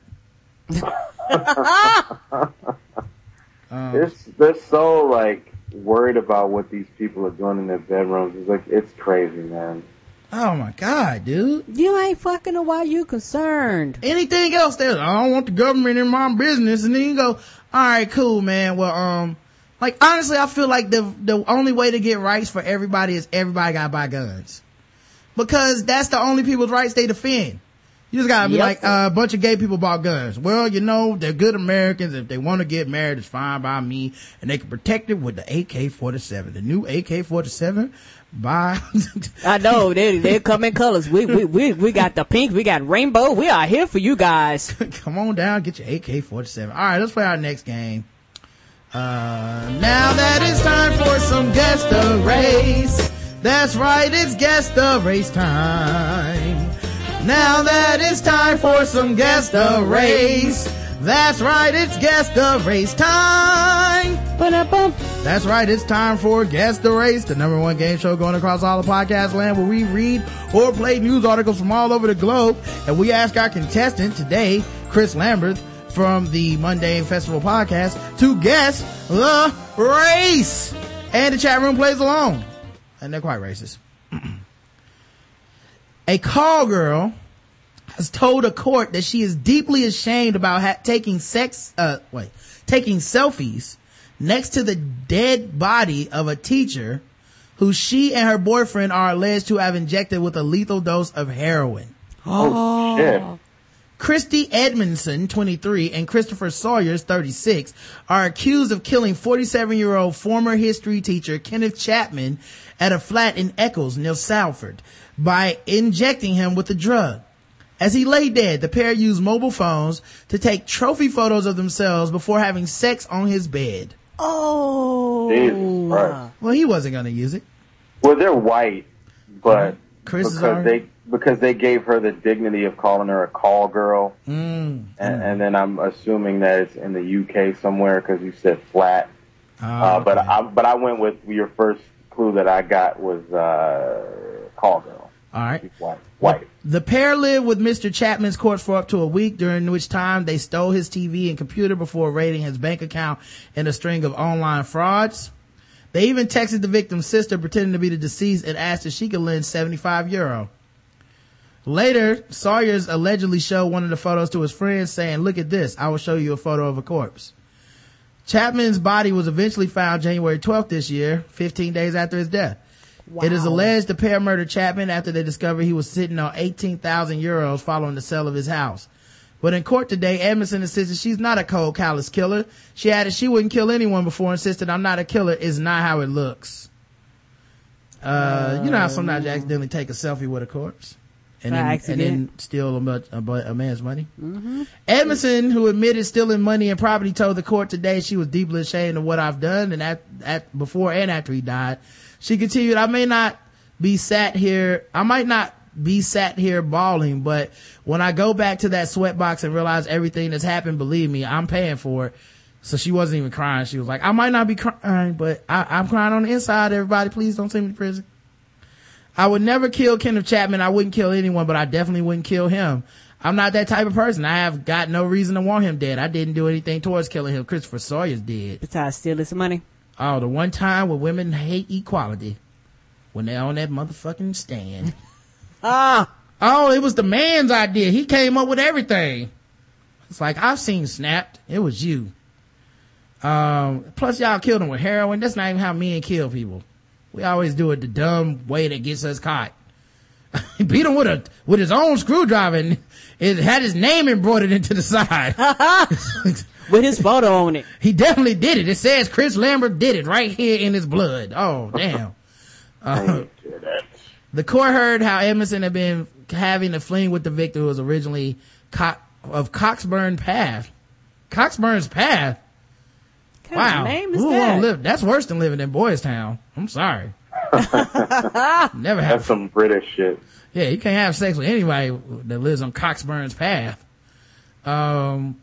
They're, they're so like worried about what these people are doing in their bedrooms. It's like it's crazy, man. Oh my God, dude. You ain't fucking her while you concerned. Anything else that I don't want the government in my business. And then you go, all right, cool, man. Well, um, like honestly, I feel like the, the only way to get rights for everybody is everybody gotta buy guns. Because that's the only people's rights they defend. You just gotta be Yep. like, uh, a bunch of gay people bought guns. Well, you know, they're good Americans. If they want to get married, it's fine by me. And they can protect it with the AK-47. The new AK-47 by, I know they they come in colors. We we we we got the pink. We got rainbow. We are here for you guys. come on down, get your AK-47. All right, let's play our next game. Uh, now that it's time for some guess the race. That's right, it's guess the race time. Now that it's time for some guess the race. That's right, it's guess the race time. That's right, it's time for Guess the Race, the number one game show going across all the podcast land where we read or play news articles from all over the globe. And we ask our contestant today, Chris Lamberth from the Mundane Festival podcast, to guess the race. And the chat room plays along. And they're quite racist. a call girl has told a court that she is deeply ashamed about ha- taking sex, uh, wait, taking selfies next to the dead body of a teacher who she and her boyfriend are alleged to have injected with a lethal dose of heroin. Oh, shit. Oh. Christy Edmondson, 23, and Christopher Sawyers, 36, are accused of killing 47-year-old former history teacher Kenneth Chapman at a flat in Eccles, near Salford, by injecting him with the drug. As he lay dead, the pair used mobile phones to take trophy photos of themselves before having sex on his bed. Oh. Jesus Christ. Well, he wasn't going to use it. Well, they're white, but Chris because already- they because they gave her the dignity of calling her a call girl, Mm. and, and then I'm assuming that it's in the UK somewhere because you said flat. Ah, uh, but okay. I but I went with your first clue that I got was uh, call girl. All right. White. The pair lived with Mr. Chapman's corpse for up to a week, during which time they stole his TV and computer before raiding his bank account in a string of online frauds. They even texted the victim's sister pretending to be the deceased and asked if she could lend 75 euro. Later, Sawyers allegedly showed one of the photos to his friends saying, look at this, I will show you a photo of a corpse. Chapman's body was eventually found January 12th this year, 15 days after his death. It is alleged the pair murdered Chapman after they discovered he was sitting on 18,000 euros following the sale of his house. But in court today, Edmondson insisted she's not a cold, callous killer. She added she wouldn't kill anyone before, insisted I'm not a killer is not how it looks. Uh, you know how sometimes you accidentally take a selfie with a corpse? And then, and then steal a, a, a man's money? Edmondson, who admitted stealing money and property, told the court today she was deeply ashamed of what I've done and at, at, before and after he died. She continued, I may not be sat here, I might not be sat here bawling, but when I go back to that sweatbox and realize everything that's happened, believe me, I'm paying for it. So she wasn't even crying. She was like, I might not be crying, but I, I'm crying on the inside. Everybody, please don't send me to prison. I would never kill Kenneth Chapman. I wouldn't kill anyone, but I definitely wouldn't kill him. I'm not that type of person. I have got no reason to want him dead. I didn't do anything towards killing him. Christopher Sawyer's dead. Besides stealing some money. Oh, the one time where women hate equality. When they're on that motherfucking stand. Ah, Oh, it was the man's idea. He came up with everything. It's like, I've seen Snapped. It was you. Um, plus y'all killed him with heroin. That's not even how men kill people. We always do it the dumb way that gets us caught. He beat him with a, with his own screwdriver and it had his name embroidered into the side. with his photo on it. He definitely did it. It says Chris Lamberth did it right here in his blood. Oh, damn. Uh, the court heard how Edmondson had been having a fling with the victim who was originally Co- of Coxburn Path. Coxburn's Path? What wow. name is Who wanna that? live? That's worse than living in Boys Town. I'm sorry. Never have That's some British shit. yeah, you can't have sex with anybody that lives on Coxburn's path. Um,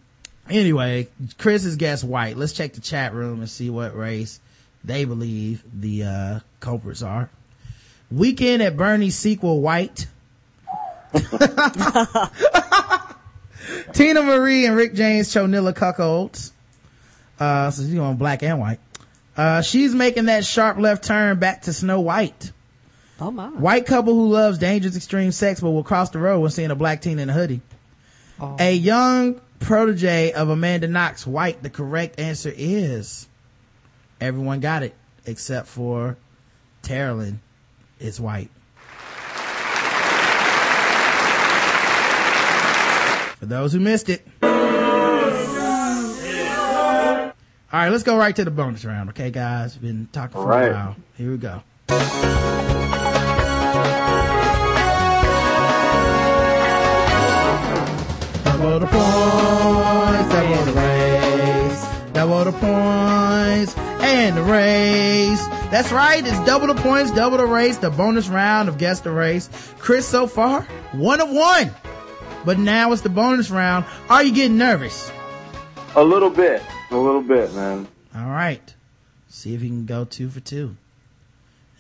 anyway, Chris has guessed white. Let's check the chat room and see what race they believe the, uh, culprits are. Weekend at Bernie's sequel, white. Teena Marie and Rick James Chonilla cuckolds. Uh, so she's going black and white. Uh, she's making that sharp left turn back to Snow White. Oh my. White couple who loves dangerous extreme sex but will cross the road when seeing a black teen in a hoodie. A young protege of Amanda Knox White. The correct answer is everyone got it except for Terrelin is white. For those who missed it. All right, let's go right to the bonus round. Okay, guys, been talking for right. a while. Here we go. Double the points, double the race, double the points, and the race. That's right, it's double the points, double the race, the bonus round of Guess the Race. Chris, so far, one of one. But now it's the bonus round. Are you getting nervous? A little bit. A little bit, man. All right. See if you can go two for two.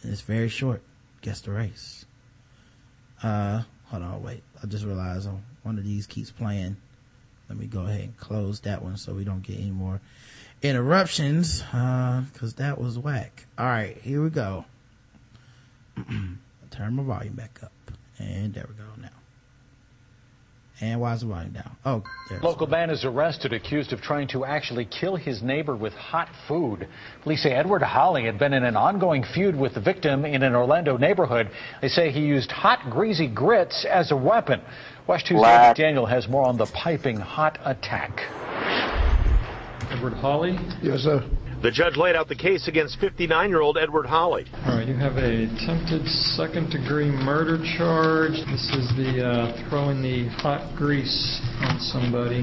And it's very short. Guess the race. Uh, hold on, wait. I just realized oh, one of these keeps playing. Let me go ahead and close that one so we don't get any more interruptions. Uh, cause that was whack. All right, here we go. Turn my volume back up. And there we go now. And why is the volume down? Oh, there. Local man is arrested accused of trying to actually kill his neighbor with hot food. Police say Edward Holly had been in an ongoing feud with the victim in an Orlando neighborhood. They say he used hot, greasy grits as a weapon. WESH 2's Black. Daniel has more on the piping hot attack. Edward Holly? Yes, sir. The judge laid out the case against 59 year old Edward Holly. All right, you have a attempted second degree murder charge. This is the uh, throwing the hot grease on somebody.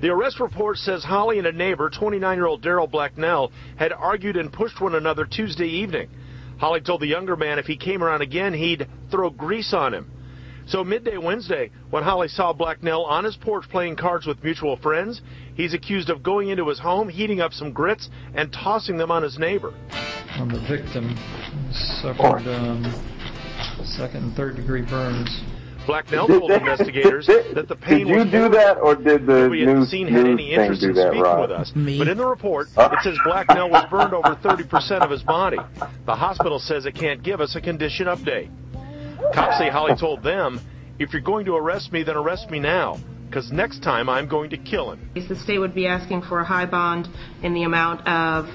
The arrest report says Holly and a neighbor, 29 year old Daryl Blacknell, had argued and pushed one another Tuesday evening. Holly told the younger man if he came around again, he'd throw grease on him. So midday Wednesday, when Holly saw Blacknell on his porch playing cards with mutual friends, he's accused of going into his home, heating up some grits, and tossing them on his neighbor. On the victim, suffered um, second and third degree burns. Blacknell told investigators that the pain Did you was do that, or did the we hadn't news, seen had any interest in speaking Rob? with us. But in the report, it says Blacknell was burned over 30% of his body. The hospital says it can't give us a condition update. Cops say Holly told them, if you're going to arrest me, then arrest me now, because next time I'm going to kill him. The state would be asking for a high bond in the amount of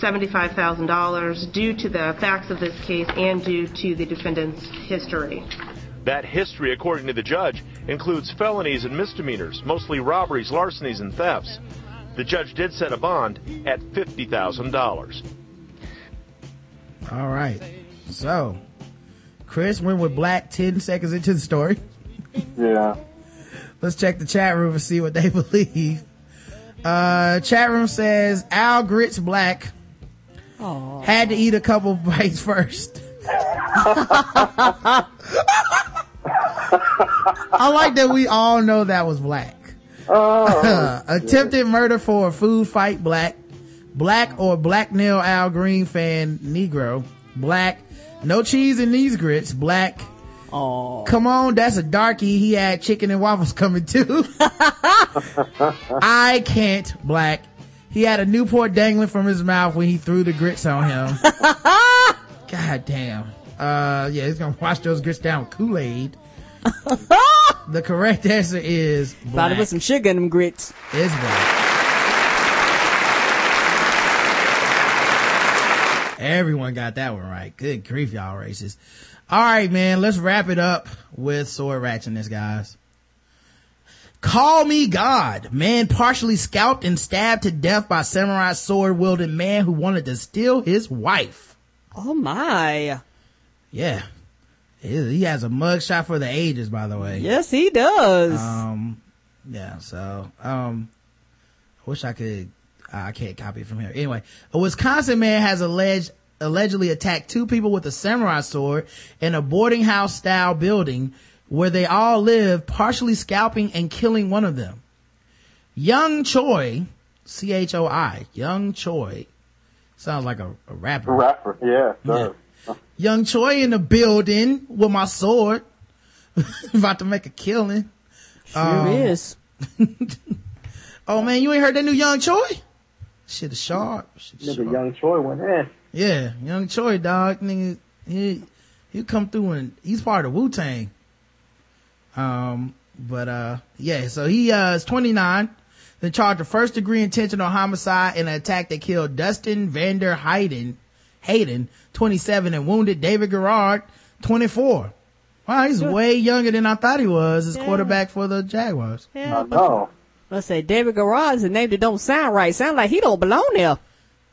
$75,000 due to the facts of this case and due to the defendant's history. That history, according to the judge, includes felonies and misdemeanors, mostly robberies, larcenies, and thefts. The judge did set a bond at $50,000. All right. So, Chris went with black 10 seconds into the story. Yeah. Let's check the chat room and see what they believe. Uh, chat room says Al Grits Black had to eat a couple bites first. I like that we all know that was black. Oh, Attempted murder for a food fight, black. Black or black nail Al Green fan, Negro. Black. No cheese in these grits, black. Oh. Come on, that's a darkie. He had chicken and waffles coming too. I can't, black. He had a Newport dangling from his mouth when he threw the grits on him. God damn. Uh, yeah, he's gonna wash those grits down with Kool-Aid. the correct answer is About to black. put some sugar in them grits. Is black. Everyone got that one right. Good grief, y'all racist. All right, man, let's wrap it up with sword ratchetness, guys. Call me God. Man partially scalped and stabbed to death by samurai sword wielding man who wanted to steal his wife. Oh my. Yeah. He he has a mugshot for the ages, by the way. Yes, he does. Um, yeah, so, um, I wish I could, I can't copy it from here. Anyway, a Wisconsin man has alleged, allegedly attacked two people with a samurai sword in a boarding house style building where they all live, partially scalping and killing one of them. Young Choi, C-H-O-I, Young Choi, sounds like a, a rapper. Rapper, yeah, sure. Young Choi in the building with my sword. About to make a killing. Sure Um, is. Oh man, you ain't heard that new Young Choi? Shit is sharp. Shit is Nigga, sharp. Young Choi went in. Yeah, Young Choi, dog. Nigga, he, he come through and he's part of Wu Tang. Um, but, uh, yeah, so he, uh, is 29. Then charged of first degree intentional homicide in an attack that killed Dustin Vander Hayden, Hayden, 27, and wounded David Garrard, 24. Wow, he's way younger than I thought he was as Yeah. quarterback for the Jaguars. Yeah, but No. Let's say David Garrard is a name that don't sound right. Sound like he don't belong there.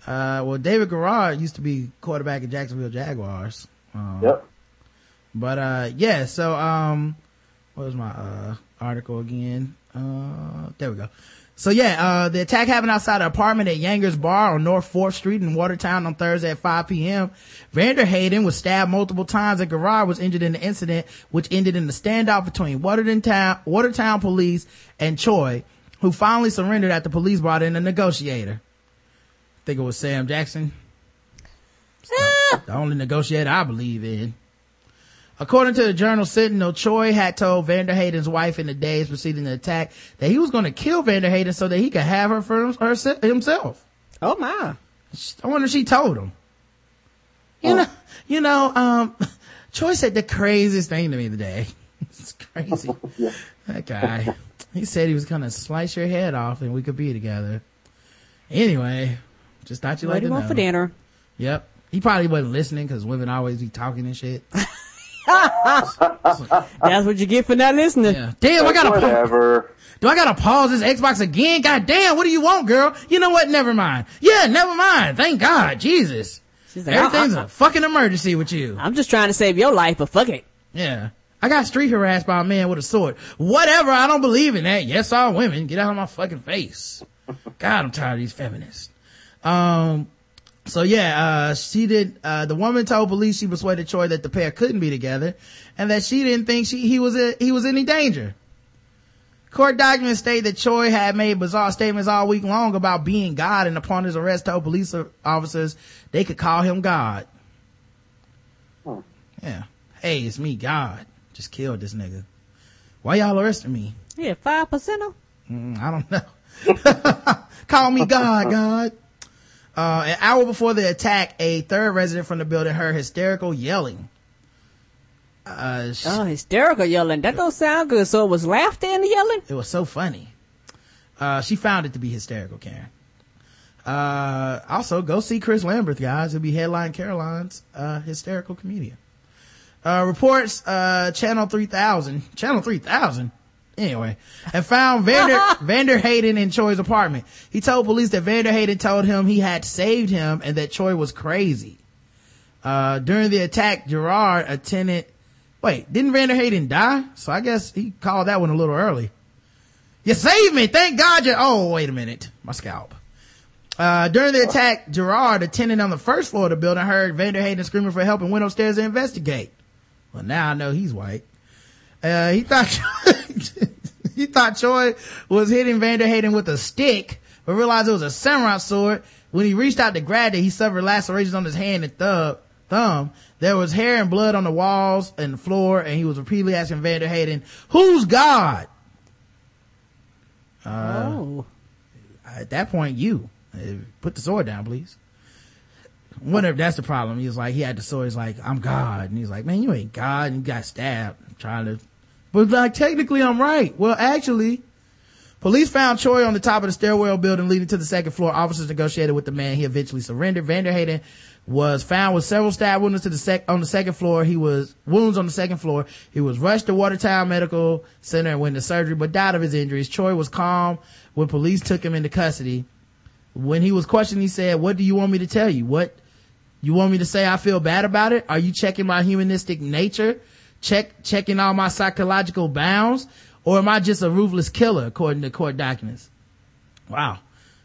Uh, well, David Garrard used to be quarterback at Jacksonville Jaguars. Um, Yep. But, uh, yeah, so, um, what was my, uh, article again? Uh, there we go. So yeah, uh, the attack happened outside an apartment at Yanger's Bar on North 4th Street in Watertown on Thursday at 5 p.m. Vander Hayden was stabbed multiple times and Garrard was injured in the incident, which ended in a standoff between Watertown, Watertown police and Choi, who finally surrendered after police brought in a negotiator. I think it was Sam Jackson. the only negotiator I believe in. According to the Journal Sentinel, Choi had told Vander Hayden's wife in the days preceding the attack that he was going to kill Vander Hayden so that he could have her for him- himself. Oh my. I wonder if she told him. You know, you know, um, Choi said the craziest thing to me today. it's crazy. That guy. He said he was gonna slice your head off and we could be together. Anyway, just thought you What like do to know. for dinner? Yep. He probably wasn't listening because women always be talking and shit. That's what you get for not listening. Yeah. Damn, I gotta pa- Whatever. do I gotta pause this Xbox again? God damn, what do you want, girl? You know what? Never mind. Yeah, never mind. Thank God. Jesus. She's like, Everything's I- a fucking emergency with you. I'm just trying to save your life, but fuck it. Yeah. I got street harassed by a man with a sword. Whatever, I don't believe in that. Yes, all women. Get out of my fucking face. God, I'm tired of these feminists. Um, so yeah, uh, she did, uh, the woman told police she persuaded Choi that the pair couldn't be together and that she didn't think she, he was, a, he was any danger. Court documents state that Choi had made bizarre statements all week long about being God and upon his arrest told police officers they could call him God. Yeah. Hey, it's me, God. Just killed this nigga. Why y'all arresting me? Yeah, five percent. Mm, I don't know. Call me God, God. Uh, an hour before the attack, a third resident from the building heard hysterical yelling. Uh, sh- Oh, hysterical yelling. That don't sound good. So it was laughter in the yelling? it was so funny. Uh, she found it to be hysterical, Karen. Uh, also go see Chris Lamberth, guys. He'll be headline Caroline's, uh, hysterical comedian. Uh, reports, uh, channel 3000, channel 3000. anyway, and found Vander, Vander Hayden in Choi's apartment. He told police that Vander Hayden told him he had saved him and that Choi was crazy. Uh, during the attack, Gerard, a tenant, wait, didn't Vander Hayden die? So I guess he called that one a little early. You saved me. Thank God you, oh, wait a minute. My scalp. Uh, during the attack, Gerard, a tenant on the first floor of the building, heard Vander Hayden screaming for help and went upstairs to investigate. Well, now I know he's white. Uh, he thought, he thought Choi was hitting Vander Hayden with a stick, but realized it was a samurai sword. When he reached out to grab it, he suffered lacerations on his hand and thumb. thumb. There was hair and blood on the walls and the floor, and he was repeatedly asking Vander Hayden, who's God? Uh, oh. At that point, you. Uh, put the sword down, please. Whatever, that's the problem. He's like, he had the sword, he's like, I'm God. And he's like, man, you ain't God. And you got stabbed I'm trying to, but like, technically I'm right. Well, actually, police found Choi on the top of the stairwell building leading to the second floor. Officers negotiated with the man. He eventually surrendered. Vander Hayden was found with several stab wounds to the sec- on the second floor. He was wounds on the second floor. He was rushed to Watertown Medical Center and went to surgery, but died of his injuries. Choi was calm when police took him into custody. When he was questioned, he said, what do you want me to tell you? What, you want me to say I feel bad about it? Are you checking my humanistic nature? Check, checking all my psychological bounds? Or am I just a ruthless killer according to court documents? Wow.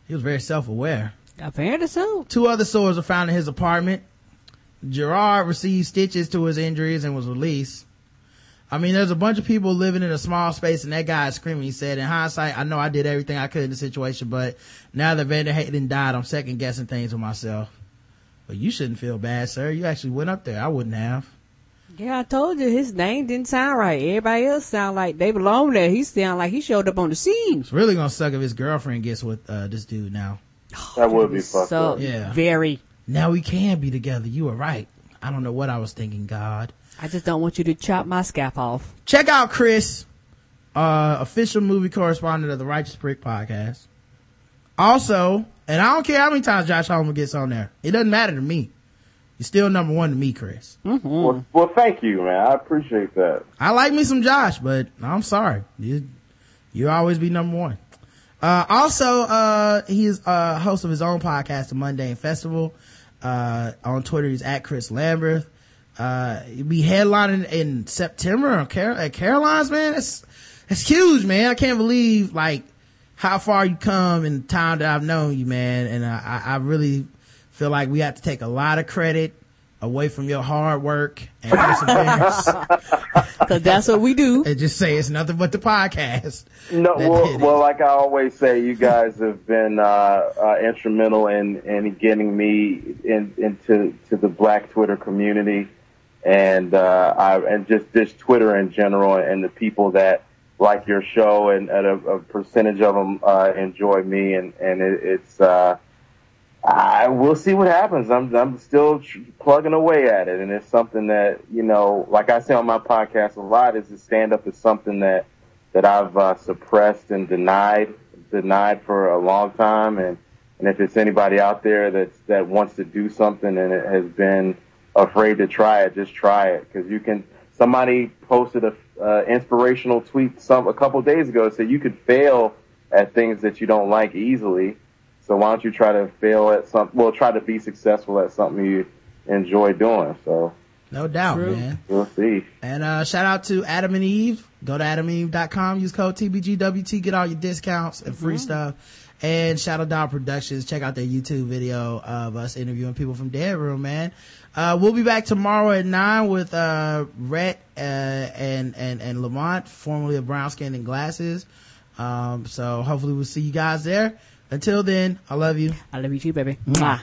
He was very self-aware. Apparently so. Two other swords were found in his apartment. Gerard received stitches to his injuries and was released. I mean, there's a bunch of people living in a small space and that guy is screaming. He said, in hindsight, I know I did everything I could in the situation, but now that Vander Hayden died, I'm second guessing things with myself. But you shouldn't feel bad, sir. You actually went up there. I wouldn't have. Yeah, I told you his name didn't sound right. Everybody else sound like they belong there. He sound like he showed up on the scene. It's really gonna suck if his girlfriend gets with, uh, this dude now. That would be fucked so up. Yeah. very. Now we can be together. You were right. I don't know what I was thinking, God. I just don't want you to chop my scalp off. Check out Chris, uh, official movie correspondent of the Righteous Prick podcast. Also, and I don't care how many times Josh Homer gets on there. It doesn't matter to me. You're still number one to me, Chris. Mm-hmm. Well, well, thank you, man. I appreciate that. I like me some Josh, but I'm sorry. You, you always be number one. Uh, also, uh, he's, uh, host of his own podcast, The Mundane Festival. Uh, on Twitter, he's at Chris Lamberth. Uh, he'll be headlining in September at, Caroline's, man. That's, it's huge, man. I can't believe, like, how far you come in the time that I've known you, man. And I, I really feel like we have to take a lot of credit away from your hard work and perseverance. Cause that's what we do. and just say it's nothing but the podcast. No, well, well, like I always say, you guys have been uh, uh, instrumental in in getting me in, into to the Black Twitter community, and uh, I and just this Twitter in general, and the people that like your show, and, and a, a percentage of them uh, enjoy me, and and it, it's. Uh, I we'll see what happens. I'm I'm still tr- plugging away at it, and it's something that you know, like I say on my podcast a lot, is to stand up is something that that I've uh, suppressed and denied denied for a long time, and and if it's anybody out there that's that wants to do something and it has been afraid to try it, just try it because you can. Somebody posted a uh, inspirational tweet some a couple days ago said you could fail at things that you don't like easily. So why don't you try to fail at some? Well, try to be successful at something you enjoy doing. So No doubt, True. man. we'll see. And uh shout out to Adam and Eve. Go to adamandeve.com, use code TBGWT, get all your discounts and free stuff. And Shadow Dog Productions, check out their YouTube video of us interviewing people from Dead Room, man. Uh we'll be back tomorrow at nine with uh Rhett uh and and and Lamont, formerly of Brown Skin and Glasses. Um so hopefully we'll see you guys there. Until then, I love you. I love you too, baby. Mwah.